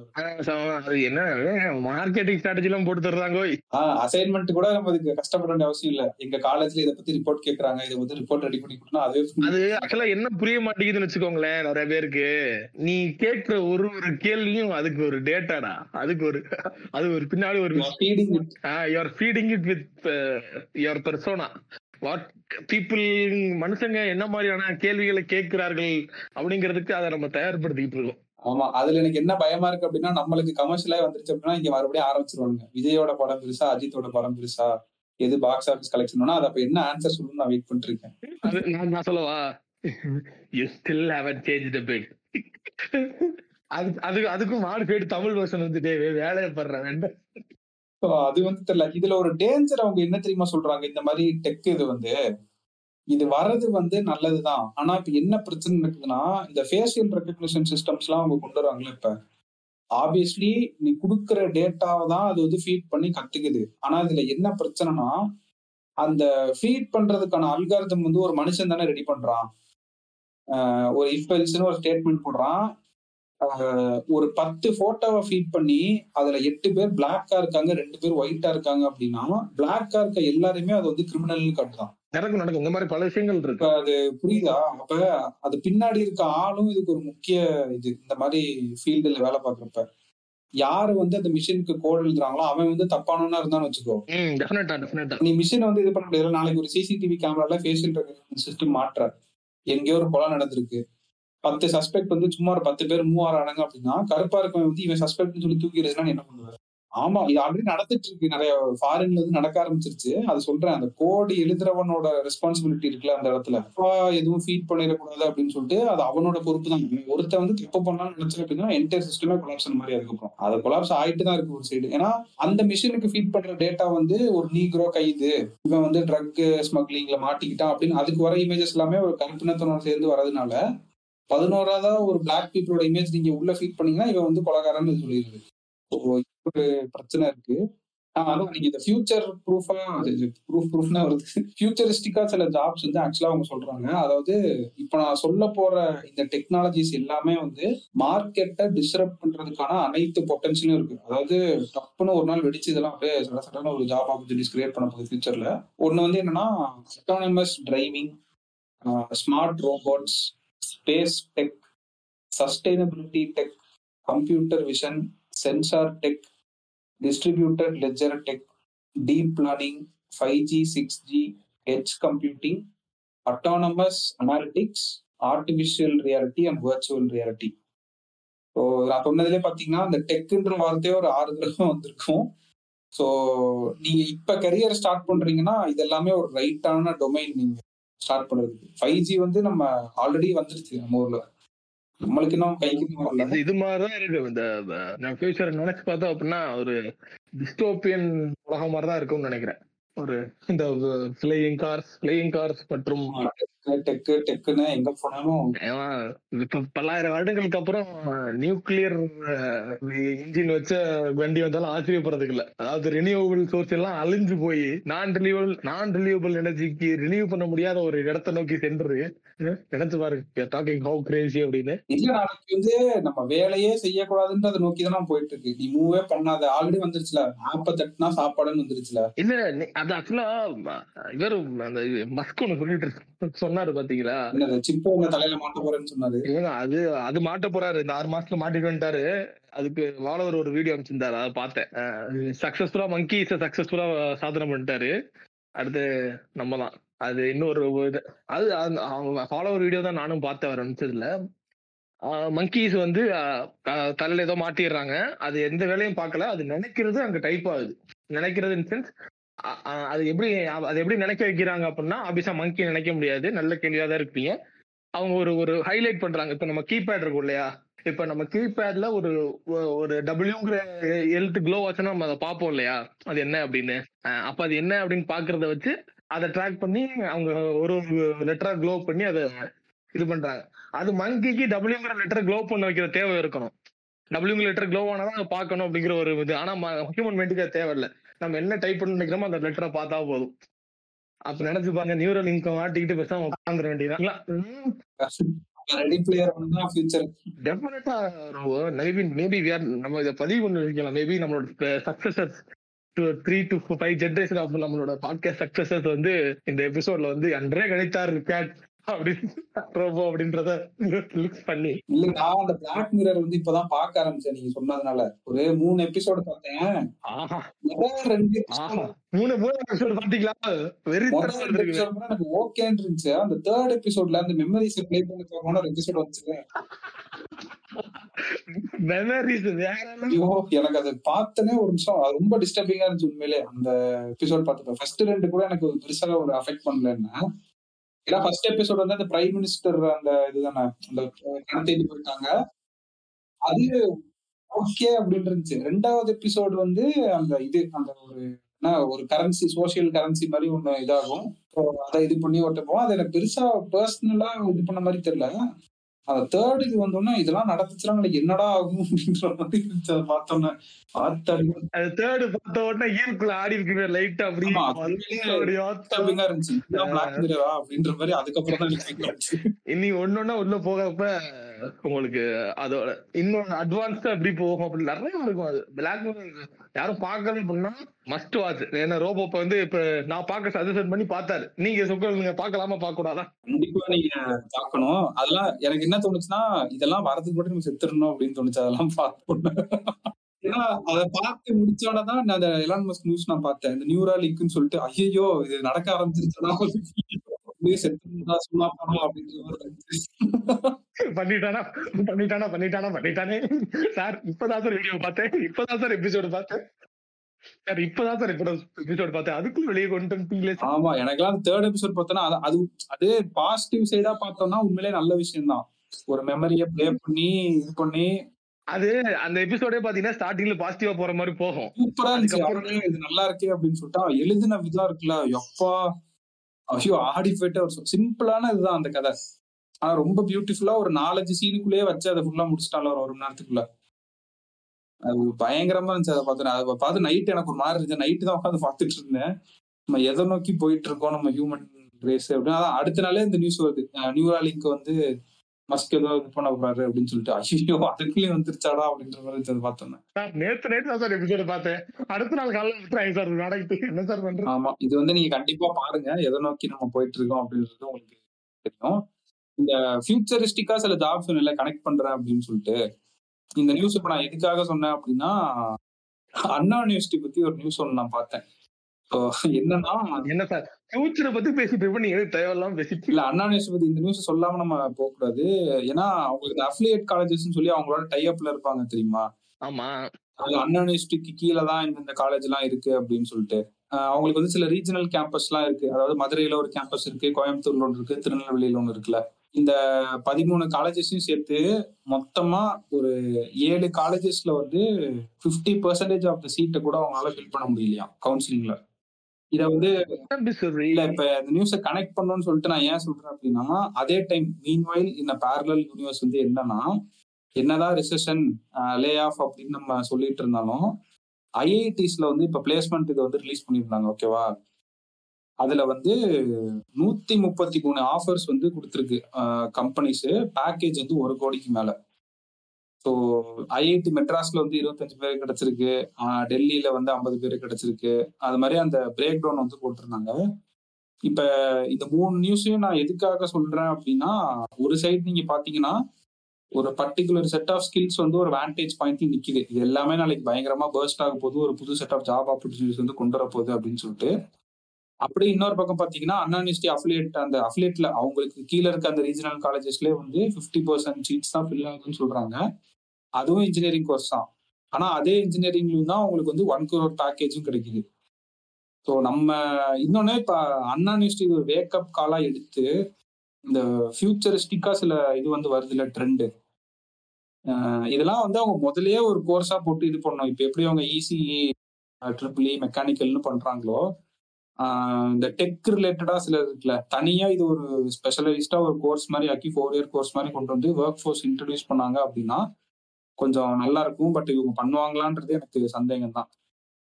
என்ன மார்க்கெட்டிங் ஸ்ட்ராட்டஜி எல்லாம் போட்டு தருதாங்க அசைன்மெண்ட் கூட நம்ம இதுக்கு கஷ்டப்பட வேண்டிய அவசியம் இல்ல. எங்க காலேஜ்ல இதை பத்தி ரிப்போர்ட் கேக்குறாங்க இதை வந்து ரிப்போர்ட் ரெடி பண்ணி கொடுத்தா அதுவே அது ஆக்சுவலா என்ன புரிய மாட்டேங்குதுன்னு வச்சுக்கோங்களேன் நிறைய பேருக்கு. நீ கேட்கிற ஒரு ஒரு கேள்வியும் அதுக்கு ஒரு டேட்டாடா அதுக்கு ஒரு அது ஒரு பின்னாடி ஒரு it. You're feeding it with your persona what people மனுஷங்க என்ன மாதிரியான கேள்விகளை கேட்கிறார்கள் அப்படிங்கிறதுக்கு அதை நம்ம தயார்படுத்திக்கிட்டு இருக்கோம். ஆமா அதுல எனக்கு என்ன பயமா இருக்கு அப்படின்னா நம்மளுக்கு கமர்ஷியலா வந்துருச்சு அப்படின்னா இங்க மறுபடியும் ஆரம்பிச்சிருவாங்க விஜயோட படம் பெருசா அஜித்தோட படம் பெருசா எது பாக்ஸ் ஆபீஸ் கலெக்ஷன் அது அப்ப என்ன ஆன்சர் சொல்லணும்னு நான் வெயிட் பண்ணிட்டு இருக்கேன் நான் சொல்லவா? You still haven't change the pic அது அது அதுக்கும் மாடு தமிழ் வருஷன் வந்துட்டே வேலையை படுறேன் அது வந்து தெரியல. இதுல ஒரு டேஞ்சர் அவங்க என்ன தெரியுமா சொல்றாங்க? இந்த மாதிரி டெக் இது வந்து இது வர்றது வந்து நல்லதுதான். ஆனா இப்ப என்ன பிரச்சனை இருக்குதுன்னா இந்த ஃபேஷியல் ரெக்கக்னிஷன் சிஸ்டம்ஸ் எல்லாம் அவங்க கொண்டு வராங்களே இப்ப. ஆப்வியஸ்லி நீ கொடுக்குற டேட்டாவை தான் அது வந்து ஃபீட் பண்ணி கத்துக்குது. ஆனா இதுல என்ன பிரச்சனைனா அந்த ஃபீட் பண்றதுக்கான அல்காரதம் வந்து ஒரு மனுஷன் தானே ரெடி பண்றான். ஒரு இஃபெல்ஸ்னு ஒரு ஸ்டேட்மெண்ட் போடுறான். ஒரு பத்து போட்டோவை ஃபீட் பண்ணி அதுல எட்டு பேர் பிளாக்கா இருக்காங்க ரெண்டு பேர் ஒயிட்டா இருக்காங்க அப்படின்னா பிளாக்கா இருக்க எல்லாருமே அது வந்து கிரிமினல்னு காட்டுதான். நடக்கும் நடக்கும். இந்த மாதிரி பல விஷயங்கள் இருக்கு. அது புரியுதா? அப்ப அது பின்னாடி இருக்க ஆளும் இதுக்கு ஒரு முக்கிய இது. இந்த மாதிரி ஃபீல்டுல வேலை பார்க்கறப்ப. யாரு வந்து அந்த மிஷினுக்கு கோட் எழுதுறாங்களோ அவன் வந்து தப்பானவனா இருந்தான்னு வச்சுக்கோ. நீ மிஷினை வந்து இது பண்ண முடியாது நாளைக்கு ஒரு சிசிடிவி கேமரால ஃபேஷியல் சிஸ்டம் மாற்ற எங்கேயோ ஒரு கொலை நடந்திருக்கு. பத்து சஸ்பெக்ட் வந்து சும்மா ஒரு பத்து பேர் மூவ் ஆறானுங்க அப்படின்னா கருப்பா இருக்கவன் வந்து இவன் சஸ்பெக்ட்னு சொல்லி தூக்கி என்ன பண்ணுவாரு ஆமா இது ஆல்ரெடி நடந்துட்டு இருக்கு. நிறைய ஃபாரின்ல இருந்து நடக்க ஆரம்பிச்சிருச்சு. அது சொல்றேன் அந்த கோடு எழுதுறவனோட ரெஸ்பான்சிபிலிட்டி இருக்குல்ல அந்த இடத்துல. அப்பா எதுவும் ஃபீட் பண்ணிடக்கூடாது அப்படின்னு சொல்லிட்டு அது அவனோட பொறுப்பு தான் ஒருத்தன் வந்து தப்பு பண்ணலாம்னு நினைச்சு அப்படின்னா என்டையர் சிஸ்டமே கொலாப்ஸ் மாதிரி அதுக்கப்புறம். அது கொலாப்ஸ் ஆயிட்டு தான் இருக்கு ஒரு சைடு ஏன்னா அந்த மிஷினுக்கு ஃபீட் பண்ற டேட்டா வந்து ஒரு நீக்ரோ கைது இவன் வந்து ட்ரக் ஸ்மக்லிங்ல மாட்டிக்கிட்டான் அப்படின்னு அதுக்கு வர இமேஜஸ் எல்லாமே ஒரு கருப்பினத்தனோட சேர்ந்து வரதுனால பதினோராவதா ஒரு பிளாக் பீப்புளோட இமேஜ் நீங்க உள்ள ஃபீட் பண்ணீங்கன்னா இவன் வந்து கொலகாரன்னு சொல்லிடுது. ஒரு பிரச்சனை இருக்கு. ஆனாலும் நீங்க இந்த ஃபியூச்சர் ப்ரூஃபா ப்ரூஃப் ப்ரூஃப்னா வருது. ஃபியூச்சரிஸ்டிக்கா சில ஜாப்ஸ் வந்து ஆக்சுவலா அவங்க சொல்றாங்க. அதாவது இப்ப நான் சொல்ல போற இந்த டெக்னாலஜிஸ் எல்லாமே வந்து மார்க்கெட்டை டிஸ்டர்ப் பண்றதுக்கான அனைத்து பொட்டன்ஷியலும் இருக்கு. அதாவது டப்புன்னு ஒரு நாள் வெடிச்சு இதெல்லாம் அப்படியே சட சடான ஒரு ஜாப் ஆப்பர்ச்சுனிட்டிஸ் கிரியேட் பண்ண போகுது ஃபியூச்சர்ல ஒன்னு வந்து என்னன்னா autonomous driving smart robots space tech sustainability tech computer vision sensor tech distributed ledger tech deep learning five G six G H computing autonomous analytics artificial reality and virtual reality so நான் சொன்னதுலேயே பார்த்தீங்கன்னா அந்த டெக்குன்ற வார்த்தையே ஒரு ஆறு தடவை வந்திருக்கும். So நீங்கள் இப்போ கரியர் ஸ்டார்ட் பண்ணுறீங்கன்னா இதெல்லாமே ஒரு ரைட்டான டொமைன் நீங்கள் ஸ்டார்ட் பண்றதுக்கு ஃபைவ் ஜி வந்து நம்ம ஆல்ரெடி வந்துருச்சு நம்ம ஊர்ல. நம்மளுக்கு இன்னும் கைக்கு வரல. இது மாதிரிதான் இருக்கு. இந்த நான் ஃபியூச்சர் நினைச்சு பார்த்தோம் அப்படின்னா ஒரு டிஸ்டோபியன் உலகம் மாதிரிதான் இருக்கும்னு நினைக்கிறேன். ஒரு இந்த ஃபிளையிங் கார்ஸ் ஃபிளையிங் கார்ஸ் மற்றும் டெக்கு டெக்கு டெக்குன்னு எங்க போனாலும் இப்ப பல்லாயிரம் வருடங்களுக்கு அப்புறம் நியூக்ளியர் இன்ஜின் வச்ச வண்டி வந்தாலும் ஆச்சரியப்படுறதுக்கு இல்ல. அதாவது ரினியூவபிள் சோர்ஸ் எல்லாம் அழிஞ்சு போய் நான் ரினியூவபிள் நான் ரினியூவபிள் எனர்ஜிக்கு ரினியூ பண்ண முடியாத ஒரு இடத்தை நோக்கி சென்று நினைச்சு பாருங்க டாக்கிங் ஹவு கிரேசி அப்படின்னு. இல்ல நாளைக்கு வந்து நம்ம வேலையே செய்யக்கூடாதுன்றத நோக்கி தான் போயிட்டு இருக்கு நீ மூவே பண்ணாத. ஆல்ரெடி வந்துருச்சுல. ஆப்ப தட்டுனா சாப்பாடுன்னு வந்துருச்சுல. இல்ல அது ஆக்சுவலா இவர் அந்த மஸ்க் ஒண்ணு சொல்லிட்டு சொன்னாரு பாத்தீங்களா? சிப்போ உங்க தலையில மாட்ட போறேன்னு சொன்னாரு. இல்லங்க அது அது மாட்ட போறாரு. இந்த ஆறு மாசத்துல மாட்டிட்டு வந்துட்டாரு. அதுக்கு வாழவர் ஒரு வீடியோ அனுப்பிச்சிருந்தாரு அதை பார்த்தேன். சக்சஸ்ஃபுல்லா மங்கி சக்சஸ்ஃபுல்லா சாதனை பண்ணிட்டாரு. அடுத்து நம்ம தான் அது இன்னொரு இது. அது அந்த- அவங்க ஃபாலோவர் வீடியோ தான் நானும் பார்த்தேன் அவர் அனுப்பிச்சதுல மங்கீஸ் வந்து தலையில் தலையில ஏதோ மாட்டிடுறாங்க. அது எந்த வேலையும் பார்க்கல. அது நினைக்கிறது அங்க டைப் ஆகுது. நினைக்கிறது இன் சென்ஸ் அது எப்படி அது எப்படி நினைக்க வைக்கிறாங்க அப்படின்னா அபிசா மங்கி நினைக்க முடியாது. நல்ல கேள்வியா தான் இருப்பீங்க. அவங்க ஒரு ஒரு ஹைலைட் பண்றாங்க. இப்ப நம்ம கீபேட் இருக்கும் இல்லையா? இப்ப நம்ம கீபேட்ல ஒரு ஒரு டபிள்யூங்கிற எழுத்து க்ளோ வச்சுன்னா நம்ம அதை பார்ப்போம் இல்லையா? அது என்ன அப்படின்னு. அப்போ அப்ப அது என்ன அப்படின்னு பாக்குறத வச்சு அதை ட்ராக் பண்ணி அவங்க ஒரு ஒரு லெட்டரா க்ளோ பண்ணி அதை இது பண்றாங்க. அது மங்கிக்கு டபிள்யூங்கிற லெட்டர் க்ளோ பண்ண வைக்கிற தேவை இருக்கணும். டபிள்யூங்கிற லெட்டர் க்ளோ ஆனா தான் பார்க்கணும் அப்படிங்கிற ஒரு இது. ஆனா ஹியூமன் மென்ட்டுக்கு அது தேவையில்லை நம்ம என்ன டைப் பண்ண நினைக்கிறோமோ அந்த லெட்டரை பார்த்தா போதும். அப்ப நினைச்சு பாருங்க நியூரல் இன்கம் மாட்டிக்கிட்டு பேசாம உட்காந்துட வேண்டியதான் ரெடி பிளேயர் தான் ஃபியூச்சர் டெஃபினட்டா மேபி மேபி நம்ம இதை பதிவு பண்ணி வைக்கலாம் மேபி நம்மளோட successors three to five generation of நம்மளோட பாட்காஸ்ட் சக்சஸஸ் வந்து இந்த எபிசோட்ல வந்து அன்றே கணித்தார் கேட் ரோபோ அப்படின்றத லுக்ஸ் பண்ணி. இல்ல நான் அந்த பிளாக் மிரர் வந்து இப்பதான் பார்க்க ஆரம்பிச்சேன். நீங்க சொன்னதுனால. ஒரு மூணு எபிசோடு பார்த்தேன். ரெண்டு மூணு மூணு எபிசோட் பாத்தீங்களா வெரி எனக்கு ஓகேன்னு இருந்துச்சு. அந்த தேர்ட் எபிசோட்ல அந்த மெமரிஸ் ப்ளே பண்ணி தரணும் ஒரு எபிசோட் வந்துச்சு மெமரிஸ் வேற ஐயோ எனக்கு அது பார்த்தனே ஒரு நிமிஷம். அது ரொம்ப டிஸ்டர்பிங்கா இருந்துச்சு உண்மையிலே. அந்த எபிசோட் பார்த்தப்ப. ஃபர்ஸ்ட் ரெண்டு கூட எனக்கு பெருசாக ஒரு அஃபெக்ட் பண்ணலன்னா ஏன்னா ஃபர்ஸ்ட் எபிசோட் வந்து அந்த பிரைம் மினிஸ்டர் அந்த இதுதானே அந்த நடத்திட்டு போயிட்டாங்க அது ஓகே அப்படின்னு இருந்துச்சு. ரெண்டாவது எபிசோடு வந்து அந்த இது அந்த ஒரு என்ன ஒரு கரன்சி சோசியல் கரன்சி மாதிரி ஒன்று இதாகும். அதை இது பண்ணி ஓட்டப்போம் அது எனக்கு பெருசா பர்சனலா இது பண்ண மாதிரி தெரியல. அந்த தேர்ட் இது வந்தோம்னா இதெல்லாம் நடந்துச்சுன்னா என்னடா ஆகும்? அப்படின்ற மாதிரி அது தேர்டு பார்த்த உடனே ஈர்க்குள்ள ஆடி இருக்கு லைட்டா அப்படி ஆமா, அது உண்மையிலே அப்படி ஆத்தா. டிஸ்டர்பிங்கா இருந்துச்சு. அப்படின்ற மாதிரி அதுக்கப்புறம் தான் எனக்கு feel ஆச்சு. இனி ஒன்னொன்னா உள்ள போகப்ப உங்களுக்கு அதோட இன்னொன்னு அட்வான்ஸ்டா எப்படி போகும் அப்படி நிறைய இருக்கும் அது. பிளாக் யாரும் பார்க்கறது அப்படின்னா மஸ்ட் வாட்ச் ஏன்னா ரோபோ இப்ப வந்து இப்ப நான் பார்க்க சஜஷன் பண்ணி பார்த்தாரு. நீங்க சொல்லுங்க பார்க்கலாமா? பார்க்க கூடாதா கண்டிப்பா நீங்க பார்க்கணும். அதெல்லாம் எனக்கு என்ன தோணுச்சுன்னா இதெல்லாம் வரதுக்கு மட்டும் நம்ம செத்துடணும் அப்படின்னு தோணுச்சு. அதெல்லாம் பார்த்தோம் ஏன்னா அதை பார்த்து முடிச்சோட தான் நான் அந்த எலான் மஸ்க் நியூஸ் நான் பார்த்தேன். இந்த நியூரா லிங்க்னு சொல்லிட்டு ஐயோ இது நடக்க ஆரம்பிச்சிருச்சுன்னா சும்மா போனோம். பண்ணிட்டானா? பண்ணிட்டானா? பண்ணிட்டானா? பண்ணிட்டானே. சார் இப்பதான் சார் வீடியோ பார்த்தேன். இப்பதான் சார் எபிசோடு பார்த்தேன். சார் இப்பதான் சார் எபிசோடு பார்த்தேன். அதுக்கும் வெளியே கொண்டு வந்துட்டீங்களே. ஆமா எனக்கெல்லாம் தேர்ட் எபிசோட் பார்த்தோன்னா அது அது பாசிட்டிவ் சைடா பார்த்தோம்னா உண்மையிலே நல்ல விஷயம் தான் ஒரு மெமரியை ப்ளே பண்ணி இது பண்ணி. அது அந்த எபிசோடே பாத்தீங்கன்னா ஸ்டார்டிங்ல பாசிட்டிவா போற மாதிரி போகும். சூப்பரா இருந்துச்சு. இது நல்லா இருக்கே அப்படின்னு சொல்லிட்டு எழுதின விதம் இருக்குல்ல. எப்பா ஐயோ ஆடி போயிட்டு ஒரு சிம்பிளான இதுதான் அந்த கதை. ஆனா ரொம்ப பியூட்டிஃபுல்லா ஒரு நாலஞ்சு சீனுக்குள்ளேயே வச்சு அதை ஃபுல்லா முடிச்சிட்டாலும் ஒரு ஒரு மணி நேரத்துக்குள்ள. அது பயங்கரமா இருந்துச்சு அதை பார்த்து. அதை பார்த்து நைட் எனக்கு ஒரு மாதிரி இருந்துச்சு. நைட்டு தான் உட்காந்து பார்த்துட்டு இருந்தேன். நம்ம எதை நோக்கி போயிட்டு இருக்கோம் நம்ம ஹியூமன் ரேஸ் அப்படின்னு. அதான் அடுத்த நாளே இந்த நியூஸ் வருது. நியூராலிங்க்கு வந்து மஸ்க் ஏதோ இது பண்ண போறாரு அப்படின்னு சொல்லிட்டு ஐயோ அதுக்குள்ளேயும் வந்துருச்சாடா அப்படின்ற மாதிரி சார் நேத்து தான் சார் எபிசோடு பார்த்தேன். அடுத்த நாள் காலையில சார் நாடகத்துக்கு என்ன சார் பண்றது? ஆமா இது வந்து நீங்க கண்டிப்பா பாருங்க. எதை நோக்கி நம்ம போயிட்டு இருக்கோம் அப்படின்றது உங்களுக்கு தெரியும். இந்த ஃபியூச்சரிஸ்டிக்கா சில ஜாப்ஸ் இல்லை கனெக்ட் பண்றேன் அப்படின்னு சொல்லிட்டு இந்த நியூஸ் இப்ப நான் எதுக்காக சொன்னேன் அப்படின்னா அண்ணா யூனிவர்சிட்டி பத்தி ஒரு நியூஸ் ஒன்று நான் பார்த்தேன். என்னன்னா என்ன சார்? ஃபியூச்சரை பத்தி பேசிட்டு இருப்ப நீங்க தேவையில்லாம பேசிட்டு இல்ல அண்ணா யூனிவர்சிட்டி பத்தி இந்த நியூஸ் சொல்லாம நம்ம போக கூடாது ஏன்னா அவங்களுக்கு அஃபிலியேட் காலேஜஸ் சொல்லி அவங்களோட டைஅப்ல இருப்பாங்க தெரியுமா? ஆமா. அது அண்ணா யூனிவர்சிட்டிக்கு கீழே தான் இந்த காலேஜ் எல்லாம் இருக்கு அப்படின்னு சொல்லிட்டு. அவங்களுக்கு வந்து சில ரீஜனல் கேம்பஸ் எல்லாம் இருக்கு. அதாவது மதுரையில ஒரு கேம்பஸ் இருக்கு கோயம்புத்தூர்ல ஒன்று இருக்கு திருநெல்வேலியில ஒன்று இருக்குல்ல. இந்த பதிமூணு காலேஜஸையும் சேர்த்து மொத்தமா ஒரு ஏழு காலேஜஸ்ல வந்து பிப்டி பெர்சன்டேஜ் ஆஃப் த சீட்டை கூட அவங்களால ஃபில் பண்ண முடியலையா? கவுன்சிலிங்ல இத வந்து இல்ல இப்ப இந்த நியூஸை கனெக்ட் பண்ணணும்னு சொல்லிட்டு நான் ஏன் சொல்றேன் அப்படின்னா அதே டைம் மீன்வைல் இந்த பேரலல் யூனிவர்ஸ் வந்து என்னன்னா என்னதான் ரிசெஷன் லே ஆஃப் அப்படின்னு நம்ம சொல்லிட்டு இருந்தாலும் ஐஐடிஸ்ல வந்து இப்ப பிளேஸ்மெண்ட் இதை வந்து ரிலீஸ் பண்ணியிருந்தாங்க ஓகேவா அதுல வந்து நூத்தி முப்பத்தி மூணு ஆஃபர்ஸ் வந்து கொடுத்துருக்கு கம்பெனிஸ் பேக்கேஜ் வந்து ஒரு கோடிக்கு மேல. ஸோ ஐஐடி மெட்ராஸ்ல வந்து இருபத்தஞ்சு பேர் கிடைச்சிருக்கு. டெல்லியில வந்து ஐம்பது பேர் கிடைச்சிருக்கு. அது மாதிரி அந்த பிரேக் டவுன் வந்து போட்டிருந்தாங்க. இப்ப இந்த மூணு நியூஸையும் நான் எதுக்காக சொல்றேன் அப்படின்னா ஒரு சைடு நீங்க பாத்தீங்கன்னா ஒரு பர்டிகுலர் செட் ஆஃப் ஸ்கில்ஸ் வந்து ஒரு வேண்டேஜ் பாயிண்ட் நிக்குது. இது எல்லாமே நாளைக்கு பயங்கரமா பர்ஸ்ட் ஆக போகுது. ஒரு புது செட் ஆஃப் ஜாப் ஆப்பர்ச்சுனிட்டிஸ் வந்து கொண்டு வர போகுது அப்படின்னு சொல்லிட்டு. அப்படி இன்னொரு பக்கம் பாத்தீங்கன்னா அண்ணானிஸ்டி அஃபிலியேட் அந்த அஃபிலியேட்ல அவங்களுக்கு கீழே இருக்க அந்த ரீஜனல் காலேஜஸ்லேயே வந்து ஃபிஃப்டி பர்சன்ட் சீட்ஸ் தான் ஃபில் ஆகுதுன்னு சொல்றாங்க. அதுவும் இன்ஜினியரிங் கோர்ஸ் தான். ஆனா அதே இன்ஜினியரிங்லையும் தான் உங்களுக்கு வந்து ஒன் குரோர் பேக்கேஜும் கிடைக்குது. ஸோ நம்ம இன்னொன்னு இப்போ அண்ணா யூனிவர்சிட்டி ஒரு வேக்கப் காலா எடுத்து இந்த ஃபியூச்சரிஸ்டிக்கா சில இது வந்து வருது இல்லை ட்ரெண்டு இதெல்லாம் வந்து அவங்க முதலே ஒரு கோர்ஸா போட்டு இது பண்ணணும். இப்போ எப்படி அவங்க இசிஇ ட்ரிபிள் மெக்கானிக்கல்னு பண்றாங்களோ இந்த டெக் ரிலேட்டடா சில இருக்குல்ல தனியா இது ஒரு ஸ்பெஷலைஸ்டா ஒரு கோர்ஸ் மாதிரி ஆக்கி ஃபோர் இயர் கோர்ஸ் மாதிரி கொண்டு வந்து ஒர்க் ஃபோர்ஸ் இன்ட்ரடியூஸ் பண்ணாங்க அப்படின்னா கொஞ்சம் நல்லா இருக்கும் பட் இவங்க பண்ணுவாங்களான்றது எனக்கு சந்தேகம் தான்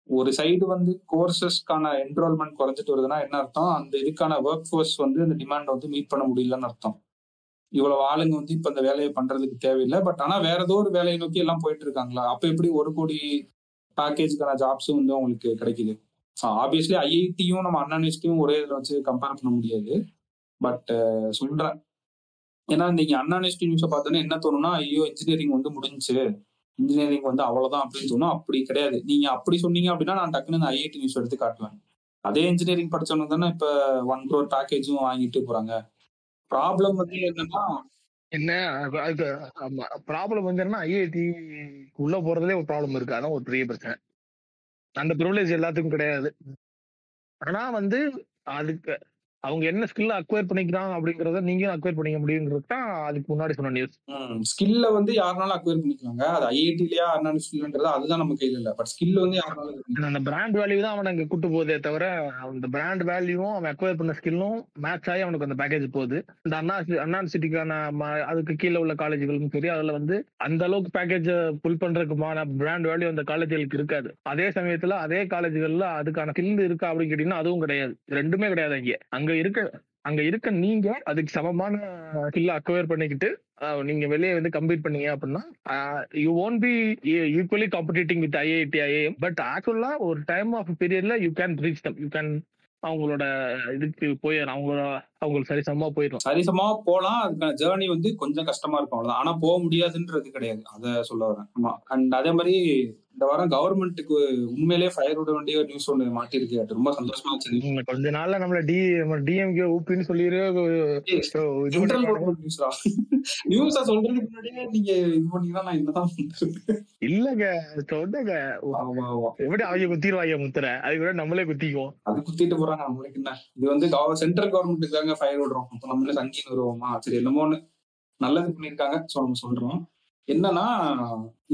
ஒரு சைடு வந்து கோர்சஸ்க்கான என்ரோல்மெண்ட் குறைஞ்சிட்டு வருதுன்னா என்ன அர்த்தம்? அந்த இதுக்கான ஒர்க் ஃபோர்ஸ் வந்து அந்த டிமாண்ட் வந்து மீட் பண்ண முடியலன்னு அர்த்தம். இவ்வளவு ஆளுங்க வந்து இப்ப இந்த வேலையை பண்றதுக்கு தேவையில்லை. பட் ஆனா வேற ஏதோ ஒரு வேலையை நோக்கி எல்லாம் போயிட்டு இருக்காங்களா அப்ப எப்படி ஒரு கோடி பேக்கேஜ்க்கான ஜாப்ஸும் வந்து அவங்களுக்கு கிடைக்குது? ஆப்வியஸ்லி ஐஐடியும் நம்ம அண்ணா ஒரே இதில் வச்சு கம்பேர் பண்ண முடியாது. பட் சொல்றேன். ஏன்னா நீங்க அண்ணா நியூஸை பார்த்தோன்னா என்ன தோணும்னா ஐயோ இன்ஜினியரிங் வந்து முடிஞ்சு இன்ஜினியரிங் வந்து அவ்வளவுதான் அப்படின்னு தோணும். அப்படி கிடையாது. நீங்க அப்படி சொன்னீங்க அப்படின்னா நான் டக்குன்னு இந்த ஐஐடி நியூஸ் எடுத்து காட்டுவேன். அதே இன்ஜினியரிங் படிச்சவங்க தானே இப்ப ஒன் க்ரோர் பேக்கேஜும் வாங்கிட்டு போறாங்க. ப்ராப்ளம் வந்து என்னன்னா என்ன அது ஆமா. ப்ராப்ளம் வந்து என்னன்னா ஐஐடி உள்ள போறதுலே ஒரு ப்ராப்ளம் இருக்கு. அதான் ஒரு பெரிய பிரச்சனை. அந்த ப்ரிவிலேஜ் எல்லாத்துக்கும் கிடையாது. ஆனா வந்து அதுக்கு அவங்க என்ன ஸ்கில் அக்வயர் பண்ணிக்கிறாங்க அப்படிங்கறத நீங்க அக்வயர் பண்ணிக்க முடியுங்கிறது தான் அதுக்கு முன்னாடி சொன்ன நியூஸ் ஸ்கில்ல வந்து யாருனாலும் அக்வயர் பண்ணிக்கலாங்க. அது ஐஐடிலயா அண்ணா யூனிவர்சிட்டின்றது அதுதான் நம்ம கையில இல்ல. பட் ஸ்கில் வந்து யாருனாலும் அந்த பிராண்ட் வேல்யூ தான் அவனை அங்க கூட்டு போதே தவிர அந்த பிராண்ட் வேல்யூவும் அவன் அக்வயர் பண்ண ஸ்கில்லும் மேட்ச் ஆகி அவனுக்கு அந்த பேக்கேஜ் போகுது. இந்த அண்ணா அண்ணா சிட்டிக்கான அதுக்கு கீழே உள்ள காலேஜுகளுக்கும் சரி அதுல வந்து அந்த அளவுக்கு பேக்கேஜ் புல் பண்றதுக்குமான பிராண்ட் வேல்யூ அந்த காலேஜுகளுக்கு இருக்காது. அதே சமயத்துல அதே காலேஜுகள்ல அதுக்கான ஸ்கில் இருக்கா அப்படின்னு கேட்டீங்கன்னா அதுவும் கிடையாது. ரெண்டுமே கிடையாது அங்க. அங்க அங்க இருக்க அங்க இருக்க நீங்க அதுக்கு சமமான ஸ்கில்ல அக்வயர் பண்ணிக்கிட்டு நீங்க வெளியே வந்து கம்ப்ளீட் பண்ணீங்க அப்படின்னா you own be equally competing with IIT IIM but ஆக்சுவலா ஒரு டைம் ஆஃப் பீரியட்ல you can reach them you can அவங்களோட இதுக்கு போயிடும் அவங்களோட அவங்களுக்கு சரிசமமா போயிடும் சரிசமமா போலாம். அதுக்கான ஜேர்னி வந்து கொஞ்சம் கஷ்டமா இருக்கும். அவ்வளவுதான். ஆனா போக முடியாதுன்றது கிடையாது. அதை சொல்ல வரேன். ஆமா. அண்ட் அதே மாதிரி இந்த வாரம் கவர்மெண்ட்டுக்கு உண்மையிலேயே ஃபயர் விட வேண்டிய ஒரு நியூஸ் ஒன்று மாட்டிருக்கு அது ரொம்ப சந்தோஷமா வச்சு கொஞ்ச நாள்ல நம்மள டி டிஎம்கே ஊப்பின்னு சொல்லிடு சென்ட்ரல் கவர்மெண்ட் நியூஸ்ரா நியூஸா சொல்றதுக்கு முன்னாடியே நீங்க இது பண்ணீங்கன்னா நான் என்னதான் இல்லங்க சொன்னங்க ஆமா ஆமா. எப்படி அவங்க குத்திடுவாங்க முத்திர அது கூட நம்மளே குத்திக்குவோம். அது குத்திட்டு போறாங்க நம்மளுக்கு என்ன? இது வந்து சென்ட்ரல் கவர்மெண்ட்டுக்கு தாங்க ஃபயர் விடுறோம். அப்ப நம்மளே சங்கின்னு வருவோமா? சரி என்னமோன்னு நல்லது பண்ணிருக்காங்க சொல்றோம். என்னன்னா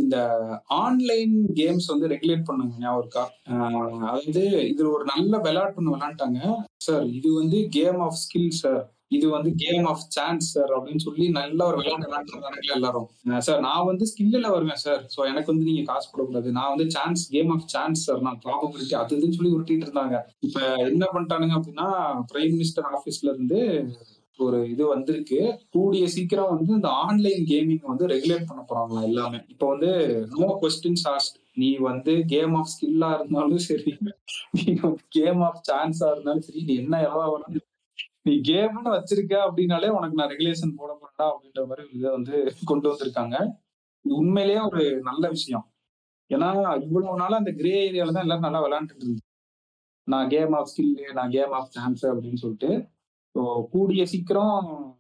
இந்த ஆன்லைன் கேம்ஸ் வந்து ரெகுலேட் பண்ணாங்க ஞாபகம் இருக்கா? அதாவது இது ஒரு நல்ல விளையாட்டு ஒன்று விளையாண்டாங்க. சார் இது வந்து கேம் ஆஃப் ஸ்கில் சார் இது வந்து கேம் ஆஃப் சான்ஸ் சார் அப்படின்னு சொல்லி நல்ல ஒரு விளையாட்டு விளையாண்டுருந்தாங்க எல்லாரும். சார் நான் வந்து ஸ்கில்ல வருவேன் சார் ஸோ எனக்கு வந்து நீங்க காசு போடக்கூடாது நான் வந்து chance game of chance sir நான் ப்ராபபிலிட்டி அது இதுன்னு சொல்லி உருட்டிட்டு இருந்தாங்க. இப்ப என்ன பண்ணிட்டானுங்க அப்படின்னா பிரைம் மினிஸ்டர் ஆபீஸ்ல இருந்து ஒரு இது வந்திருக்கு. கூடிய சீக்கிரம் வந்து இந்த ஆன்லைன் கேமிங் வந்து ரெகுலேட் பண்ண போறாங்களா எல்லாமே. இப்ப வந்து நோ கொஸ்டின்ஸ் ஆஸ்ட் நீ வந்து கேம் ஆஃப் ஸ்கில்லா இருந்தாலும் சரி நீ கேம் ஆஃப் சான்ஸா இருந்தாலும் சரி நீ என்ன எவ்வளவு நீ கேம்னு வச்சிருக்க அப்படின்னாலே உனக்கு நான் ரெகுலேஷன் போட போறேன்டா அப்படின்ற மாதிரி இதை வந்து கொண்டு வந்திருக்காங்க. இது உண்மையிலேயே ஒரு நல்ல விஷயம். ஏன்னா இவ்வளவு நாளா அந்த கிரே ஏரியால தான் எல்லாரும் நல்லா விளையாண்டுட்டு இருந்தது நான் கேம் ஆஃப் ஸ்கில்லு நான் கேம் ஆஃப் சான்ஸ் அப்படின்னு சொல்லிட்டு. ஸோ கூடிய சீக்கிரம்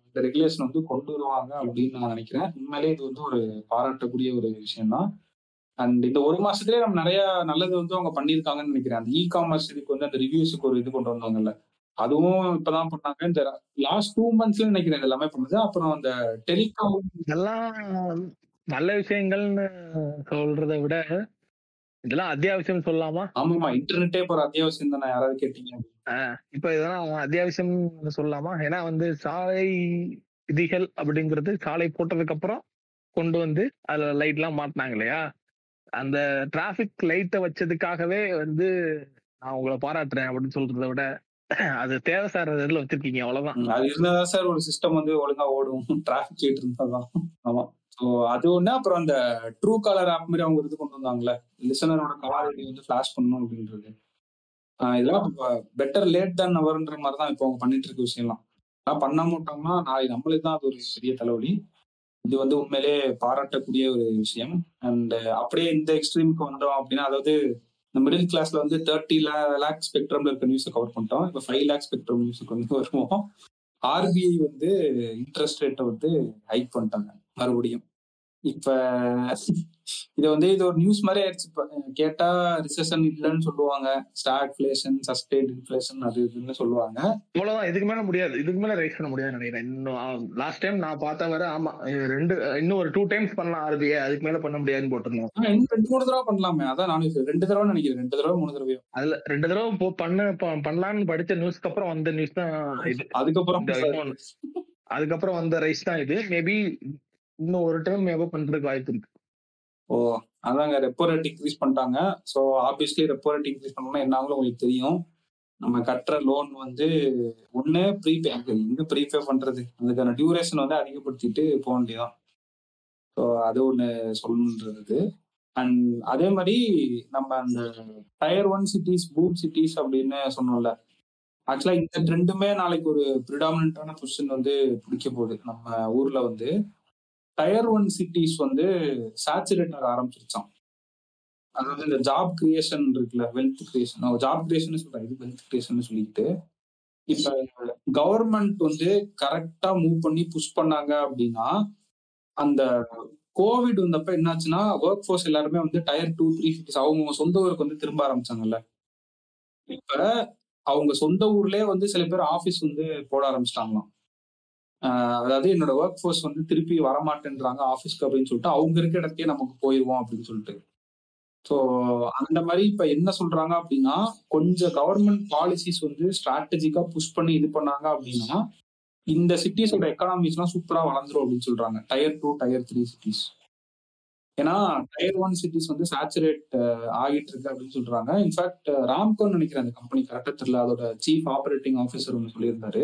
இந்த ரெகுலேஷன் வந்து கொண்டு வருவாங்க அப்படின்னு நான் நினைக்கிறேன். உண்மையிலே இது வந்து ஒரு பாராட்டக்கூடிய ஒரு விஷயம் தான் அண்ட் இந்த ஒரு மாசத்துலயே நம்ம நிறைய நல்லது வந்து அவங்க பண்ணியிருக்காங்கன்னு நினைக்கிறேன். அந்த இ காமர்ஸ் இதுக்கு வந்து அந்த ரிவ்யூஸுக்கு ஒரு இது கொண்டு வந்தாங்கல்ல. அதுவும் இப்பதான் பண்ணாங்க இந்த லாஸ்ட் டூ மந்த்ஸ்ல நினைக்கிறேன் இது எல்லாமே பண்ணுது. அப்புறம் அந்த டெலிகாம் இதெல்லாம் நல்ல விஷயங்கள்னு சொல்றதை விட இதெல்லாம் அத்தியாவசியம் சொல்லலாமா? ஆமாமா இன்டர்நெட்டே இப்போ அத்தியாவசியம் தானே யாராவது கேட்டீங்க இப்ப இதெல்லாம் அத்தியாவசியம் சொல்லலாமா? ஏன்னா வந்து சாலை விதிகள் அப்படிங்கிறது சாலை போட்டதுக்கு அப்புறம் கொண்டு வந்து அதுல லைட் எல்லாம் மாட்டினாங்க இல்லையா? அந்த டிராபிக் லைட்டை வச்சதுக்காகவே வந்து நான் உங்களை பாராட்டுறேன் அப்படின்னு சொல்றதை விட அது தேவை சார் இதுல வச்சிருக்கீங்க? அவ்வளவுதான். அது இருந்தாதான் சார் ஒரு சிஸ்டம் வந்து ஒழுங்கா ஓடும். (laughs) டிராபிக் லைட் இருந்தாதான். ஆமா. ஸோ அது ஒண்ணு. அப்புறம் அந்த ட்ரூ காலர் ஆப் மாதிரி அவங்க இது கொண்டு வந்தாங்கல்ல. லிசனரோட காலர் ஐடி வந்து ஃபிளாஷ் பண்ணணும் அப்படின்றது. இதெல்லாம் பெட்டர் லேட் தான் நவர்ன்ற மாதிரி தான் இப்போ அவங்க பண்ணிட்டு இருக்க விஷயம்லாம். அதெல்லாம் பண்ண மாட்டோம்னா நாளைக்கு நம்மளுக்கு தான் அது ஒரு பெரிய தலைவலி. இது வந்து உண்மையிலே பாராட்டக்கூடிய ஒரு விஷயம். அண்ட் அப்படியே இந்த எக்ஸ்ட்ரீமுக்கு வந்தோம் அப்படின்னா அதாவது இந்த மிடில் கிளாஸ்ல வந்து தேர்ட்டி லேக் ஸ்பெக்ட்ரம்ல இருக்க நியூஸை கவர் பண்ணிட்டோம். இப்போ ஃபைவ் லேக் ஸ்பெக்ட்ரம் நியூஸுக்கு வந்து வருவோம். ஆர்பிஐ வந்து இன்ட்ரெஸ்ட் ரேட்டை வந்து ஹைக் பண்ணிட்டாங்க. மறுபடியும். இப்ப இது வந்து இது ஒரு நியூஸ் மாதிரி ஆயிடுச்சு. கேட்டா ரிசெஷன் இல்லைன்னு சொல்லுவாங்க. ஸ்டாக்ஃபிளேஷன் சஸ்டெயின் இன்ஃபிளேஷன் அது இதுன்னு சொல்லுவாங்க. அவ்வளவுதான் இதுக்கு மேல முடியாது. இதுக்கு மேல ரைஸ் பண்ண முடியாது நினைக்கிறேன். இன்னும் லாஸ்ட் டைம் நான் பார்த்த வரை ஆமா ரெண்டு இன்னும் ஒரு டூ டைம்ஸ் பண்ணலாம் ஆர்பிஐ அதுக்கு மேல பண்ண முடியாதுன்னு போட்டிருந்தோம். இன்னும் ரெண்டு மூணு தடவை பண்ணலாமே. அதான் நானும் இது ரெண்டு தடவை நினைக்கிறேன். ரெண்டு தடவை மூணு தடவை அதுல ரெண்டு தடவை போ பண்ண பண்ணலாம்னு படிச்ச நியூஸ்க்கு அப்புறம் வந்த நியூஸ் தான் இது. அதுக்கப்புறம். (laughs) அதுக்கப்புறம் வந்த ரைஸ் தான் இது. மேபி இன்னும் ஒரு டைம் மேபோ பண்றதுக்கு வாய்ப்பு இருக்கு. ஓ அதாங்க ரெப்போ ரேட் இன்க்ரீஸ் பண்ணிட்டாங்க. So obviously repo rate increase பண்ணோம்னா என்ன உங்களுக்கு தெரியும். நம்ம கட்டுற லோன் வந்து ஒன்று ப்ரீபே எங்க ப்ரீபே பண்றது? அதுக்கான டியூரேஷன் வந்து அதிகப்படுத்திட்டு போக வேண்டியதான் ஸோ அது ஒன்று சொல்லணுன்றது அண்ட் அதே மாதிரி நம்ம அந்த tier one cities boom cities அப்படின்னு சொன்னோம்ல. ஆக்சுவலாக இந்த ட்ரெண்டுமே நாளைக்கு ஒரு ப்ரிடாமினான பொசிஷன் வந்து பிடிக்க போகுது. நம்ம ஊரில் வந்து. டயர் ஒன் சிட்டிஸ் வந்து சேச்சுரேட் ஆக ஆரம்பிச்சிருச்சான் அதாவது இந்த ஜாப் கிரியேஷன் இருக்குல்ல வெல்த் கிரியேஷன் ஜாப் கிரியேஷன் சொல்றேன். இது வெல்த் கிரியேஷன் சொல்லிட்டு இப்ப கவர்மெண்ட் வந்து கரெக்டா மூவ் பண்ணி புஷ் பண்ணாங்க அப்படின்னா அந்த கோவிட் வந்தப்ப என்னாச்சுன்னா ஒர்க் ஃபோர்ஸ் எல்லாருமே வந்து டயர் டூ த்ரீ சிட்டிஸ் அவங்க சொந்த ஊருக்கு வந்து திரும்ப ஆரம்பிச்சாங்கல்ல. இப்ப அவங்க சொந்த ஊர்லயே வந்து சில பேர் ஆபீஸ் வந்து போட ஆரம்பிச்சிட்டாங்களாம். அதாவது என்னோட ஒர்க் ஃபோர்ஸ் வந்து திருப்பி வரமாட்டேன்றாங்க ஆஃபீஸ்க்கு அப்படின்னு சொல்லிட்டு அவங்க இருக்க இடத்தையே நமக்கு போயிடுவோம் அப்படின்னு சொல்லிட்டு. ஸோ அந்த மாதிரி இப்போ என்ன சொல்றாங்க அப்படின்னா கொஞ்சம் கவர்மெண்ட் பாலிசிஸ் வந்து ஸ்ட்ராட்டஜிக்கா புஷ் பண்ணி இது பண்ணாங்க அப்படின்னா இந்த சிட்டிஸோட எக்கனாமிஸ்லாம் சூப்பராக வளர்ந்துரும் அப்படின்னு சொல்றாங்க. Tier two tier three cities ஏன்னா டயர் ஒன் சிட்டிஸ் வந்து சேச்சுரேட் ஆகிட்டு இருக்கு அப்படின்னு சொல்றாங்க. இன்ஃபேக்ட் ராம்கோன்னு நினைக்கிறேன் அந்த கம்பெனி கரெக்டாக தெரியல. அதோட சீஃப் ஆப்ரேட்டிங் ஆஃபீஸர் ஒன்று சொல்லியிருந்தாரு.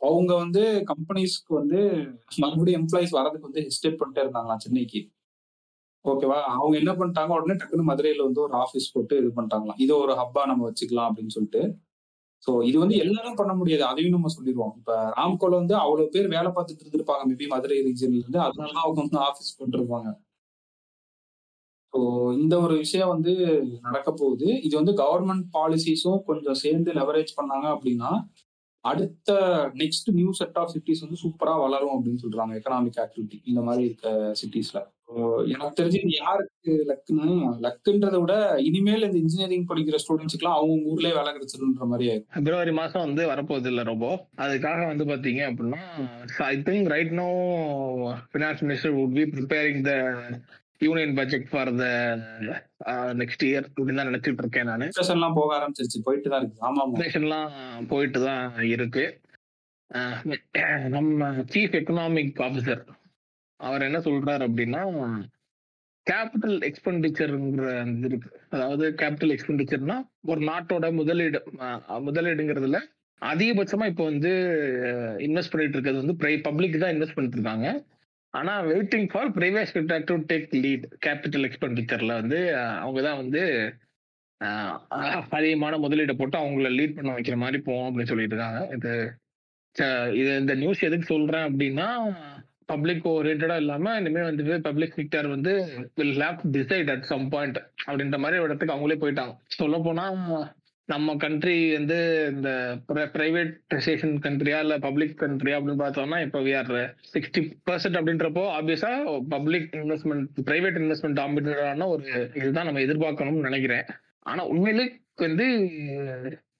அவங்க வந்து கம்பெனிஸ்க்கு வந்து மறுபடியும் எம்ப்ளாயிஸ் வரதுக்கு வந்து ஹெஸ்டேட் பண்ணிட்டே இருந்தாங்களாம் சென்னைக்கு. ஓகேவா? அவங்க என்ன பண்ணிட்டாங்க? உடனே டக்குன்னு மதுரையில வந்து ஒரு ஆஃபீஸ் போட்டு இது பண்ணிட்டாங்களாம். இதை ஒரு ஹப்பா நம்ம வச்சுக்கலாம் அப்படின்னு சொல்லிட்டு. ஸோ இது வந்து எல்லாரும் பண்ண முடியாது. அதையும் நம்ம சொல்லிடுவோம். இப்ப ராம்கோல வந்து அவ்வளவு பேர் வேலை பார்த்துட்டு இருந்திருப்பாங்க. மேபி மதுரை ரீஜன்ல இருந்து. அதனால அவங்க வந்து ஆஃபீஸ் போட்டிருப்பாங்க. ஸோ இந்த ஒரு விஷயம் வந்து நடக்க போகுது. இது வந்து கவர்மெண்ட் பாலிசிஸும் கொஞ்சம் சேர்ந்து லெவரேஜ் பண்ணாங்க அப்படின்னா அடுத்த next new set of cities வந்து சூப்பரா வளரும் அப்படின்னு சொல்றாங்க எக்கனாமிக் ஆக்டிவிட்டி இந்த மாதிரி இருக்க சிட்டிஸ்ல எனக்கு தெரிஞ்சு இது யாருக்கு லக்குன்னு லக்குன்றத விட இனிமேல் இந்த இன்ஜினியரிங் படிக்கிற ஸ்டூடெண்ட்ஸ்க்குலாம் அவங்க ஊர்லயே வேலை கிடைச்சிருன்ற மாதிரி ஆயிடும் பிப்ரவரி மாசம் வந்து வரப்போகுது இல்ல ரொம்ப அதுக்காக வந்து பாத்தீங்க அப்படின்னா I think right now finance minister would be preparing the union budget for the next year அப்படின்னு தான் நினைச்சிட்டு இருக்கேன் நான். எல்லாம் போக ஆரம்பிச்சிருச்சு. போயிட்டு தான் இருக்கு. ஆமா ஆமா. எல்லாம் போயிட்டு தான் இருக்கு. நம்ம சீஃப் எக்கனாமிக் ஆஃபீஸர் அவர் என்ன சொல்றாரு அப்படின்னா கேபிட்டல் எக்ஸ்பெண்டிச்சர்ங்கிற இருக்கு. அதாவது கேபிட்டல் எக்ஸ்பெண்டிச்சர்னா ஒரு நாட்டோட முதலீடு முதலீடுங்கிறதுல அதிகபட்சமா இப்போ வந்து இன்வெஸ்ட் பண்ணிட்டு இருக்கிறது வந்து பப்ளிக் தான் இன்வெஸ்ட் பண்ணிட்டு இருக்காங்க. ஆனா waiting for private sector to take lead capital எக்ஸ்பெண்டிச்சர்ல வந்து அவங்க தான் வந்து அதிகமான முதலீடை போட்டு அவங்கள லீட் பண்ண வைக்கிற மாதிரி போவோம் அப்படின்னு சொல்லிட்டு இருக்காங்க இது ச- இது இந்த நியூஸ் எதுக்கு சொல்றேன் அப்படின்னா பப்ளிக் ஓரியன்டா இல்லாம இனிமேல் வந்து பப்ளிக் செக்டர் வந்து will have decide at some point அப்படின்ற மாதிரி இடத்துக்கு அவங்களே போயிட்டாங்க. சொல்ல போனா நம்ம கண்ட்ரி வந்து இந்த பிரைவேட்டைசேஷன் கண்ட்ரியா இல்ல பப்ளிக் கண்ட்ரியா அப்படின்னு பார்த்தோம்னா இப்போ விஆர் சிக்ஸ்டி பர்சன்ட் அப்படின்றப்போ ஆப்வியஸா பப்ளிக் இன்வெஸ்ட்மெண்ட் பிரைவேட் இன்வெஸ்ட்மெண்ட் ஆம்பிட்டான ஒரு இதுதான் நம்ம எதிர்பார்க்கணும்னு நினைக்கிறேன். ஆனா உண்மையிலே வந்து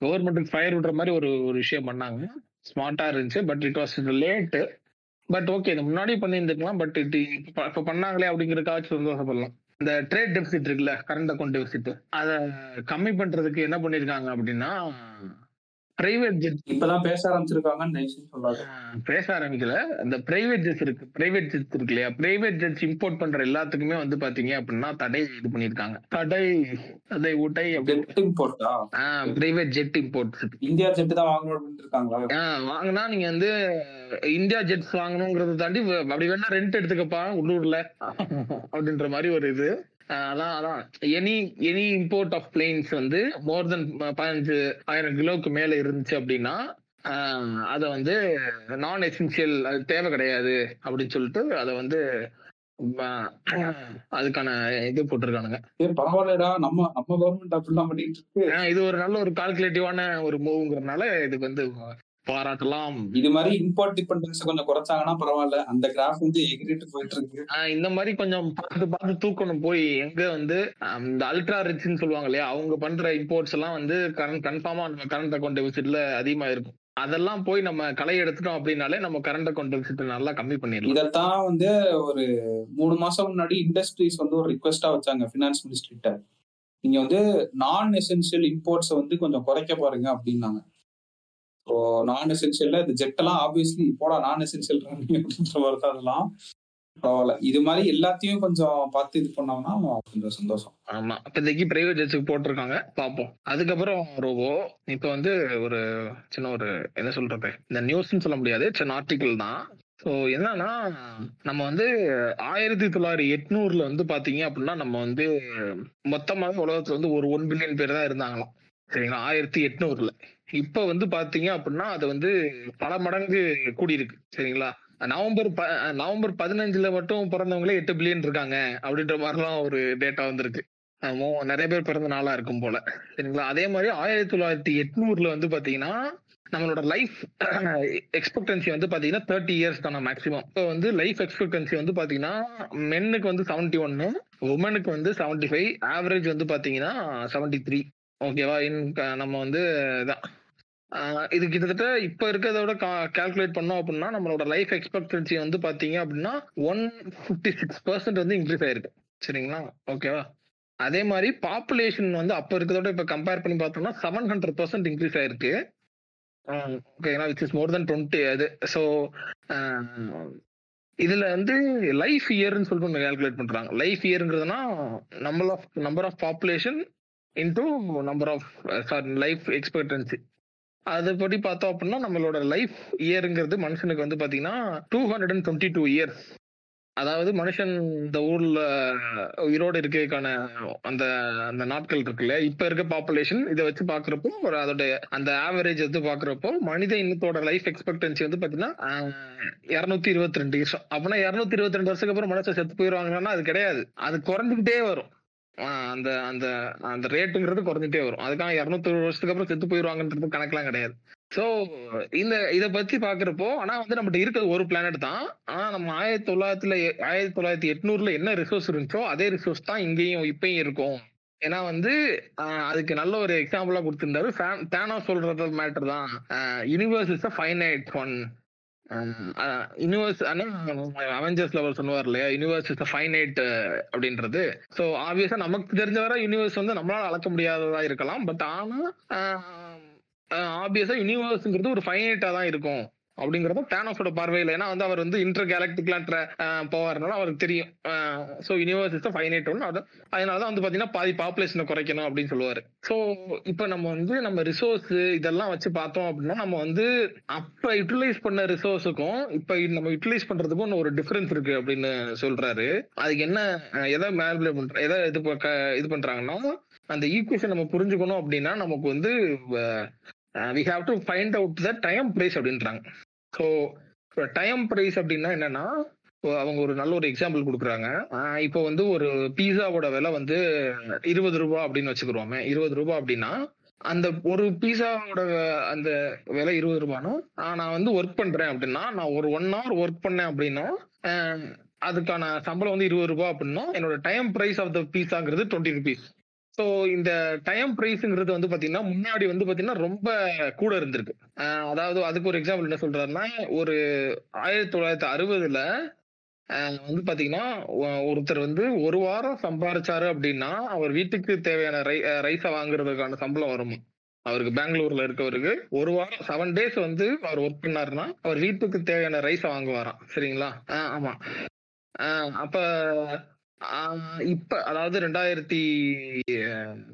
கவர்மெண்ட்டுக்கு ஃபயர் விடுற மாதிரி ஒரு ஒரு விஷயம் பண்ணாங்க. ஸ்மார்ட்டா இருந்துச்சு but it was late but okay இது முன்னாடி பண்ணியிருந்துக்கலாம் பட் இது இப்போ பண்ணாங்களே அப்படிங்கிறதுக்காச்சும் சந்தோஷப்படலாம். இந்த ட்ரேட் டெபிசிட் இருக்குல்ல கரண்ட் அக்கௌண்ட் டெபிசிட் அதை கம்மி பண்றதுக்கு என்ன பண்ணிருக்காங்க அப்படின்னா பிரைவேட் ஜெட் இப்பதான் பேச ஆரம்பிச்சிருக்காங்கன்னு சொல்லாது பேச ஆரம்பிக்கல. இந்த பிரைவேட் ஜெட்ஸ் இருக்கு. பிரைவேட் ஜெட்ஸ் இருக்கு இல்லையா? பிரைவேட் ஜெட்ஸ் இம்போர்ட் பண்ற எல்லாத்துக்குமே வந்து பாத்தீங்க அப்படின்னா தடை இது பண்ணிருக்காங்க தடை அதை அப்படின்னு. Jet இம்போர்ட்டா private jet imports India jet தான் வாங்கணும் அப்படின்னு இருக்காங்களா? வாங்கினா நீங்க வந்து இந்தியா ஜெட்ஸ் வாங்கணுங்கிறத தாண்டி அப்படி வேணா ரெண்ட் எடுத்துக்கப்பா உள்ளூர்ல. அப்படின்ற மாதிரி ஒரு இது. அதான் அதான். Any any import of planes வந்து மோர் தென் பதினஞ்சு ஆயிரம் கிலோவுக்கு மேல இருந்துச்சு அப்படின்னா அதை வந்து நான் எசென்சியல் அது தேவை கிடையாது அப்படின்னு சொல்லிட்டு அதை வந்து அதுக்கான இது போட்டிருக்கானுங்க. பரவாயில்லடா. நம்ம நம்ம கவர்மெண்ட் அப்படிலாம் பண்ணிட்டு இருக்கு. இது ஒரு நல்ல ஒரு கால்குலேட்டிவான ஒரு மூவ்ங்கிறதுனால இதுக்கு வந்து பாராட்டலாம். இது மாதிரி இம்போர்ட் டிபெண்டன்ஸ் கொஞ்சம் குறைச்சாங்கன்னா பரவாயில்ல. அந்த கிராஃப் வந்து எகிரிட்டு போயிட்டு இருக்கு. இந்த மாதிரி கொஞ்சம் பார்த்து பார்த்து தூக்கணும். போய் எங்க வந்து இந்த அல்ட்ரா ரிச்னு சொல்லுவாங்க இல்லையா? அவங்க பண்ற இம்போர்ட்ஸ் எல்லாம் வந்து கரண்ட் கன்ஃபார்மா நம்ம கரண்ட் அக்கௌண்ட் டெபிசிட்ல அதிகமா இருக்கும். அதெல்லாம் போய் நம்ம களை எடுத்துட்டோம் அப்படின்னாலே நம்ம கரண்ட் அக்கௌண்ட் டெபிசிட் நல்லா கம்மி பண்ணிடலாம். இதத்தான் வந்து ஒரு மூணு மாசம் முன்னாடி இண்டஸ்ட்ரீஸ் வந்து ஒரு ரிக்வெஸ்டா வச்சாங்க ஃபினான்ஸ் மினிஸ்ட்ரிட்ட நீங்க வந்து நான் எசென்சியல் இம்போர்ட்ஸை வந்து கொஞ்சம் குறைக்க பாருங்க அப்படின்னாங்க. ஸோ நான் எசென்சியல்ல இந்த ஜெட்டெல்லாம் ஆப்வியஸ்லி போடா நான் எசென்சியல் அப்படின்ற மாதிரி தான் அதெல்லாம் பரவாயில்ல. இது மாதிரி எல்லாத்தையும் கொஞ்சம் பார்த்து இது பண்ணோம்னா கொஞ்சம் சந்தோஷம். ஆமா. இப்போதைக்கு பிரைவேட் ஜெட்ஸுக்கு போட்டிருக்காங்க. பார்ப்போம். அதுக்கப்புறம் ரோபோ இப்போ வந்து ஒரு சின்ன ஒரு என்ன சொல்றது? இந்த நியூஸ்னு சொல்ல முடியாது. சின்ன ஆர்டிக்கிள் தான். ஸோ என்னன்னா நம்ம வந்து ஆயிரத்தி தொள்ளாயிரத்தி எட்நூறுல வந்து பாத்தீங்க அப்படின்னா நம்ம வந்து மொத்தமாக உலகத்துல வந்து ஒரு ஒன் பில்லியன் பேர் தான் இருந்தாங்களாம். சரிங்களா? ஆயிரத்தி எட்நூறுல. இப்ப வந்து பாத்தீங்க அப்படின்னா அது வந்து பல மடங்கு கூடியிருக்கு. சரிங்களா? நவம்பர் ப நவம்பர் பதினஞ்சுல மட்டும் பிறந்தவங்களே எட்டு பில்லியன் இருக்காங்க அப்படின்ற மாதிரிலாம் ஒரு டேட்டா வந்திருக்கு. நிறைய பேர் பிறந்த நாளா இருக்கும் போல. சரிங்களா? அதே மாதிரி ஆயிரத்தி தொள்ளாயிரத்தி எட்நூறுல வந்து பாத்தீங்கன்னா நம்மளோட லைஃப் எக்ஸ்பெக்டன்சி வந்து பாத்தீங்கன்னா தேர்ட்டி இயர்ஸ் தானே மேக்ஸிமம் இப்போ வந்து லைஃப் எக்ஸ்பெக்டன்சி வந்து பாத்தீங்கன்னா மென்னுக்கு வந்து செவன்டி ஒன்னு உமனுக்கு வந்து செவன்டி ஃபைவ் ஆவரேஜ் வந்து பாத்தீங்கன்னா செவன்டி த்ரீ ஓகேவா இன் நம்ம வந்து இதான். இது கிட்டத்தட்ட இப்ப இருக்கிறத விட கால்குலேட் பண்ணோம் அப்படின்னா நம்மளோட லைஃப் எக்ஸ்பெக்டன்சி வந்து பாத்தீங்க அப்படின்னா ஒன் ஃபிஃப்டி சிக்ஸ் பர்சன்ட் வந்து இன்க்ரீஸ் ஆயிருக்கு. சரிங்களா? ஓகேவா அதே மாதிரி பாப்புலேஷன் வந்து அப்ப இருக்கிறதோட இப்ப கம்பேர் பண்ணி பார்த்தோம்னா செவன் ஹண்ட்ரட் பர்சன்ட் இன்க்ரீஸ் ஆயிருக்கு. ஓகேங்களா which is more than twenty அது ஸோ இதுல வந்து லைஃப் இயர்னு சொல்லிட்டு ஒன்று கால்குலேட் பண்றாங்க. Life இயருங்கிறதுனா number of number of population into number of sorry life expectancy அதுபடி பார்த்தோம் அப்படின்னா நம்மளோட லைஃப் இயருங்கிறது மனுஷனுக்கு வந்து பார்த்தீங்கன்னா two hundred and twenty two years அதாவது மனுஷன் இந்த ஊர்ல உயிரோடு இருக்கிறதுக்கான அந்த அந்த நாட்கள் இருக்குல்ல இப்ப இருக்க பாப்புலேஷன் இதை வச்சு பாக்குறப்போ ஒரு அதோட அந்த ஆவரேஜ் வந்து பாக்குறப்போ மனித இனத்தோட லைஃப் எக்ஸ்பெக்டன்சி வந்து பாத்தீங்கன்னா இருநூத்தி இருபத்தி ரெண்டு வருஷம் அப்படின்னா இருநூத்தி இருபத்தி ரெண்டு வருஷத்துக்கு அப்புறம் மனுஷன் செத்து போயிருவாங்கன்னா அது கிடையாது. அது குறைஞ்சுக்கிட்டே வரும். அந்த அந்த அந்த ரேட்டுங்கிறது குறைஞ்சிட்டே வரும். அதுக்காக இரநூத்தி வருஷத்துக்கு அப்புறம் செத்து போயிடுவாங்கன்றது கணக்கெல்லாம் கிடையாது. ஸோ இந்த இதை பத்தி பாக்குறப்போ ஆனா வந்து நம்மகிட்ட இருக்கிறது ஒரு பிளானட் தான். ஆனா நம்ம ஆயிரத்தி தொள்ளாயிரத்துல ஆயிரத்தி தொள்ளாயிரத்தி எட்நூறுல என்ன ரிசோர்ஸ் இருந்துச்சோ அதே ரிசோர்ஸ் தான் இங்கேயும் இப்பயும் இருக்கும். ஏன்னா வந்து அதுக்கு நல்ல ஒரு எக்ஸாம்பிளா கொடுத்திருந்தாரு. தேனா சொல்றது மேட்டர் தான். Universe is a finite one universe Avengers level சொல்லுவார் இல்லையா? யூனிவர்ஸ் இஸ் ஃபைனைட் அப்படின்றது. ஸோ ஆப்வியஸா நமக்கு தெரிஞ்ச வரை யூனிவர்ஸ் வந்து நம்மளால அளக்க முடியாததா இருக்கலாம். பட் ஆனா ஆப்வியஸா யூனிவர்ஸ்ங்கிறது ஒரு ஃபைனைட்டா தான் இருக்கும். அப்படிங்கறத தேனோஸோட பார்வையில. ஏன்னா வந்து அவர் வந்து இன்டர் கேலக்டிக்லாம் போவாருனால அவருக்கு தெரியும். ஸோ யூனிவர்ஸ் இஸ் ஃபைனைட் ஒன்று அது அதனால தான் வந்து பார்த்தீங்கன்னா பாதி பாப்புலேஷனை குறைக்கணும் அப்படின்னு சொல்லுவார். ஸோ இப்போ நம்ம வந்து நம்ம ரிசோர்ஸ் இதெல்லாம் வச்சு பார்த்தோம் அப்படின்னா நம்ம வந்து அப்போ யூட்டிலைஸ் பண்ண ரிசோர்ஸுக்கும் இப்போ நம்ம யூட்டிலைஸ் பண்றதுக்கும் ஒரு டிஃபரன்ஸ் இருக்கு அப்படின்னு சொல்றாரு. அதுக்கு என்ன எதை மேல்பிளே பண்ற எதை இது இது பண்றாங்கன்னா அந்த ஈக்குவேஷன் நம்ம புரிஞ்சுக்கணும் அப்படின்னா நமக்கு வந்து we have to find out the time place அப்படின்றாங்க. ஸோ இப்போ டைம் ப்ரைஸ் அப்படின்னா என்னன்னா இப்போ அவங்க ஒரு நல்ல ஒரு எக்ஸாம்பிள் கொடுக்குறாங்க. இப்போ வந்து ஒரு பீஸாவோட விலை வந்து இருபது ரூபா அப்படின்னு வச்சுக்கிறோமே. இருபது ரூபா அப்படின்னா அந்த ஒரு பீஸாவோட அந்த விலை இருபது ரூபானா நான் வந்து ஒர்க் பண்றேன் அப்படின்னா நான் ஒரு ஒன் ஹவர் ஒர்க் பண்ணேன் அப்படின்னா அதுக்கான சம்பளம் வந்து இருபது ரூபாய் அப்படின்னா என்னோட டைம் ப்ரைஸ் ஆஃப் த பீஸாங்கிறது டுவெண்ட்டி ருபீஸ் ஸோ இந்த டைம் ப்ரைஸுங்கிறது வந்து பார்த்தீங்கன்னா முன்னாடி வந்து பார்த்தீங்கன்னா ரொம்ப கூட இருந்திருக்கு. அதாவது அதுக்கு ஒரு எக்ஸாம்பிள் என்ன சொல்றாருன்னா ஒரு ஆயிரத்தி தொள்ளாயிரத்தி அறுபதுல வந்து பார்த்தீங்கன்னா ஒருத்தர் வந்து ஒரு வாரம் சம்பாரிச்சாரு அப்படின்னா அவர் வீட்டுக்கு தேவையான ரை ரைஸை வாங்குறதுக்கான சம்பளம் வரும். அவருக்கு பெங்களூர்ல இருக்கவருக்கு ஒரு வாரம் செவன் டேஸ் வந்து அவர் ஒர்க் பண்ணாருன்னா அவர் வீட்டுக்கு தேவையான ரைஸை வாங்குவாராம். சரிங்களா? ஆமா. ஆஹ் அப்ப இப்ப அதாவது ரெண்டாயிரத்தி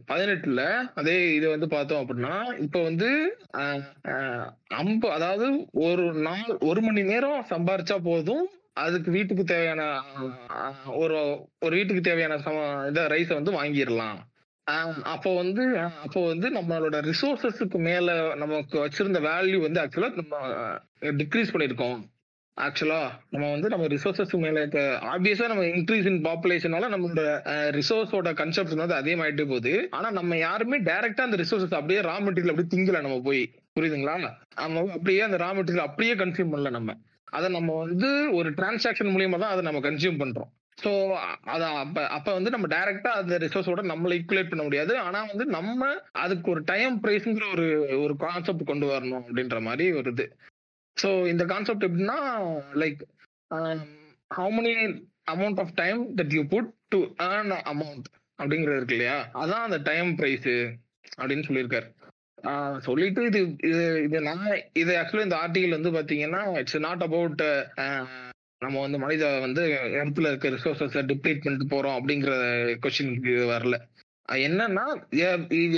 பதினெட்டுல அதே இது வந்து பார்த்தோம் அப்படின்னா இப்ப வந்து ஆஹ் அம்ப அதாவது ஒரு நாள் ஒரு மணி நேரம் சம்பாரிச்சா போதும். அதுக்கு வீட்டுக்கு தேவையான ஒரு ஒரு வீட்டுக்கு தேவையான சம இத ரைஸை வந்து வாங்கிடலாம். அப்போ வந்து அப்போ வந்து நம்மளோட ரிசோர்சஸுக்கு மேல நமக்கு வச்சிருந்த வேல்யூ வந்து ஆக்சுவலா நம்ம டிக்ரீஸ் பண்ணிருக்கோம் ஆக்சுவலா நம்ம வந்து நம்ம ரிசோர்சஸ் மேல ஆப்வியஸா நம்ம இன்க்ரீஸ் இன் பாப்புலேஷனால நம்மளோட ரிசோர்ஸோட கன்செப்ட் வந்து அதிகமாயிட்டு போகுது. ஆனா நம்ம யாருமே டைரக்டா அந்த ரிசோர்சஸ் அப்படியே ரா மெட்டீரியல் அப்படியே திங்கல நம்ம போய். புரியுதுங்களா? நம்ம அப்படியே அந்த ரா மெட்டீரியல் அப்படியே கன்சியூம் பண்ணல நம்ம. அதை நம்ம வந்து ஒரு டிரான்சாக்ஷன் மூலியமா தான் அதை நம்ம கன்சியூம் பண்றோம். ஸோ அத அப்ப அப்ப வந்து நம்ம டைரக்டா அந்த ரிசோர்ஸோட நம்மள ஈக்குலேட் பண்ண முடியாது. ஆனா வந்து நம்ம அதுக்கு ஒரு டைம் பிரைஸ்ங்கிற ஒரு ஒரு கான்செப்ட் கொண்டு வரணும் அப்படின்ற மாதிரி ஒரு இது. ஸோ இந்த கான்செப்ட் எப்படின்னா like how many amount of time that you put to earn amount அப்படிங்கிறது இருக்கு இல்லையா? அதான் அந்த டைம் ப்ரைஸு அப்படின்னு சொல்லியிருக்காரு. சொல்லிட்டு இது இது இது நான் இது ஆக்சுவலி இந்த ஆர்டிகல் வந்து பார்த்தீங்கன்னா இட்ஸ் நாட் அபவுட் நம்ம வந்து மனித வந்து இடத்துல இருக்க ரிசோர்ஸஸை டிப்ளீட் பண்ணிட்டு போகிறோம் அப்படிங்கிற கொஸ்டினுக்கு வரல. அஹ்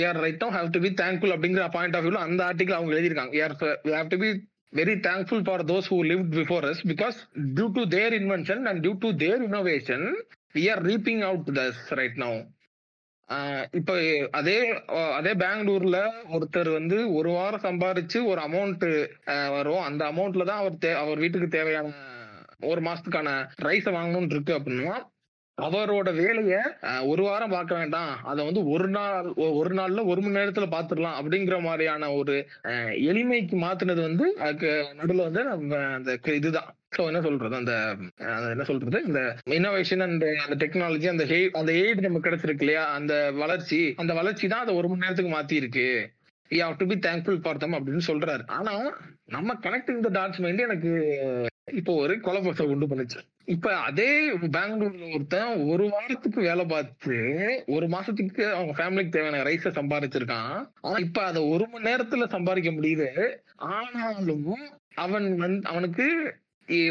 ஏர் ரைட்டும் ஹாவ் டு பி தேங்க்ஃபுல் அப்படிங்கிற பாயிண்ட் ஆஃப் வியூல அந்த ஆர்டிகல் அவங்க எழுதியிருக்காங்க. Have to be very thankful for those who lived before us because due to their invention and due to their innovation we are reaping out this right now ah இப்ப அதே அஹ் அதே பெங்களூர்ல ஒருத்தர் வந்து ஒரு வாரம் சம்பாரிச்சு ஒரு அமௌண்ட் வரும் அந்த அமௌண்ட்ல தான் அவர் தே- அவர் வீட்டுக்கு தேவையான ஒரு மாசத்துக்கான ரைஸை வாங்கணும்னு இருக்கு அப்படின்னா அவரோட வேலைய ஒரு வாரம் பார்க்க வேண்டாம். அதை வந்து ஒரு நாள் ஒரு நாள்ல ஒரு மணி நேரத்துல பாத்துடலாம் அப்படிங்கிற மாதிரியான ஒரு எளிமைக்கு மாத்தினது வந்து அதுக்கு நடுவில் வந்து நம்ம அந்த க- இதுதான். ஸோ என்ன சொல்றது? அந்த என்ன சொல்றது? இந்த இன்னோவேஷன் அண்ட் அந்த டெக்னாலஜி அந்த அந்த எய்ட் நமக்கு கிடைச்சிருக்கு இல்லையா? அந்த வளர்ச்சி அந்த வளர்ச்சி தான் அதை ஒரு மணி நேரத்துக்கு மாத்தி இருக்கு you have to be thankful for them அப்படின்னு சொல்றாரு. ஆனா நம்ம கனெக்டிங் த டாட்ஸ் மைண்ட் எனக்கு இப்போ ஒரு குழப்பத்தை உண்டு பண்ணுச்சு. இப்ப அதே பெங்களூர்ல ஒருத்தன் ஒரு வாரத்துக்கு வேலை பார்த்து ஒரு மாசத்துக்கு அவங்க ஃபேமிலிக்கு தேவையான ரைஸ சம்பாதிச்சிருக்கான் ஆனா இப்ப அதை ஒரு மணி நேரத்துல சம்பாதிக்க முடியுது. ஆனாலும் அவன் வந்து அவனுக்கு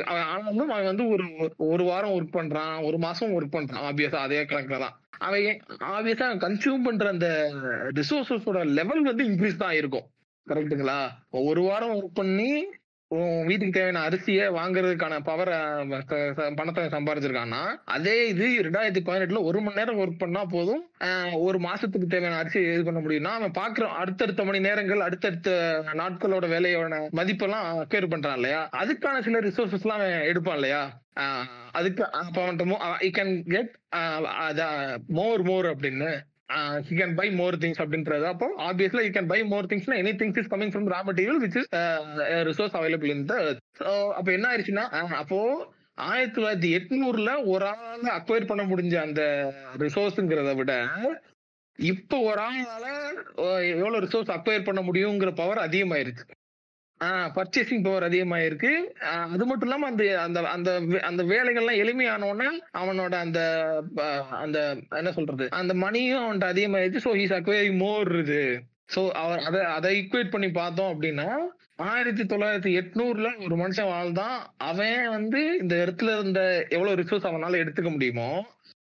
அவன் ஆனாலும் அவன் வந்து ஒரு ஒரு வாரம் ஒர்க் பண்றான் ஒரு மாசம் ஒர்க் பண்றான் ஆப்வியஸா அதே கணக்குல தான். அவன் ஆப்வியஸா கன்சியூம் பண்ற அந்த ரிசோர்சஸோட லெவல் வந்து இன்க்ரீஸ் தான் இருக்கும் கரெக்ட்டுங்களா ஒரு வாரம் ஒர்க் பண்ணி உன் வீட்டுக்கு தேவையான அரிசியை வாங்குறதுக்கான பவரை பணத்தை சம்பாதிச்சிருக்கான்னா அதே இது ரெண்டாயிரத்தி பதினெட்டுல ஒரு மணி நேரம் ஒர்க் பண்ணா போதும். ஒரு மாசத்துக்கு தேவையான அரிசியை இது பண்ண முடியும்னா அவன் பாக்குறான் அடுத்தடுத்த மணி நேரங்கள் அடுத்தடுத்த நாட்களோட வேலையோட மதிப்பெல்லாம் அக்வேர் பண்றான் இல்லையா? அதுக்கான சில ரிசோர்சஸ் எல்லாம் அவன் எடுப்பான் இல்லையா? அதுக்கு அப்ப அவன் I can get more more அப்படின்னு he can buy more things அப்படின்றது. அப்போ obviously you can buy more திங்ஸ்னா any things is coming from raw material which is resource available in the அப்போ என்ன ஆயிடுச்சுன்னா அப்போ ஆயிரத்தி தொள்ளாயிரத்தி எட்நூறுல ஒரு ஆளால அக்வயர் பண்ண முடிஞ்ச அந்த ரிசோர்ஸுங்கிறத விட இப்போ ஒரு ஆளால எவ்வளவு ரிசோர்ஸ் அக்வயர் பண்ண முடியுங்கிற பவர் அதிகமாயிருச்சு பர்ச்சேசிங் பவர் அதிகமாயிருக்கு. அது மட்டும் இல்லாம அந்த அந்த அந்த வே- அந்த வேலைகள்லாம் எளிமையானோடனே அவனோட அந்த ப- அந்த என்ன சொல்றது அந்த மணியும் அவன்கிட்ட அதிகமாயிருச்சு ஸோ ஹீஸ் அக்வயரிங் மோர் இது. ஸோ அவர் அதை அதை ஈக்குவேட் பண்ணி பார்த்தோம் அப்படின்னா ஆயிரத்தி தொள்ளாயிரத்தி எட்நூறுல ஒரு மனுஷன் வாழ்ந்தான். அவன் வந்து இந்த இடத்துல இருந்த எவ்வளவு ரிசோர்ஸ் அவனால எடுத்துக்க முடியுமோ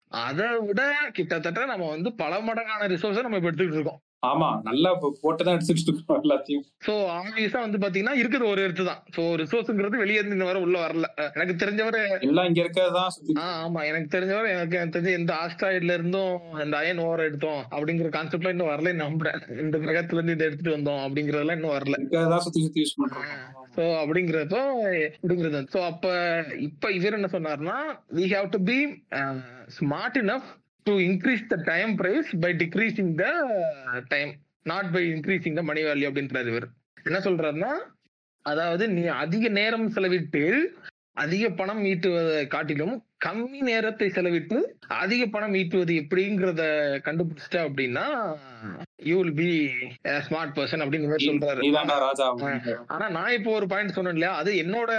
அதை விட கிட்டத்தட்ட நம்ம வந்து பல மடங்கான ரிசோர்ஸை நம்ம இப்போ எடுத்துக்கிட்டு இருக்கோம். ஆமா நல்லா போட்டு தான் இருக்கோம் எல்லாத்தையும். சோ ஆப்வியஸா வந்து பாத்தீங்கன்னா இருக்குது ஒரு இடத்து தான். சோ ரிசோர்ஸ்ங்கிறது வெளியே இருந்து இன்ன வரை உள்ள வரல. எனக்கு தெரிஞ்சவரை எல்லாம் இங்க இருக்கிறதான் ஆமா எனக்கு தெரிஞ்சவரை எனக்கு எனக்கு தெரிஞ்ச எந்த ஆஸ்ட்ராய்ட்ல இருந்தும் இந்த அயன் ஓவர் எடுத்தோம் அப்படிங்கிற கான்செப்ட்ல இன்னும் வரல நம்புறேன். இந்த கிரகத்துல இருந்து இதை எடுத்துட்டு வந்தோம் அப்படிங்கறதெல்லாம் இன்னும் வரல. சுத்தி சுத்தி யூஸ் பண்றோம். சோ அப்படிங்கிறப்போ அப்படிங்கிறது. சோ அப்ப இப்ப இவர் என்ன சொன்னார்னா we have to be smart enough to increase the time price by decreasing the time not by increasing the money value அப்படின்றாரு இவர். என்ன சொல்றாருன்னா அதாவது நீ அதிக நேரம் செலவிட்டு அதிக பணம் ஈட்டுவதை காட்டிலும் கம்மி நேரத்தை செலவிட்டு அதிக பணம் ஈட்டுவது எப்படிங்கிறத கண்டுபிடிச்சிட்ட அப்படின்னா you will be smart person அப்படின்னு சொல்றாரு. ஆனா நான் இப்போ ஒரு பாயிண்ட் சொன்னேன் இல்லையா அது என்னோட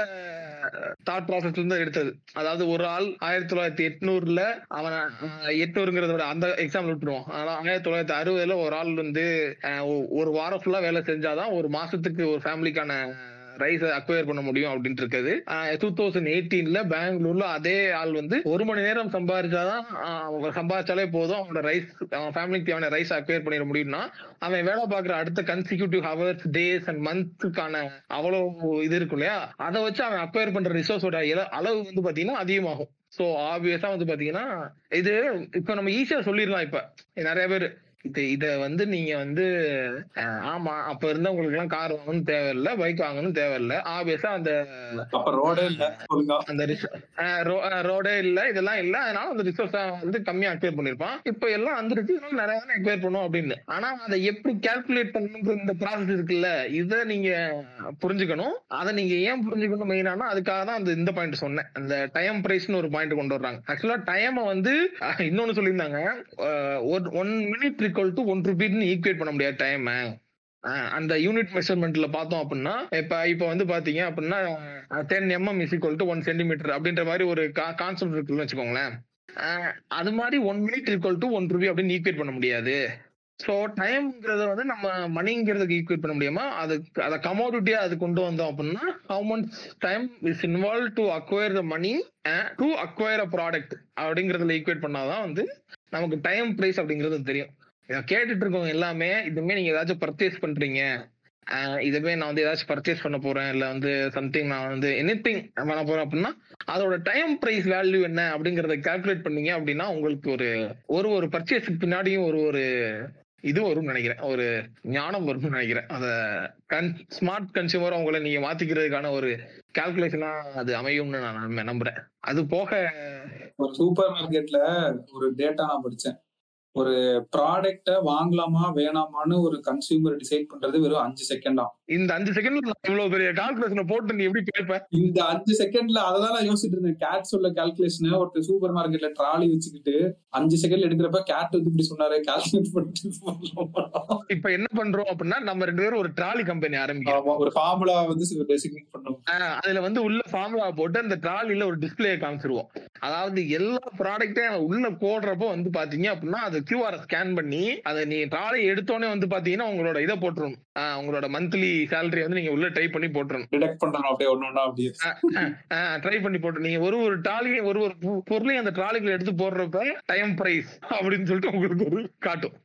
தாட் ப்ராசஸ்ல இருந்து எடுத்தது. அதாவது ஒரு ஆள் ஆயிரத்தி தொள்ளாயிரத்தி எட்நூறுல அவன் எட்நூறுங்கிறத விட அந்த எக்ஸாம்பிள் விட்டுருவோம் அதனால ஆயிரத்தி தொள்ளாயிரத்தி அறுபதுல ஒரு ஆள் வந்து அஹ், ஒரு வாரம் ஃபுல்லா வேலை செஞ்சாதான் ஒரு மாசத்துக்கு ஒரு ஃபேமிலிக்கான ரைஸ் அக்வயர் பண்ண முடியும் அப்படின்ட்டு இருக்குது டூ தௌசண்ட் எயிட்டீன்ல பெங்களூர்ல அதே ஆள் வந்து ஒரு மணி நேரம் சம்பாதிச்சாதான் சம்பாதிச்சாலே போதும். அவனோட ரைஸ் அவன் ஃபேமிலிக்கு தேவையான ரைஸ் அக்வயர் பண்ணிட முடியும்னா அவன் வேலை பார்க்குற அடுத்த கன்சிக்யூட்டிவ் ஹவர்ஸ் டேஸ் அண்ட் மந்த்துக்கான அவ்வளவு இது இருக்கும் இல்லையா? அதை வச்சு அவன் அக்வயர் பண்ற ரிசோர்ஸோட அளவு வந்து பாத்தீங்கன்னா அதிகமாகும். ஸோ ஆப்வியஸா வந்து பாத்தீங்கன்னா இது இப்ப நம்ம ஈஸியா சொல்லிடலாம் இப்ப. நிறைய பேர் இது இத வந்து நீங்க வந்து ஆமா அப்ப இருந்தவங்களுக்கு எல்லாம் கார் வாங்கணும் தேவையில்லை பைக் வாங்கணும் தேவையில்லை. ஆப்வியஸா அந்த ரோடே இல்ல அந்த ரோடே இல்ல இதெல்லாம் இல்ல அதனால அந்த ரிசோர்ஸ் வந்து கம்மியா அக்வயர் பண்ணிருப்பான். இப்ப எல்லாம் வந்துருச்சு இதனால நிறைய தானே அக்வயர் பண்ணும் அப்படின்னு. ஆனா அதை எப்படி கால்குலேட் பண்ணணுங்கிற இந்த ப்ராசஸ் இருக்குல்ல இத நீங்க புரிஞ்சுக்கணும். அதை நீங்க ஏன் புரிஞ்சுக்கணும் மெயினானா அதுக்காக தான் அந்த இந்த பாயிண்ட் சொன்னேன். அந்த டைம் பிரைஸ்னு ஒரு பாயிண்ட் கொண்டு வர்றாங்க. ஆக்சுவலா டைமை வந்து இன்னொன்னு சொல்லியிருந்தாங்க. One minute equal to one ருபீட்னு equate பண்ண முடியாது டைம் அந்த யூனிட் மெஷர்மெண்ட்ல பார்த்தோம் அப்படின்னா இப்ப இப்ப வந்து பாத்தீங்க அப்படின்னா ten mm is equal to one centimetre அப்படின்ற மாதிரி ஒரு கான்செப்ட் இருக்குன்னு வச்சுக்கோங்களேன். அது மாதிரி one minute equal to one rupee அப்படின்னு ஈக்குவேட் பண்ண முடியாது. ஸோ டைம்ங்கிறத வந்து நம்ம மணிங்கிறதுக்கு ஈக்குவேட் பண்ண முடியுமா? அது அதை கமோடிட்டியா அது கொண்டு வந்தோம் அப்படின்னா how much time is involve to acquire the money to acquire a product அப்படிங்கறதுல ஈக்குவேட் பண்ணாதான் வந்து நமக்கு டைம் பிரைஸ் அப்படிங்கிறது தெரியும். இதை கேட்டுட்டு இருக்கவங்க எல்லாமே இதுமே நீங்க ஏதாச்சும் பர்ச்சேஸ் பண்றீங்க. இதுவே நான் வந்து ஏதாச்சும் பர்ச்சேஸ் பண்ண போறேன் இல்ல வந்து சம்திங் நான் வந்து எனி திங் பண்ண போறேன் அப்படின்னா அதோட டைம் பிரைஸ் வேல்யூ என்ன அப்படிங்கறத கால்குலேட் பண்ணீங்க அப்படின்னா உங்களுக்கு ஒரு ஒரு ஒரு பர்ச்சேஸ்க்கு பின்னாடியும் ஒரு ஒரு இது வரும்னு நினைக்கிறேன். ஒரு ஞானம் வரும்னு நினைக்கிறேன். அத கன் ஸ்மார்ட் கன்சியூமர் உங்களை நீங்க மாத்திக்கிறதுக்கான ஒரு கால்குலேஷனா அது அமையும்னு நான் நம்புறேன். அது போக ஒரு சூப்பர் மார்க்கெட்ல ஒரு டேட்டா நான் படிச்சேன். ஒரு ப்ராடக்ட வாங்கலாமா வேணாமான்னு ஒரு கன்சியூமர் டிசைட் பண்றது வெறும் அஞ்சு செகண்டா இந்த அஞ்சு செகண்ட்ல இவ்வளவு பெரிய கால்குலேஷனை போட்டு நீ எப்படி கேட்ப இந்த அஞ்சு செகண்ட்ல அததான் யோசிச்சுட்டு இருந்தேன். கேட் சொல்ல கால்குலேஷன் ஒருத்தர் சூப்பர் மார்க்கெட்ல ட்ராலி வச்சுக்கிட்டு அஞ்சு செகண்ட் எடுக்கிறப்ப கேட் வந்து இப்படி சொன்னாரு கால்குலேட் பண்ணிட்டு இப்ப என்ன பண்றோம் அப்படின்னா நம்ம ரெண்டு பேரும் ஒரு ட்ராலி கம்பெனி ஆரம்பிக்கிறோம். ஒரு ஃபார்முலா வந்து டெசிக்னேட் பண்ணோம் ஆஹ் அதுல வந்து உள்ள ஃபார்முலா போட்டு அந்த ட்ராலில ஒரு டிஸ்பிளே காமிச்சிருவோம். அதாவது எல்லா ப்ராடக்ட்டையும் உள்ள போடுறப்போ வந்து பாத்தீங்க அப்படின்னா அது கியூஆர் ஸ்கேன் பண்ணி அதை நீ ட்ராலி எடுத்தோடனே வந்து பாத்தீங்கன்னா உங்களோட இதை போட்டுரும் உங்களோட மந்த்லி சேலரி வந்து நீங்க உள்ள டைப் பண்ணி போட்டுரும் டிடெக்ட் பண்றோம் அப்படியே அப்படியே. ட்ரை பண்ணி போட்டு நீங்க ஒரு ஒரு ட்ராலியும் ஒரு ஒரு பொருளையும் அந்த ட்ராலிக்குள்ள எடுத்து போடுறப்ப டைம் பிரைஸ் அப்படின்னு சொல்லிட்டு உங்களுக்கு ஒரு காட்டும்.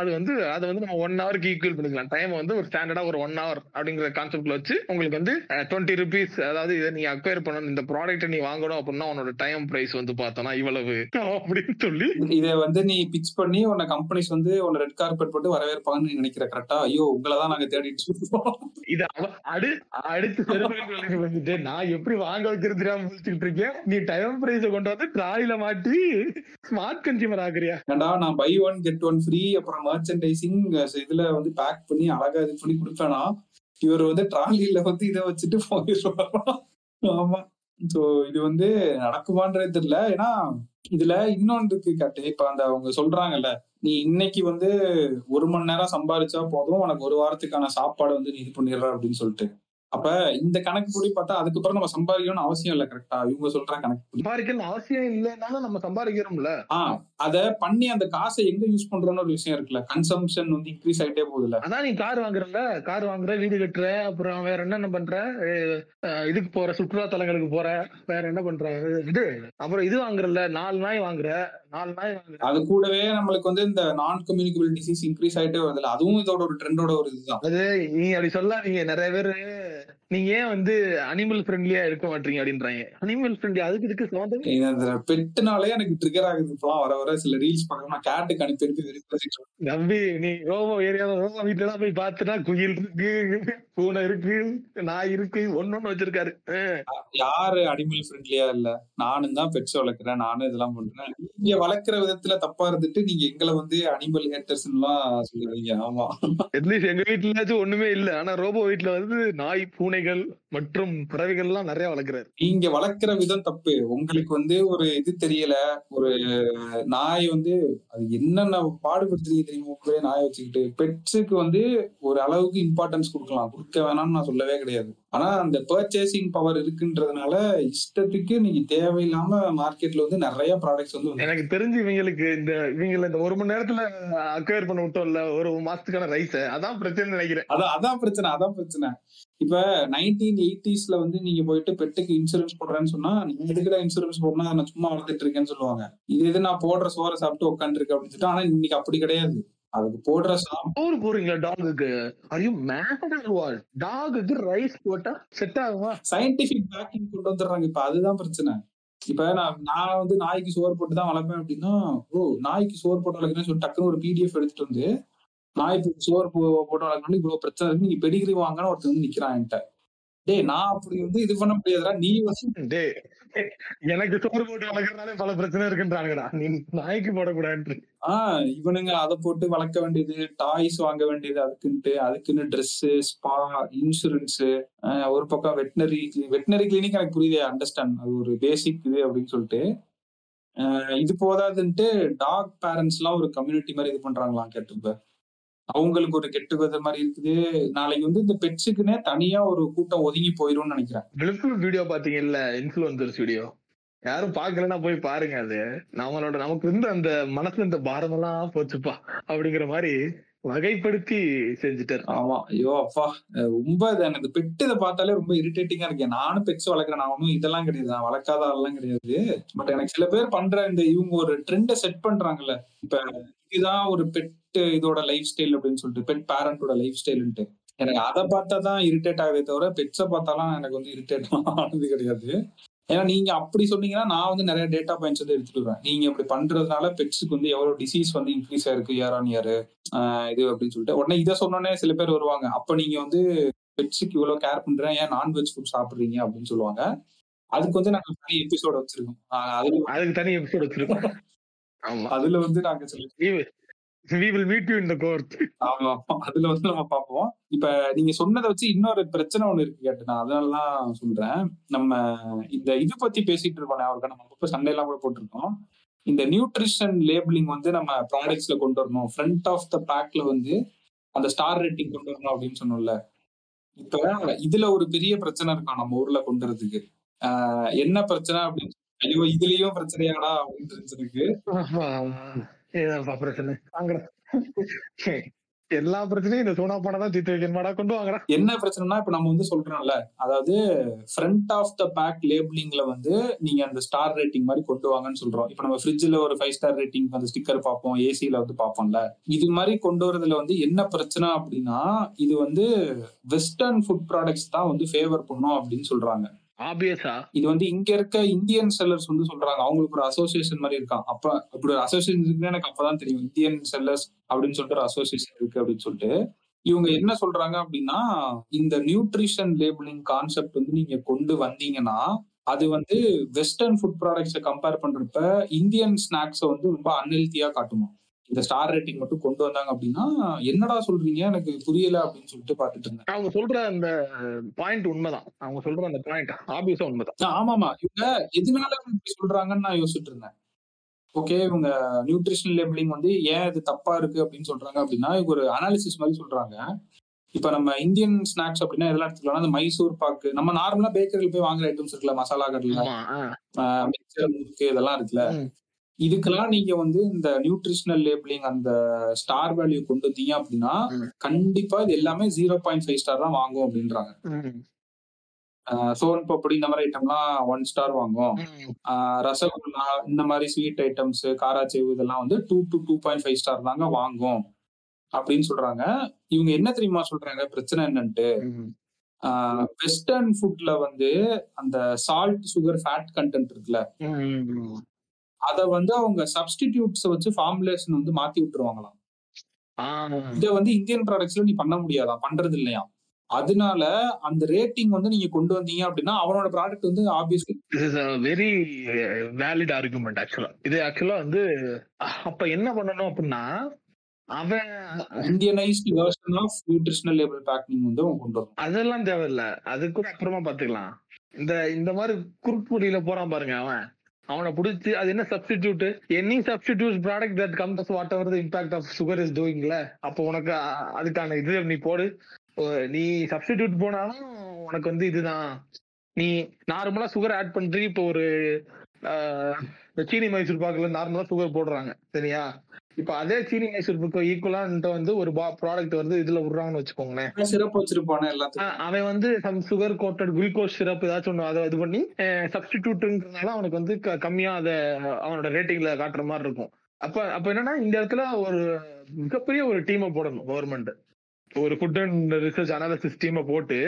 அது வந்து அதை வந்து நம்ம ஒன் ஹவருக்கு ஈக்குவல் பண்ணிக்கலாம். டைம் வந்து ஒரு ஸ்டாண்டர்டா ஒரு ஒன் ஹவர் அப்படிங்கிற கான்செப்ட்ல வச்சு உங்களுக்கு வந்து டுவெண்ட்டி ருபீஸ் அதாவது இதை நீ அக்வயர் பண்ணணும் இந்த ப்ராடக்ட்டை நீ வாங்கணும் அப்படின்னா உன்னோட டைம் பிரைஸ் வந்து பார்த்தோன்னா இவ்வளவு அப்படின்னு சொல்லி இதை வந்து நீ பிச் பண்ணி உன்னை கம்பெனிஸ் வந்து உன்னை ரெட் கார்பெட் போட்டு வரவேற்பாங்கன்னு நினைக்கிற கரெக்டா ஐயோ உங்களை தான் நாங்க தேடிட்டு இருக்கோம். இது அடு அடுத்து வந்துட்டு. நான் எப்படி வாங்க வைக்கிறது தெரியாம முடிச்சுக்கிட்டு இருக்கேன். நீ டைம் பிரைஸ் கொண்டு வந்து ட்ராலில மாட்டி ஸ்மார்ட் கன்சியூமர் ஆகுறியா ஏன்டா நான் buy one get one free அப்புறம் மர்ச்சன்டைசிங் இதுல வந்து பேக் பண்ணி அழகா இது பண்ணி கொடுப்பேனா? இவர் வந்து ட்ராலில வந்து இதை வச்சுட்டு போயிடுவாரா? ஆமா. சோ இது வந்து நடக்குமான்றது தெரியல. ஏன்னா இதுல இன்னொன்று இருக்கு கேட்டு. இப்ப அந்த அவங்க சொல்றாங்கல்ல நீ இன்னைக்கு வந்து ஒரு மணி நேரம் சம்பாதிச்சா போதும் உனக்கு ஒரு வாரத்துக்கான சாப்பாடு வந்து நீ இது பண்ணிடுற அப்படின்னு சொல்லிட்டு. அப்ப இந்த கணக்கு படி பார்த்தா அதுக்கப்புறம் நம்ம சம்பாதிக்கணும்னு அவசியம் இல்லை கரெக்டா இவங்க சொல்ற கணக்கு படி சம்பாதிக்கணும் அவசியம் இல்லைன்னாலும் நம்ம சம்பாதிக்கிறோம்ல. ஆஹ் அத பண்ணி அந்த காசை எங்க யூஸ் பண்றோம்னு ஒரு விஷயம் இருக்குல்ல? கன்சம்ஷன் வந்து இன்க்ரீஸ் ஆயிட்டே போகுதுல்ல? அதான் நீ கார் வாங்குறல கார் வாங்குற வீடு கட்டுற அப்புறம் வேற என்னென்ன பண்ற? இதுக்கு போற சுற்றுலா தலங்களுக்கு போற வேற என்ன பண்ற? இது அப்புறம் இது வாங்குறல நாலு நாய் வாங்குற நாலு நாய் வாங்குற. அது கூடவே நம்மளுக்கு வந்து இந்த நான் கம்யூனிகபிள் டிசீஸ் இன்க்ரீஸ் ஆயிட்டே வருதுல்ல? அதுவும் இதோட ஒரு ட்ரெண்டோட ஒரு இதுதான். அது நீ அப்படி சொல்லாதீங்க. நிறைய பேரு நீங்க ஏன் வந்து அனிமல் ஃப்ரெண்ட்லியா இருக்க மாட்டீங்க அப்படின்றாங்க. அனிமல் ஃப்ரெண்ட்லி அதுக்கு இதுக்கு பெட்டுனாலே எனக்கு ட்ரிகர் ஆகுது இப்பெல்லாம் வர வர சில ரீல்ஸ் பார்க்கணும் நான் கேட்டுக்கு அனுப்பி அனுப்பி நம்பி நீ ரோபோ ஏரியால ரோபோ வீட்டுல போய் பார்த்துனா குயில் இருக்கு பூனை இருக்கு நாய் இருக்கு ஒன்னொன்னு வச்சிருக்காரு. யாரு அனிமல் ஃப்ரெண்ட்லியா இல்ல. நானும் தான் பெட்ஸ் வளர்க்குறேன். நானும் இதெல்லாம் பண்றேன். நீங்க வளர்க்குற விதத்துல தப்பா இருந்துட்டு நீங்க எங்களை வந்து அனிமல் ஹேட்டர்ஸ் எல்லாம் சொல்லுவீங்க. ஆமா. அட்லீஸ்ட் எங்க வீட்டுலயாச்சும் ஒண்ணுமே இல்ல. ஆனா ரோபோ வீட்டுல வந்து நாய் பூனை பூனைகள் மற்றும் பறவைகள் எல்லாம் நிறைய வளர்க்குறாரு. நீங்க வளர்க்கிற விதம் தப்பு. உங்களுக்கு வந்து ஒரு இது தெரியல. ஒரு நாய் வந்து அது என்னென்ன பாடுபடுத்துறீங்க தெரியுமா உங்களே நாயை வச்சுக்கிட்டு? பெட்ஸுக்கு வந்து ஒரு அளவுக்கு இம்பார்ட்டன்ஸ் கொடுக்கலாம். கொடுக்க வேணாம்னு நான் சொல்லவே கிடையாது. ஆனா அந்த பர்ச்சேசிங் பவர் இருக்குன்றதுனால இஷ்டத்துக்கு நீங்க தேவையில்லாம மார்க்கெட்ல வந்து நிறைய ப்ராடக்ட்ஸ் வந்து எனக்கு தெரிஞ்சு இவங்களுக்கு இந்த இவங்கள இந்த ஒரு மணி நேரத்துல அக்வயர் பண்ண விட்டோம்ல ஒரு மாசத்துக்கான ரைஸ் அதான் பிரச்சனை நினைக்கிறேன். அதான் அதான் பிரச்சனை அதான் பிரச்சனை. இப்ப நைன்டீன் எயிட்டிஸ்ல வந்து நீங்க போயிட்டு பெட்டுக்கு இன்சூரன்ஸ் போடுறேன்னு சொன்னா நீங்க எதுக்குடா இன்சூரன்ஸ் போடணும்? நான் சும்மா வளர்த்துட்டு இருக்கேன்னு சொல்லுவாங்க. இது இது நான் போடுற சோறை சாப்பிட்டு உட்காந்துருக்கு அப்படின்னு சொல்லிட்டு ஆனா இன்னைக்கு அப்படி கிடையாது. அதுக்கு போடுற சோறு போறீங்களா டாகுக்கு ஐயோ மேல் டாகுக்கு ரைஸ் போட்டா செட் ஆகுமா? சயின்டிபிக் பேக்கிங் கொண்டு வந்துடுறாங்க. இப்ப அதுதான் பிரச்சனை. இப்ப நான் நான் வந்து நாய்க்கு சோறு போட்டு தான் வளர்ப்பேன் அப்படின்னா ஓ நாய்க்கு சோறு போட்டு வளர்க்கணும்னு சொல்லி டக்குன்னு ஒரு பிடிஎஃப் எடுத்துட்டு வந்து நாய்க்கு சோறு போட்டு வளர்க்கணும் இவ்வளவு பிரச்சனை இருக்கு. நீங்க பெடிகிரி வாங்கன்னு ஒருத்தர் வந்து நிக்கிறான் என்கிட்ட. டேய் நான் அப்படி வந்து இது பண்ண முடியாதுடா. நீ டேய் எனக்கு சோறு போட்டு வளர்க்கறதுனாலே பல பிரச்சனை இருக்குன்றாங்கடா நீ நாய்க்கு போடக்கூடாது ஆஹ் இவனுங்க அதை போட்டு வளர்க்க வேண்டியது டாய்ஸ் வாங்க வேண்டியது அதுக்குன்ட்டு அதுக்குன்னு Dress ஸ்பா இன்சூரன்ஸ் ஒரு பக்கம் வெட்டினரி வெட்டினரி கிளினிக் எனக்கு புரியுது அண்டர்ஸ்டாண்ட் அது ஒரு பேசிக் இது அப்படின்னு சொல்லிட்டு. இது போதாதுன்ட்டு டாக் பேரண்ட்ஸ் எல்லாம் ஒரு கம்யூனிட்டி மாதிரி இது பண்றாங்களாம் கேட்டுப்ப அவங்களுக்கு ஒரு கெட்டு கதை மாதிரி இருக்குது. நாளைக்கு வந்து இந்த பெட்ஸுக்குன்னே தனியா ஒரு கூட்டம் ஒதுங்கி போயிரும்னு நினைக்கிறேன். பிளிப்ஃபுல் வீடியோ பாத்தீங்கல்ல இன்ஃபுளுசர்ஸ் வீடியோ. யாரும் பாக்கலன்னா போய் பாருங்க அது. நம்மளோட நமக்கு இருந்த அந்த மனசுல இந்த பாரம் எல்லாம் போச்சுப்பா அப்படிங்கிற மாதிரி வகைப்படுத்தி செஞ்சுட்டாரு. ஆமா. ஐயோ அப்பா. ரொம்ப எனக்கு பெட்டு இதை பார்த்தாலே ரொம்ப இரிட்டேட்டிங்கா இருக்கு. நானும் பெட்ஸ் வளர்க்குறேன். நான் ஒன்றும் இதெல்லாம் கிடையாது. நான் வளர்க்காத ஆள்லாம் கிடையாது. பட் எனக்கு சில பேர் பண்ற இந்த இவங்க ஒரு ட்ரெண்டை செட் பண்றாங்கல்ல. இப்ப இதுதான் ஒரு பெட் இதோட லைஃப் ஸ்டைல் அப்படின்னு சொல்லிட்டு பெட் பேரண்டோட லைஃப் ஸ்டைல்ன்ட்டு எனக்கு அதை பார்த்தா தான் இரிட்டேட் ஆகுதே தவிர பெட்ஸை பார்த்தாலாம் எனக்கு வந்து இரிட்டேட் ஆனது கிடையாது. ஏன்னா நீங்க அப்படி சொன்னீங்கன்னா நான் வந்து நிறைய டேட்டா பாயிண்ட்ஸ் வந்து எடுத்துட்டு வருவேன். நீங்க இப்படி பண்றதுனால பெட்ஸுக்கு வந்து எவ்வளவு டிசீஸ் வந்து இன்க்ரீஸ் ஆயிருக்கு இயர் ஆன் இயர் இது அப்படின்னு சொல்லிட்டு. உடனே இதை சொன்னோன்னே சில பேர் வருவாங்க. அப்ப நீங்க வந்து பெட்ஸுக்கு இவ்வளவு கேர் பண்றேன் ஏன் நான்வெஜ் ஃபுட் சாப்பிடுறீங்க அப்படின்னு சொல்லுவாங்க. அதுக்கு வந்து நாங்க தனி எபிசோட வச்சிருக்கோம். அதுல அதுக்கு தனி எபிசோட் வச்சிருக்கோம். அதுல வந்து நாங்க சில we will meet you in the court. ஆமா அதுல வந்து நம்ம பார்ப்போம். இப்ப நீங்க சொன்னதை வச்சு இன்னொரு பிரச்சனை ஒண்ணு இருக்கு கேட்டு. நான் அதனாலதான் சொல்றேன். நம்ம இந்த இது பத்தி பேசிட்டு இருக்கோம். அவருக்கு நம்ம அப்பப்ப சண்டை எல்லாம் கூட போட்டிருக்கோம். இந்த நியூட்ரிஷன் லேபிளிங் வந்து நம்ம ப்ராடக்ட்ஸ்ல கொண்டு வரணும். ஃப்ரண்ட் ஆஃப் த பேக்ல வந்து அந்த ஸ்டார் ரேட்டிங் கொண்டு வரணும் அப்படின்னு சொன்னோம்ல. இப்ப இதுல ஒரு பெரிய பிரச்சனை இருக்காம் நம்ம ஊர்ல கொண்டு வரதுக்கு? என்ன பிரச்சனை அப்படின்னு? ஐயோ இதுலயும் பிரச்சனையாடா அப்படின்னு தெரிஞ்சிருக்கு. ஏதாப்பா பிரச்சனை. வாங்கடா. எல்லா பிரச்சனையும் இந்த சோனா போனா தான் தீர்த்து வைக்கணுமாடா? கொண்டு வாங்குறேன் என்ன பிரச்சனைனா இப்ப நம்ம வந்து சொல்றோம்ல அதாவது ஃப்ரண்ட் ஆஃப் த பேக் லேபிளிங்ல வந்து நீங்க அந்த ஸ்டார் ரேட்டிங் மாதிரி கொண்டு வாங்கன்னு சொல்றோம். இப்ப நம்ம ஃப்ரிட்ஜ்ல ஒரு ஃபைவ் ஸ்டார் ரேட்டிங் அந்த ஸ்டிக்கர் பார்ப்போம் ஏசியில வந்து பார்ப்போம்ல. இது மாதிரி கொண்டு வரதுல வந்து என்ன பிரச்சனை அப்படின்னா இது வந்து வெஸ்டர்ன் ஃபுட் ப்ராடக்ட்ஸ் தான் வந்து ஃபேவர் பண்ணும் அப்படின்னு சொல்றாங்க. ஆப்வியஸா இது வந்து இங்க இருக்க இந்தியன் செல்லர்ஸ் வந்து சொல்றாங்க. அவங்களுக்கு ஒரு அசோசியேஷன் மாதிரி இருக்கான். அப்ப அப்படி ஒரு அசோசியேஷன் இருக்குன்னு எனக்கு அப்பதான் தெரியும். இந்தியன் செல்லர்ஸ் அப்படின்னு சொல்லிட்டு ஒரு அசோசியேஷன் இருக்கு அப்படின்னு சொல்லிட்டு. இவங்க என்ன சொல்றாங்க அப்படின்னா இந்த நியூட்ரிஷன் லேபிளிங் கான்செப்ட் வந்து நீங்க கொண்டு வந்தீங்கன்னா அது வந்து வெஸ்டர்ன் ஃபுட் ப்ராடக்ட்ஸை கம்பேர் பண்றப்ப இந்தியன் ஸ்நாக்ஸை வந்து ரொம்ப அன்ஹெல்த்தியா காட்டுமா? இந்த ஸ்டார் ரேட்டிங் மட்டும் கொண்டு வந்தாங்க அப்படின்னா என்னடா சொல்றீங்க? எனக்கு புரியல அப்படின்னு சொல்லிட்டு பார்த்துட்டு இருந்தேன். அவங்க சொல்ற அந்த பாயிண்ட் உண்மைதான். அவங்க சொல்ற அந்த பாயிண்ட் ஆபியஸா உண்மைதான். ஆ, ஆமாமா. இவங்க எதனால இப்படி சொல்றாங்கன்னு நான் யோசிச்சுட்டு இருந்தேன். ஓகே இவங்க நியூட்ரிஷன் லேபிளிங் வந்து ஏன் இது தப்பா இருக்கு அப்படின்னு சொல்றாங்க அப்படின்னா இவங்க ஒரு அனாலிசிஸ் மாதிரி சொல்றாங்க. இப்ப நம்ம இந்தியன் ஸ்நாக்ஸ் அப்படின்னா எதெல்லாம் எடுத்துக்கலாம் அந்த மைசூர் பாக்கு நம்ம நார்மலா பேக்கரியில் போய் வாங்குற ஐட்டம்ஸ் இருக்குல்ல மசாலா கடல ஆமா இதெல்லாம் இருக்குல்ல. இதுக்கெல்லாம் நீங்க வந்து இந்த நியூட்ரிஷனல் லேபிளிங் அந்த ஸ்டார் வேல்யூ கொண்டு வந்தீங்க அப்படின்னா. கண்டிப்பா இது எல்லாமே ஜீரோ பாயிண்ட் ஃபைவ் ஸ்டார் தான் வாங்கும் அப்படின்றாங்க. சோன் பப்படி இந்த மாதிரி ஐட்டம்லாம் ஒன் ஸ்டார் வாங்கும் ரசகுல்லா இந்த மாதிரி ஸ்வீட் ஐட்டம்ஸ் காராச்சேவு இதெல்லாம் வந்து two to two point five star தாங்க வாங்கும் அப்படின்னு சொல்றாங்க இவங்க என்ன தெரியுமா சொல்றாங்க பிரச்சனை என்னன்ட்டு. வெஸ்டர்ன் ஃபுட்ல வந்து அந்த சால்ட் சுகர் ஃபேட் கண்டென்ட் இருக்குல்ல. அத வந்து அவங்க சப்ஸ்டிடியூட்ஸ் வச்சு ஃபார்முலேஷன் வந்து மாத்தி விட்டுருவாங்களாம். இதை வந்து இந்தியன் ப்ராடக்ட்ஸ்ல நீ பண்ண முடியாதான் பண்றது இல்லையா? அதனால அந்த ரேட்டிங் வந்து நீங்க கொண்டு வந்தீங்க அப்படின்னா அவனோட ப்ராடக்ட் வந்து ஆப்வியஸ்லி வெரி வேலிட் ஆர்குமெண்ட் ஆக்சுவலா இது ஆக்சுவலா வந்து அப்ப என்ன பண்ணணும் அப்படின்னா அவன் Indianised version of nutritional label packing வந்து கொண்டு வரணும். அதெல்லாம் தேவையில்ல. அது கூட அப்புறமா பாத்துக்கலாம் இந்த இந்த மாதிரி குறுக்குடியில போறான் பாருங்க அவன். அவனை பிடிச்சி அது என்ன substitute any substitute product that comes whatever impact of sugar is டூயிங்ல அப்போ உனக்கு அதுக்கான இது நீ போடு. ஓ, நீ சப்ஸ்டிடியூட் போனாலும் உனக்கு வந்து இதுதான். நீ நார்மலா சுகர் ஆட் பண்றீ இப்போ ஒரு இந்த சீனி மைசூர் பாக்குல நார்மலா சுகர் போடுறாங்க சரியா? இப்ப அதே சீனி மைசூர் பாக்கு ஈக்குவலா வந்து ஒரு ப்ராடக்ட் வந்து இதுல விடுறாங்கன்னு வச்சுக்கோங்களேன். சிறப்பு வச்சிருப்பானே அவன் வந்து some sugar coated glucose syrup ஏதாச்சும் ஒன்று அதை இது பண்ணி சப்ஸ்டிடியூட்ன்றதுனால அவனுக்கு வந்து கம்மியா அதை அவனோட ரேட்டிங்ல காட்டுற மாதிரி இருக்கும். அப்ப அப்ப என்னன்னா இந்த இடத்துல ஒரு மிகப்பெரிய ஒரு டீமை போடணும் கவர்மெண்ட் ஒரு ஃபுட் அண்ட் ரிசர்ச் அனாலிசிஸ் டீமை போட்டு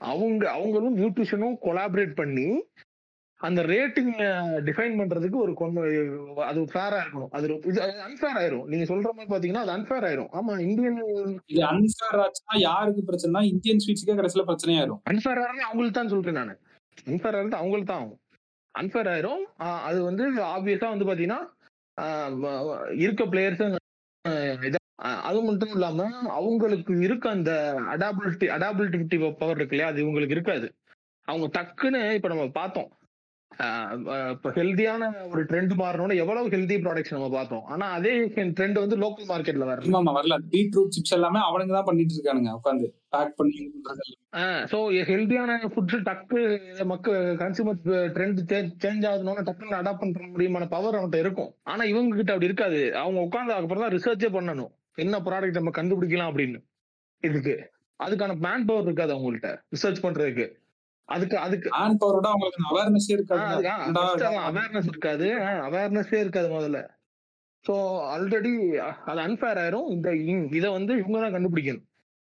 அவங்க அவங்களும் நியூட்ரிஷனும் கொலாபரேட் பண்ணி அந்த ரேட்டிங் டிஃபைன் பண்றதுக்கு ஒரு கொண்டு அது ஃபேரா இருக்கணும். அது இது அன்ஃபேர் ஆயிரும். நீங்க சொல்ற மாதிரி பாத்தீங்கன்னா அது அன்ஃபேர் ஆயிரும். ஆமா இந்தியன் இது அன்ஃபேர் ஆச்சுன்னா யாருக்கு பிரச்சனைனா இந்தியன் ஸ்வீட்ஸ்க்கே கடைசியில பிரச்சனையாயிரும். அன்ஃபேர் ஆகிறது அவங்களுக்கு தான் சொல்றேன் நான். அன்ஃபேர் ஆகிறது அவங்களுக்கு தான் ஆகும். அன்ஃபேர் ஆயிரும். அது வந்து ஆப்வியஸா வந்து பாத்தீங்கன்னா இருக்க பிளேயர்ஸ் அது மட்டும் இல்லாம அவங்களுக்கு இருக்க அந்த அடாபிலிட்டி அடாபிலிட்டி பவர் இருக்கு இல்லையா? அது இவங்களுக்கு இருக்காது. அவங்க டக்குன்னு இப்ப நம்ம பார்த்தோம். இப்ப ஹெல்தியான ஒரு ட்ரெண்ட் மாறணும்னு எவ்வளவு ஹெல்தி ப்ராடக்ட்ஸ் நம்ம பார்த்தோம்? ஆனா அதே ட்ரெண்ட் வந்து லோக்கல் மார்க்கெட்ல வரல. ஆமா வரல. பீட்ரூட் சிப்ஸ் எல்லாமே அவனுங்க தான் பண்ணிட்டு இருக்கானுங்க உட்காந்து பேக் பண்ணி. ஸோ ஹெல்தியான ஃபுட்ஸ் டக்கு மக்கள் கன்சியூமர் ட்ரெண்ட் சேஞ்ச் ஆகணும்னு டக்குன்னு அடாப்ட் பண்ற முடியுமான பவர் அவன்கிட்ட இருக்கும். ஆனா இவங்க கிட்ட அப்படி இருக்காது. அவங்க உட்காந்து அதுக்கப்புறம் தான் ரிசர்ச்சே பண்ணணும். என்ன ப்ராடக்ட் நம்ம கண்டுபிடிக்கலாம் அப்படின்னு. இதுக்கு. அதுக்கான மேன் பவர் இருக்காது அவங்கள்ட்ட. ரிசர்ச் பண்றதுக்கு. அதுக்கு அதுக்கு. மேன் பவரோட அவங்களுக்கு அவேர்னஸே இருக்காது. அவேர்னஸ் இருக்காது. அவேர்னஸே இருக்காது முதல்ல. ஸோ ஆல்ரெடி அது அன்ஃபேர் ஆயிரும். இந்த இதை வந்து இவங்க தான் கண்டுபிடிக்கணும்.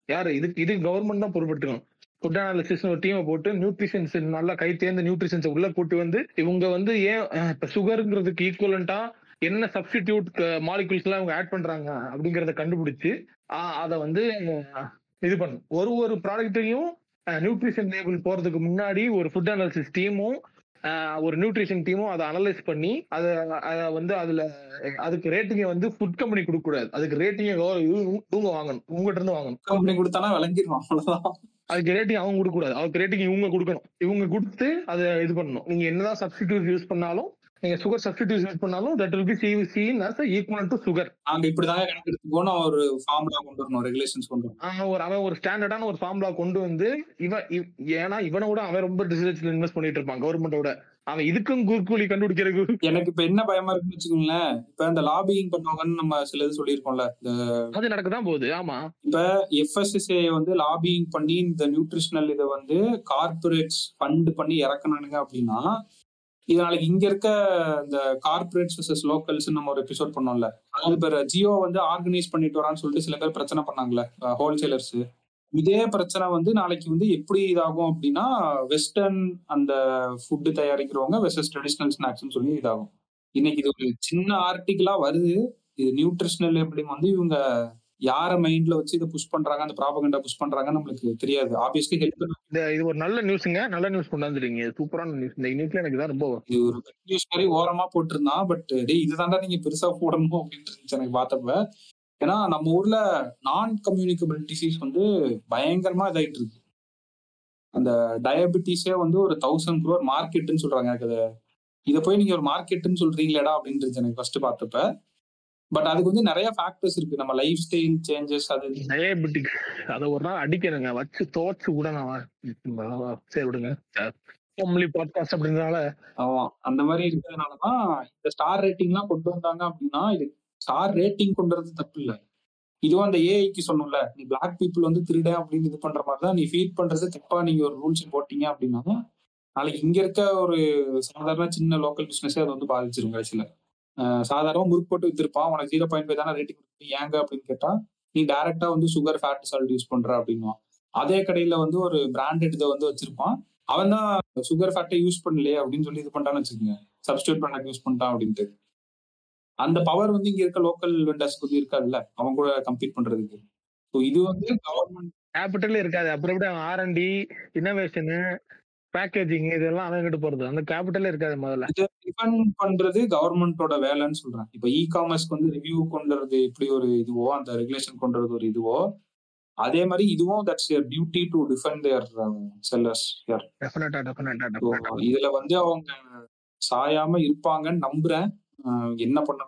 யாரு? இதுக்கு இது கவர்மெண்ட் தான் பொறுப்பெடுக்கணும் ஃபுட் அனாலிசிஸ் ஒரு டீமை போட்டு நியூட்ரிஷன்ஸ் நல்லா கை தேர்ந்த நியூட்ரிஷன்ஸ் உள்ள கூட்டி வந்து இவங்க வந்து ஏன் இப்ப சுகருங்கிறதுக்கு ஈக்குவலண்டா என்ன சப்ஸ்டிடியூட் மாலிகுல்ஸ் எல்லாம் இவங்க ஆட் பண்றாங்க அப்படிங்கறத கண்டுபிடிச்சு அதை வந்து இது பண்ணும். ஒரு ஒரு ப்ராடக்ட்டையும் நியூட்ரிஷன் லேபிள் போறதுக்கு முன்னாடி ஒரு ஃபுட் அனாலிசிஸ் டீமும் ஒரு நியூட்ரிஷன் டீமும் அதை அனலைஸ் பண்ணி அதை அதை வந்து அதுல அதுக்கு ரேட்டிங்கை வந்து ஃபுட் கம்பெனி கொடுக்க கூடாது அதுக்கு ரேட்டிங்கை இவங்க வாங்கணும். உங்ககிட்ட இருந்து வாங்கணும். கம்பெனி கொடுத்தானா விளங்கிடுவான் அவ்வளவுதான். அதுக்கு ரேட்டிங் அவங்க கொடுக்க கூடாது அதுக்கு ரேட்டிங் இவங்க கொடுக்கணும். இவங்க கொடுத்து அதை இது பண்ணணும். நீங்க என்னதான் சப்ஸ்டிடியூட் யூஸ் பண்ணாலும் நீங்க சுகர் சப்ஸ்டிடியூட் யூஸ் பண்ணாலும் that will be see seen as equal to sugar நாங்க இப்படிதாங்க கணக்கு எடுத்துக்கோன்னு ஒரு ஃபார்முலா கொண்டு வரணும் ரெகுலேஷன்ஸ் கொண்டு வரணும். ஒரு அவன் ஒரு ஸ்டாண்டர்டான ஒரு ஃபார்முலா கொண்டு வந்து இவன் இவ்- ஏன்னா இவனை விட அவன் ரொம்ப ரிசர்ச்ல இன்வெஸ்ட் பண்ணிட்டு இருப்பான் கவர்மெண்டோட அவன் இதுக்கும் குறுக்கூலி கண்டுபிடிக்கிறதுக்கு. எனக்கு இப்ப என்ன பயமா இருக்குன்னு வச்சுக்கோங்களேன். இப்ப இந்த லாபிங் பண்ணுவாங்கன்னு நம்ம சில இது சொல்லியிருக்கோம்ல அது நடக்கதான் போகுது ஆமா. இப்ப எஃப்எஸ்எஸ்ஏ வந்து லாபிங் பண்ணி இந்த நியூட்ரிஷனல் இதை வந்து கார்பரேட்ஸ் ஃபண்ட் பண்ணி இறக்கணுங்க அப்படின்னா இது நாளைக்கு இங்க இருக்க இந்த கார்பரேட்ஸ் வர்சஸ் லோக்கல்ஸ் நம்ம ஒரு எபிசோட் பண்ணோம்ல. அது பேர் ஜியோ வந்து ஆர்கனைஸ் பண்ணிட்டு வரான்னு சொல்லிட்டு சில பேர் பிரச்சனை பண்ணாங்கல்ல ஹோல்சேலர்ஸ் இதே பிரச்சனை வந்து நாளைக்கு வந்து எப்படி இதாகும் அப்படின்னா வெஸ்டர்ன் அந்த ஃபுட்டு தயாரிக்கிறவங்க வெர்சஸ் ட்ரெடிஷ்னல் ஸ்நாக்ஸ்னு சொல்லி இதாகும். இன்னைக்கு இது ஒரு சின்ன ஆர்டிகிளா வருது. இது நியூட்ரிஷனல் எப்படி வந்து இவங்க யார மைண்ட்ல வச்சு இதை புஷ் பண்றாங்க அந்த ப்ராபகண்டா புஷ் பண்றாங்க நம்மளுக்கு தெரியாது. ஆப்வியஸ்லி ஹெல்ப் இந்த இது ஒரு நல்ல நியூஸுங்க நல்ல நியூஸ் கொண்டாந்துருக்கீங்க சூப்பரான நியூஸ் இந்த நியூஸ்ல எனக்கு தான் ரொம்ப இது ஒரு நியூஸ் மாதிரி ஓரமா போட்டிருந்தான் பட் டேய் இதுதான்டா நீங்க பெருசா போடணும் அப்படின்னு இருந்துச்சு எனக்கு பார்த்தப்ப. ஏன்னா நம்ம ஊர்ல நான் கம்யூனிகபிள் டிசீஸ் வந்து பயங்கரமா இதாயிட்டு இருக்கு. அந்த டயபெட்டிஸே வந்து ஒரு தௌசண்ட் குரோர் மார்க்கெட்னு சொல்றாங்க. எனக்கு அதை இதை போய் நீங்க ஒரு மார்க்கெட்னு சொல்றீங்களேடா அப்படின்னு இருந்துச்சு எனக்கு ஃபர்ஸ்ட் பார்த்தப்ப. பட் அதுக்கு வந்து நிறைய ஃபேக்டர்ஸ் இருக்கு. நம்ம லைஃப் ஸ்டைல் சேஞ்சஸ் அது டயபெட்டிக்ஸ் அதை ஒரு நாள் அடிக்கணுங்க வச்சு துவச்சு கூட நான் சரி விடுங்க. ஃபேமிலி பாட்காஸ்ட் அப்படின்றனால ஆமா. அந்த மாதிரி இருக்கிறதுனாலதான் இந்த ஸ்டார் ரேட்டிங்லாம் கொண்டு வந்தாங்க அப்படின்னா இது ஸ்டார் ரேட்டிங் கொண்டு வரது தப்பு இல்ல. இதுவும் அந்த ஏஐக்கு சொன்னோம்ல நீ பிளாக் பீப்புள் வந்து திருட அப்படின்னு இது பண்ற மாதிரி தான் நீ ஃபீட் பண்றது தப்பா நீங்க ஒரு ரூல்ஸ் போட்டீங்க அப்படின்னா நாளைக்கு இங்க இருக்க ஒரு சாதாரண சின்ன லோக்கல் பிசினஸே அது வந்து பாதிச்சிரும் கடைசியில சாதாரணமாக சாதாரண முறுக்கு போட்டு வித்திருப்பான். உனக்கு ஜீரோ பாயிண்ட் ஃபைவ் தானே ரேட்டிங் ஏங்க அப்படின்னு கேட்டா நீ டைரக்டா வந்து சுகர் ஃபேட் சால்ட் யூஸ் பண்ற அப்படின்வான் அதே கடையில வந்து ஒரு பிராண்டட் இதை வந்து வச்சிருப்பான். அவன் தான் சுகர் ஃபேட்டை யூஸ் பண்ணலையே அப்படின்னு சொல்லி இது பண்ணிட்டான்னு வச்சுக்கோங்க. சப்ஸ்டியூட் ப்ராடக்ட் யூஸ் பண்ணிட்டான் அப்படின்ட்டு. அந்த பவர் வந்து இங்க இருக்க லோக்கல் வெண்டர்ஸ்க்கு வந்து இருக்காதுல்ல? அவங்க கூட கம்பீட் பண்றதுக்கு. ஸோ இது வந்து கவர்மெண்ட் கேபிட்டல் இருக்காது. அப்புறம் எப்படி? ஆர்என்டி இன்னோவேஷனு பேக்கேஜிங் இதெல்லாம் அவங்கிட்டு போறது அந்த கேபிட்டலே இருக்காது முதல்ல. டிபெண்ட் பண்றது கவர்மெண்டோட வேலைன்னு சொல்றேன். இப்ப இ காமர்ஸ்க்கு வந்து ரிவ்யூ கொண்டுறது எப்படி ஒரு இதுவோ அந்த ரெகுலேஷன் கொண்டுறது ஒரு இதுவோ அதே மாதிரி இதுவும் that's your duty to defend their sellers இதுல வந்து அவங்க சாயாம இருப்பாங்கன்னு நம்புறேன். என்ன பண்ண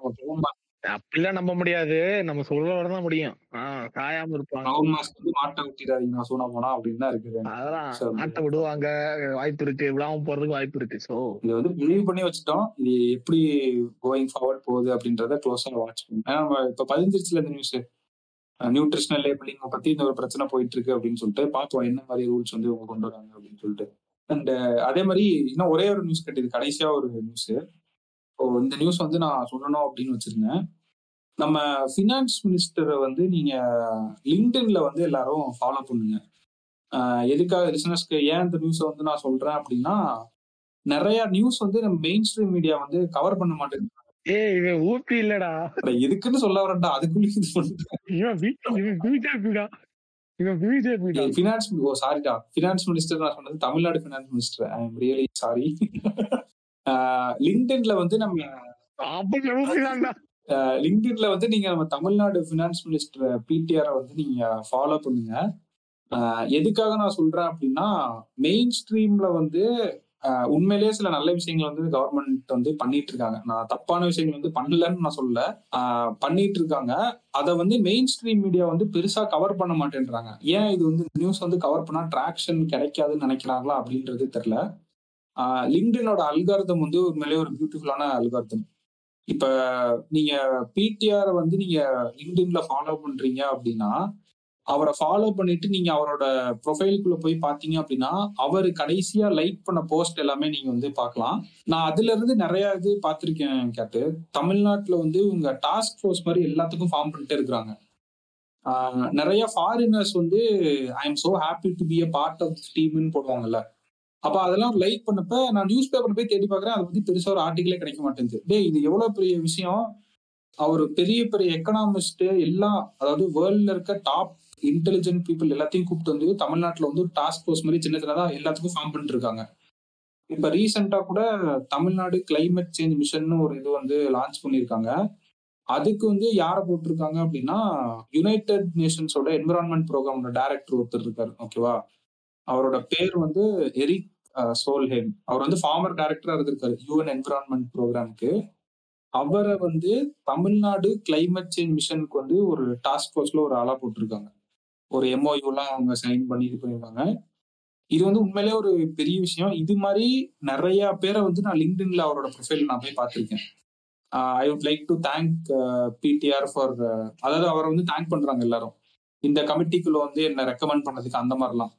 அப்படிலாம் நம்ப முடியாது. நம்ம சொல்றவரை தான் முடியும். ஆஹ் காயாம இருப்பாங்க. ரவுண்ட் மாஸ்க் வந்து மாட்ட விட்டிடாதீங்க நான் சூனா போனா அப்படின்னு தான் இருக்குது. அதெல்லாம். ஆட்ட விடுவாங்க. வாய்ப்பு இருக்கு. விடாம போறதுக்கு வாய்ப்பு இருக்கு. சோ இது வந்து முடிவு பண்ணி வச்சுட்டோம். இது எப்படி கோயிங் ஃபார்வர்ட் போகுது அப்படின்றத க்ளோஸா வாட்ச் பண்ணுவோம் ஏன்னா நம்ம இப்ப பதிஞ்சிருச்சுல இந்த நியூஸ் நியூட்ரிஷனல் லேபிளிங் பத்தி இந்த ஒரு பிரச்சனை போயிட்டு இருக்கு அப்படின்னு சொல்லிட்டு பார்ப்போம். என்ன மாதிரி ரூல்ஸ் வந்து இவங்க கொண்டு வராங்க அப்படின்னு சொல்லிட்டு. அண்ட் அதே மாதிரி இன்னும் ஒரே ஒரு நியூஸ் கட்டிது கடைசியா ஒரு நியூஸ் இந்த நியூஸ் வந்து நான் சொல்லணும் அப்படின்னு வச்சிருந்தேன். நம்ம ஃபினான்ஸ் மினிஸ்டரை வந்து நீங்க லிங்க்டின்ல வந்து எல்லாரும் ஃபாலோ பண்ணுங்க. எதுக்காக லிசனர்ஸ்க்கு ஏன் இந்த நியூஸை வந்து நான் சொல்றேன் அப்படின்னா நிறைய நியூஸ் வந்து நம்ம மெயின் ஸ்ட்ரீம் மீடியா வந்து கவர் பண்ண மாட்டேங்குது ஏய் இவன் ஊபி இல்லடா. எதுக்குன்னு சொல்ல வரேன்டா அதுக்குள்ள இது பண்ணிட்டேன் இவன் பிஜேபிடா. இவன் ஃபினான்ஸ் ஓ சாரிடா ஃபினான்ஸ் மினிஸ்டர் நான் சொன்னது Tamil Nadu finance minister I am really sorry லிங்க்டின்ல வந்து நம்ம லிங்க்டின்ல வந்து நீங்க நம்ம தமிழ்நாடு ஃபினான்ஸ் மினிஸ்டர் பிடிஆர் வந்து நீங்க ஃபாலோ பண்ணுங்க. எதுக்காக நான் சொல்றேன் அப்படின்னா மெயின் ஸ்ட்ரீம்ல வந்து உண்மையிலேயே சில நல்ல விஷயங்கள் வந்து கவர்மெண்ட் வந்து பண்ணிட்டு இருக்காங்க. நான் தப்பான விஷயங்கள் வந்து பண்ணலன்னு நான் சொல்ல பண்ணிட்டு இருக்காங்க. அதை வந்து மெயின் ஸ்ட்ரீம் மீடியா வந்து பெருசா கவர் பண்ண மாட்டேன்றாங்க. ஏன் இது வந்து நியூஸ் வந்து கவர் பண்ணா ட்ராக்ஷன் கிடைக்காதுன்னு நினைக்கிறாங்களா அப்படின்றது தெரியல. லிங்க்டினோட அல்காரதம் வந்து உண்மையிலேயே ஒரு பியூட்டிஃபுல்லான அல்காரதம். இப்ப நீங்க பிடிஆர் வந்து நீங்க லிங்க்டின்ல ஃபாலோ பண்றீங்க அப்படின்னா அவரை ஃபாலோ பண்ணிட்டு நீங்க அவரோட ப்ரொஃபைலுக்குள்ள போய் பாத்தீங்க அப்படின்னா அவர் கடைசியா லைக் பண்ண போஸ்ட் எல்லாமே நீங்க வந்து பார்க்கலாம். நான் அதுல இருந்து நிறைய இது பார்த்துருக்கேன் கேட்டு. தமிழ்நாட்டுல வந்து உங்க டாஸ்க் ஃபோர்ஸ் மாதிரி எல்லாத்துக்கும் ஃபார்ம் பண்ணிட்டு இருக்கிறாங்க. நிறைய ஃபாரினர்ஸ் வந்து I am so happy to be a part of டீம்னு போடுவாங்கல்ல. அப்ப அதெல்லாம் லைக் பண்ணப்ப நான் நியூஸ் பேப்பர் போய் தேடி பார்க்குறேன் அதை பத்தி பெருசா ஒரு ஆர்டிகளே கிடைக்க மாட்டேங்குது. டேய் இது எவ்வளவு பெரிய விஷயம்? அவர் பெரிய பெரிய எக்கனாமிஸ்ட் எல்லாம் அதாவது வேர்ல்ட்ல இருக்க டாப் இன்டெலிஜென்ட் பீப்புள் எல்லாத்தையும் கூப்பிட்டு வந்து தமிழ்நாட்டுல வந்து ஒரு டாஸ்க் ஃபோர்ஸ் மாதிரி சின்ன சின்னதா எல்லாத்துக்கும் ஃபார்ம் பண்ணிருக்காங்க. இப்போ இப்ப ரீசெண்டா கூட தமிழ்நாடு கிளைமேட் சேஞ்ச் மிஷன் ஒரு இது வந்து லான்ச் பண்ணியிருக்காங்க அதுக்கு வந்து யாரை போட்டிருக்காங்க அப்படின்னா யுனைடெட் நேஷன்ஸோட என்விரான்மெண்ட் ப்ரோக்ராமோட டைரக்டர் ஒருத்தர் இருக்காரு ஓகேவா அவரோட பேர் வந்து எரிக் சோல்ஹேம். அவர் வந்து ஃபார்மர் டைரக்டரா இருந்திருக்காரு யூஎன் என்விரான்மெண்ட் ப்ரோக்ராமுக்கு அவரை வந்து தமிழ்நாடு கிளைமேட் சேஞ்ச் மிஷனுக்கு வந்து ஒரு டாஸ்க் ஃபோர்ஸ்ல ஒரு ஆளா போட்டிருக்காங்க. ஒரு எம்ஓயூலாம் அவங்க சைன் பண்ணி இது பண்ணியிருக்காங்க. இது வந்து உண்மையிலே ஒரு பெரிய விஷயம். இது மாதிரி நிறைய பேரை வந்து நான் லிங்க்டின்ல அவரோட ப்ரொஃபைல் நான் போய் பார்த்துருக்கேன். I would like to thank PTR for அதாவது அவரை வந்து தேங்க் பண்றாங்க எல்லாரும். இந்த கமிட்டிக்குள்ள வந்து என்ன ரெக்கமெண்ட் பண்ணதுக்கு அந்த மாதிரிலாம்.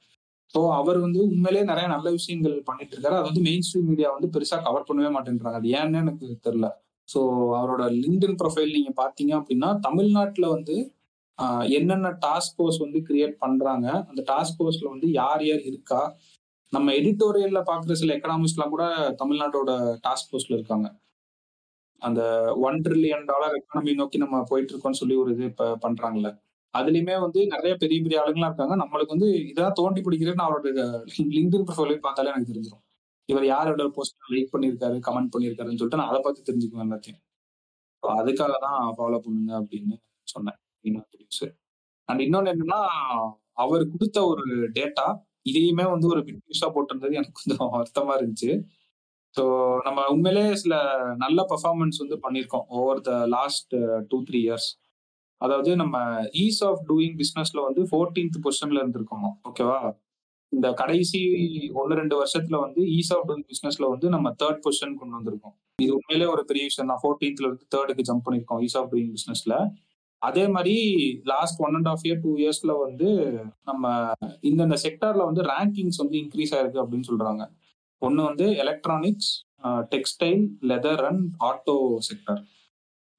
ஸோ அவர் வந்து உண்மையிலேயே நிறைய நல்ல விஷயங்கள் பண்ணிட்டு இருக்காரு அது வந்து மெயின் ஸ்ட்ரீம் மீடியா வந்து பெருசா கவர் பண்ணவே மாட்டேன்றாங்க அது ஏன்னு எனக்கு தெரியல. ஸோ அவரோட லிங்க்டின் ப்ரொஃபைல் நீங்க பாத்தீங்க அப்படின்னா தமிழ்நாட்டில் வந்து என்னென்ன டாஸ்க் ஃபோர்ஸ் வந்து கிரியேட் பண்றாங்க அந்த டாஸ்க் ஃபோர்ஸ்ல வந்து யார் யார் இருக்கா? நம்ம எடிட்டோரியல்ல பாக்குற சில எக்கனாமிஸ்ட்லாம் கூட தமிழ்நாட்டோட டாஸ்க் ஃபோர்ஸ்ல இருக்காங்க. அந்த ஒன் ட்ரில்லியன் டாலர் எக்கானமி நோக்கி நம்ம போயிட்டு இருக்கோம்னு சொல்லி ஒரு இது இப்போ பண்ணுறாங்கல்ல அதுலயுமே வந்து நிறைய பெரிய பெரிய ஆளுங்களா இருக்காங்க. நம்மளுக்கு வந்து இதெல்லாம் தோண்டி பிடிக்கிறேன்னு அவரோட லிங்க்டின் ப்ரொஃபைல் பார்த்தாலே எனக்கு தெரிஞ்சிடும் இவர் யாரோட போஸ்ட் லைக் பண்ணியிருக்காரு கமெண்ட் பண்ணியிருக்காருன்னு சொல்லிட்டு நான் அதை பார்த்து தெரிஞ்சுக்குவேன் எல்லாத்தையும். அதுக்காக தான் ஃபாலோ பண்ணுங்க அப்படின்னு சொன்னேன். அண்ட் இன்னொன்னு என்னன்னா அவர் கொடுத்த ஒரு டேட்டா இதையுமே வந்து ஒரு பிட் நியூஸா போட்டிருந்தது. எனக்கு கொஞ்சம் வருத்தமா இருந்துச்சு. ஸோ நம்ம உண்மையிலே சில நல்ல பர்ஃபார்மன்ஸ் வந்து பண்ணியிருக்கோம். Over the last two three years அதாவது நம்ம ஈஸ் ஆஃப் டூயிங் பிஸ்னஸ்ல வந்து ஃபோர்டீன்த் பொசிஷன்ல இருந்திருக்கோம் ஓகேவா இந்த கடைசி ஒன்னு ரெண்டு வருஷத்துல வந்து ஈஸ் ஆஃப் டூயிங் பிஸ்னஸ்ல வந்து நம்ம தேர்ட் பொசிஷன் கொண்டு வந்திருக்கோம். இது உண்மையிலே ஒரு பெரிய விஷயம் தான். ஃபோர்டீன்த்ல இருந்து தேர்டுக்கு ஜம்ப் பண்ணிருக்கோம் ஈஸ் ஆஃப் டூயிங் பிஸ்னஸ்ல அதே மாதிரி last one and half year two இயர்ஸ்ல வந்து நம்ம இந்தந்த செக்டார்ல வந்து ரேங்கிங்ஸ் வந்து இன்க்ரீஸ் ஆயிருக்கு அப்படின்னு சொல்றாங்க. ஒன்னு வந்து electronics textile leather and auto sector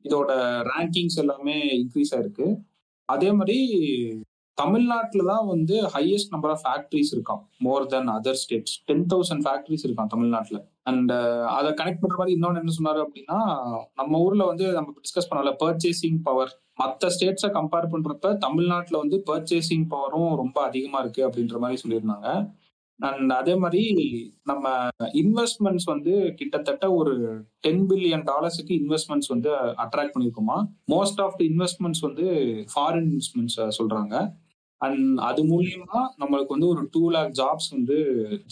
இதோட ரேங்கிங்ஸ் எல்லாமே இன்க்ரீஸ் ஆயிருக்கு. அதே மாதிரி தமிழ்நாட்டில் தான் வந்து ஹையஸ்ட் நம்பர் ஆஃப் ஃபேக்ட்ரிஸ் இருக்கான் more than other states ten thousand factories இருக்கான் தமிழ்நாட்டில். அண்ட் அதை கனெக்ட் பண்ற மாதிரி இன்னொன்று என்ன சொன்னாரு அப்படின்னா நம்ம ஊர்ல வந்து நம்ம டிஸ்கஸ் பண்ணல பர்ச்சேசிங் பவர் மற்ற ஸ்டேட்ஸை கம்பேர் பண்றப்ப தமிழ்நாட்டில் வந்து பர்ச்சேசிங் பவரும் ரொம்ப அதிகமா இருக்கு அப்படின்ற மாதிரி சொல்லியிருந்தாங்க. அண்ட் அதே மாதிரி நம்ம இன்வெஸ்ட்மெண்ட்ஸ் வந்து கிட்டத்தட்ட ஒரு டென் பில்லியன் டாலர்ஸுக்கு இன்வெஸ்ட்மெண்ட்ஸ் வந்து அட்ராக்ட் பண்ணியிருக்கோமா? மோஸ்ட் ஆஃப் த இன்வெஸ்ட்மெண்ட்ஸ் வந்து ஃபாரின் இன்வெஸ்ட்மெண்ட்ஸ் சொல்றாங்க. அண்ட் அது மூலியமா நம்மளுக்கு வந்து ஒரு டூ லேக் ஜாப்ஸ் வந்து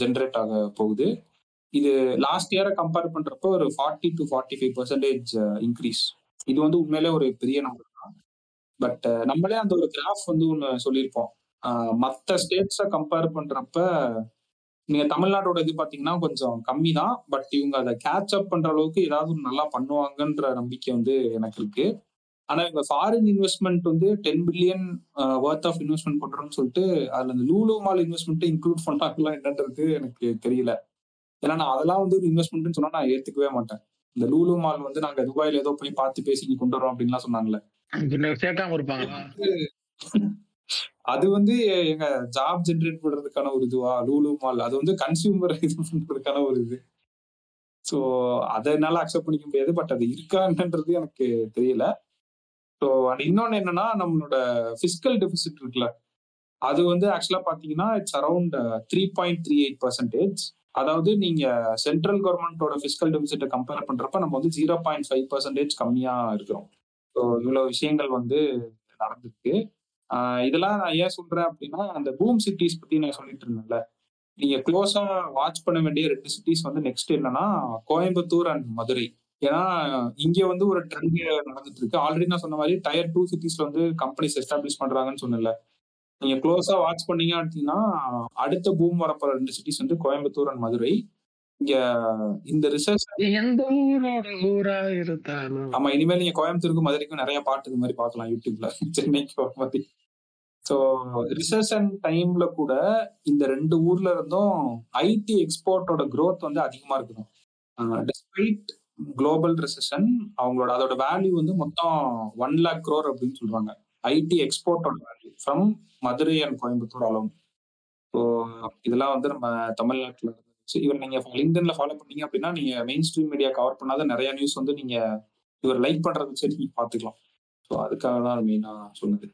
ஜென்ரேட் ஆக போகுது. இது லாஸ்ட் இயரை கம்பேர் பண்றப்போ ஒரு forty to forty five percentage increase இது வந்து உண்மையிலே ஒரு பெரிய நம்பர் தான். பட் நம்மளே அந்த ஒரு கிராஃப் வந்து ஒன்று சொல்லியிருப்போம். மற்ற ஸ்டேட்ஸை கம்பேர் பண்றப்ப நீங்க தமிழ்நாட்டோட இது பாத்தீங்கன்னா கொஞ்சம் கம்மி தான் பட் இவங்க அதை கேட்ச் அப் பண்ற அளவுக்கு ஏதாவது நல்லா பண்ணுவாங்கன்ற நம்பிக்கை வந்து எனக்கு இருக்கு. ஆனா இவங்க ஃபாரின் இன்வெஸ்ட்மெண்ட் வந்து ten billion worth of investment பண்றோம்னு சொல்லிட்டு அதுல இந்த லூலு மால் இன்வெஸ்ட்மெண்ட் இன்க்ளூட் பண்ணாங்களா என்னன்றது எனக்கு தெரியல. ஏன்னா நான் அதெல்லாம் வந்து ஒரு இன்வெஸ்ட்மெண்ட்னு சொன்னா நான் ஏத்துக்கவே மாட்டேன். இந்த லூலு மால் வந்து நாங்க துபாயில ஏதோ போய் பார்த்து பேசி கொண்டு வரோம் அப்படின்லாம் சொன்னாங்களே சேர்க்காம இருப்பாங்களா? (laughs) அது வந்து எங்க ஜாப் ஜென்ரேட் பண்றதுக்கான ஒரு இதுவா? லூலு மால் அது வந்து கன்சியூமர் இது பண்றதுக்கான ஒரு இது. ஸோ அதை என்னால் அக்செப்ட் பண்ணிக்க முடியாது. பட் அது இருக்கான்றது எனக்கு தெரியல. ஸோ அண்ட் இன்னொன்று என்னன்னா நம்மளோட ஃபிஸ்கல் டெபிசிட் இருக்குல்ல. அது வந்து ஆக்சுவலாக பார்த்தீங்கன்னா it's around three point three eight percentage அதாவது நீங்க சென்ட்ரல் கவர்மெண்ட்டோட ஃபிஸ்கல் டெபிசிட்டை கம்பேர் பண்றப்ப நம்ம வந்து ஜீரோ பாயிண்ட் ஃபைவ் பர்சன்டேஜ் கம்மியா இருக்கிறோம். ஸோ இவ்வளோ விஷயங்கள் வந்து நடந்திருக்கு. இதெல்லாம் நான் ஏன் சொல்றேன் அப்படின்னா அந்த பூம் சிட்டிஸ் பத்தி நான் சொல்லிட்டு இருந்தேன்ல. நீங்க க்ளோஸா வாட்ச் பண்ண வேண்டிய ரெண்டு சிட்டிஸ் வந்து நெக்ஸ்ட் என்னன்னா கோயம்புத்தூர் அண்ட் மதுரை. ஏன்னா இங்க வந்து ஒரு ட்ரெண்ட் நடந்துட்டு இருக்கு ஆல்ரெடி நான் சொன்ன மாதிரி டயர் டூ சிட்டிஸ்ல வந்து கம்பெனிஸ் எஸ்டாப்ளிஷ் பண்றாங்கன்னு சொன்னல நீங்க க்ளோஸா வாட்ச் பண்ணீங்க அப்படின்னா அடுத்த பூம் வரப்போற ரெண்டு சிட்டிஸ் வந்து கோயம்புத்தூர் அண்ட் மதுரை. இங்க இந்த ரிசர்ச் எந்த ஊரோட ஊரா இருந்தாலும். ஆமா இனிமேல் நீங்க கோயம்புத்தூருக்கும் மதுரைக்கும் நிறைய பாட்டு இது மாதிரி பார்க்கலாம் யூடியூப்ல. சென்னைக்கு மாதிரி. ஸோ ரிசர்ஷன் டைம்ல கூட இந்த ரெண்டு ஊர்ல இருந்தும் ஐடி எக்ஸ்போர்ட்டோட growth வந்து அதிகமா இருக்கணும். டெஸ்பைட் குளோபல் ரிசெஷன் அவங்களோட அதோட வேல்யூ வந்து மொத்தம் ஒன் லேக் க்ரோர் அப்படின்னு சொல்றாங்க. IT எக்ஸ்போர்ட்டோட value from Madurai and Coimbatore alone so இதெல்லாம் வந்து நம்ம தமிழ்நாட்டில் இருந்துச்சு இவர் நீங்க லிங்க்டன்ல ஃபாலோ பண்ணீங்க அப்படின்னா நீங்க மெயின் ஸ்ட்ரீம் மீடியா கவர் பண்ணாத நிறைய நியூஸ் வந்து நீங்க இவர் லைக் பண்றத வச்சு நீங்க பாத்துக்கலாம் ஸோ அதுக்காக தான் மெயினா சொன்னது.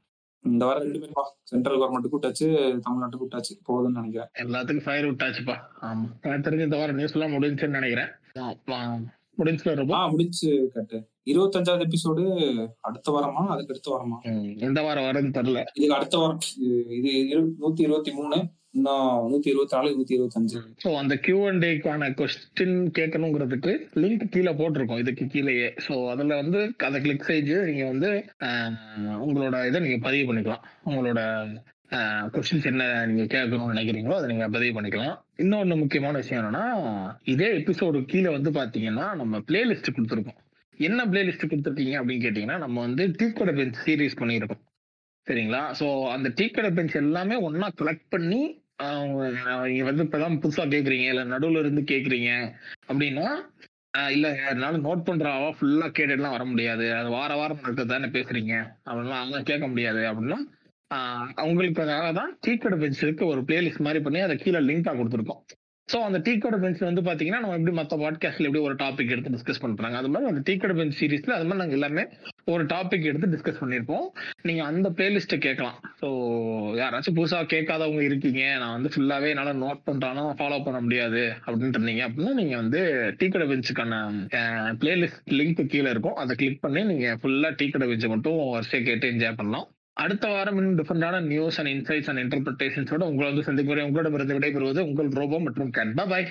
இந்த வாரம் ரெண்டு பேரும் சென்ட்ரல் கவர்மெண்ட்டுக்கும் டச்சு தமிழ்நாட்டுக்கும் டச்சு போகுதுன்னு நினைக்கிறேன். எல்லாத்துக்கும் ஃபயர் விட்டாச்சுப்பா. ஆமா. தெரிஞ்ச இந்த வாரம் நியூஸ் எல்லாம் முடிஞ்சுன்னு நினைக்கிறேன். ஆ இருப்போம் முடிஞ்சு கட்டு. இருபத்தஞ்சாவது எபிசோடு அடுத்த வாரமா? அதுக்கு அடுத்த வாரமா? எந்த வாரம் வருதுன்னு தெரியல. இதுக்கு அடுத்த வாரம் இது- நூத்தி இருபத்தி மூணு இன்னும் நூத்தி இருபத்தி நாலு நூத்தி இருபத்தஞ்சு. ஸோ அந்த கியூ அண்ட் டேக்கான கொஸ்டின் கேட்கணுங்கிறதுக்கு லிங்க் கீழே போட்டிருக்கோம். இதுக்கு கீழேயே. ஸோ அதில் வந்து அதை கிளிக் செய்து நீங்கள் வந்து உங்களோட இதை நீங்கள் பதிவு பண்ணிக்கலாம். உங்களோட கொஸ்டின்ஸ் என்ன நீங்கள் கேட்கணும்னு நினைக்கிறீங்களோ அதை நீங்கள் பதிவு பண்ணிக்கலாம். இன்னொன்று முக்கியமான விஷயம் என்னன்னா இதே எபிசோடு கீழே வந்து பார்த்தீங்கன்னா நம்ம பிளேலிஸ்ட் கொடுத்துருக்கோம். என்ன பிளேலிஸ்ட் கொடுத்துருக்கீங்க அப்படின்னு கேட்டிங்கன்னா நம்ம வந்து டீ பெஞ்ச் சீரீஸ் பண்ணியிருக்கோம். சரிங்களா? ஸோ அந்த டீக்கடை பெஞ்ச் எல்லாமே ஒன்றா கலெக்ட் பண்ணி ஆஹ் நீங்க வந்து இப்பதான் புதுசா கேக்குறீங்க இல்ல நடுவுல இருந்து கேக்குறீங்க அப்படின்னா இல்லை இல்ல நோட் பண்ற ஆவா ஃபுல்லா கேட்டுலாம் வர முடியாது. அது வார வாரம் நடக்கிறது தானே பேசுறீங்க. அப்படின்னா அதெல்லாம் கேட்க முடியாது அப்படின்னா அவங்களுக்காக தான் டீக்கடை பெஞ்ச் இருக்கு ஒரு பிளேலிஸ்ட் மாதிரி பண்ணி அதை கீழே லிங்கா கொடுத்துருக்கோம். ஸோ அந்த டீ கடை பெஞ்ச் வந்து பார்த்தீங்கன்னா நம்ம எப்படி மற்ற பாட்காஸ்ட்ல எப்படி ஒரு டாபிக் எடுத்து டிஸ்கஸ் பண்ணுறாங்க அது மாதிரி அந்த டீ கடை பென்ஸ் சீரீஸ்ல அது மாதிரி நாங்கள் எல்லாமே ஒரு டாபிக் எடுத்து டிஸ்கஸ் பண்ணியிருப்போம் நீங்கள் அந்த பிளேலிஸ்ட்டை கேட்கலாம் ஸோ யாராச்சும் புதுசாக கேட்காதவங்க இருக்கீங்க நான் வந்து ஃபுல்லாகவே என்னால் நோட் பண்ணுறானா ஃபாலோ பண்ண முடியாது அப்படின்ட்டு இருந்தீங்க அப்படின்னா நீங்கள் வந்து டீ கடை பெஞ்சுக்கான பிளேலிஸ்ட் லிங்க் கீழே இருக்கும். அதை கிளிக் பண்ணி நீங்கள் ஃபுல்லாக டீ கடை பெஞ்சை மட்டும் வரிசையை கேட்டு என்ஜாய் பண்ணலாம். அடுத்த வாரம் இன்னும் டிஃபரெண்டான நியூஸ் அண்ட் இன்சைட்ஸ் அண்ட் இன்டர்பிரேஷன்ஸோட உங்களை வந்து சந்திக்கும் வரை உங்களிடமிருந்து விடைபெறுவது உங்கள் ரோபோ மற்றும் கேட் பாய்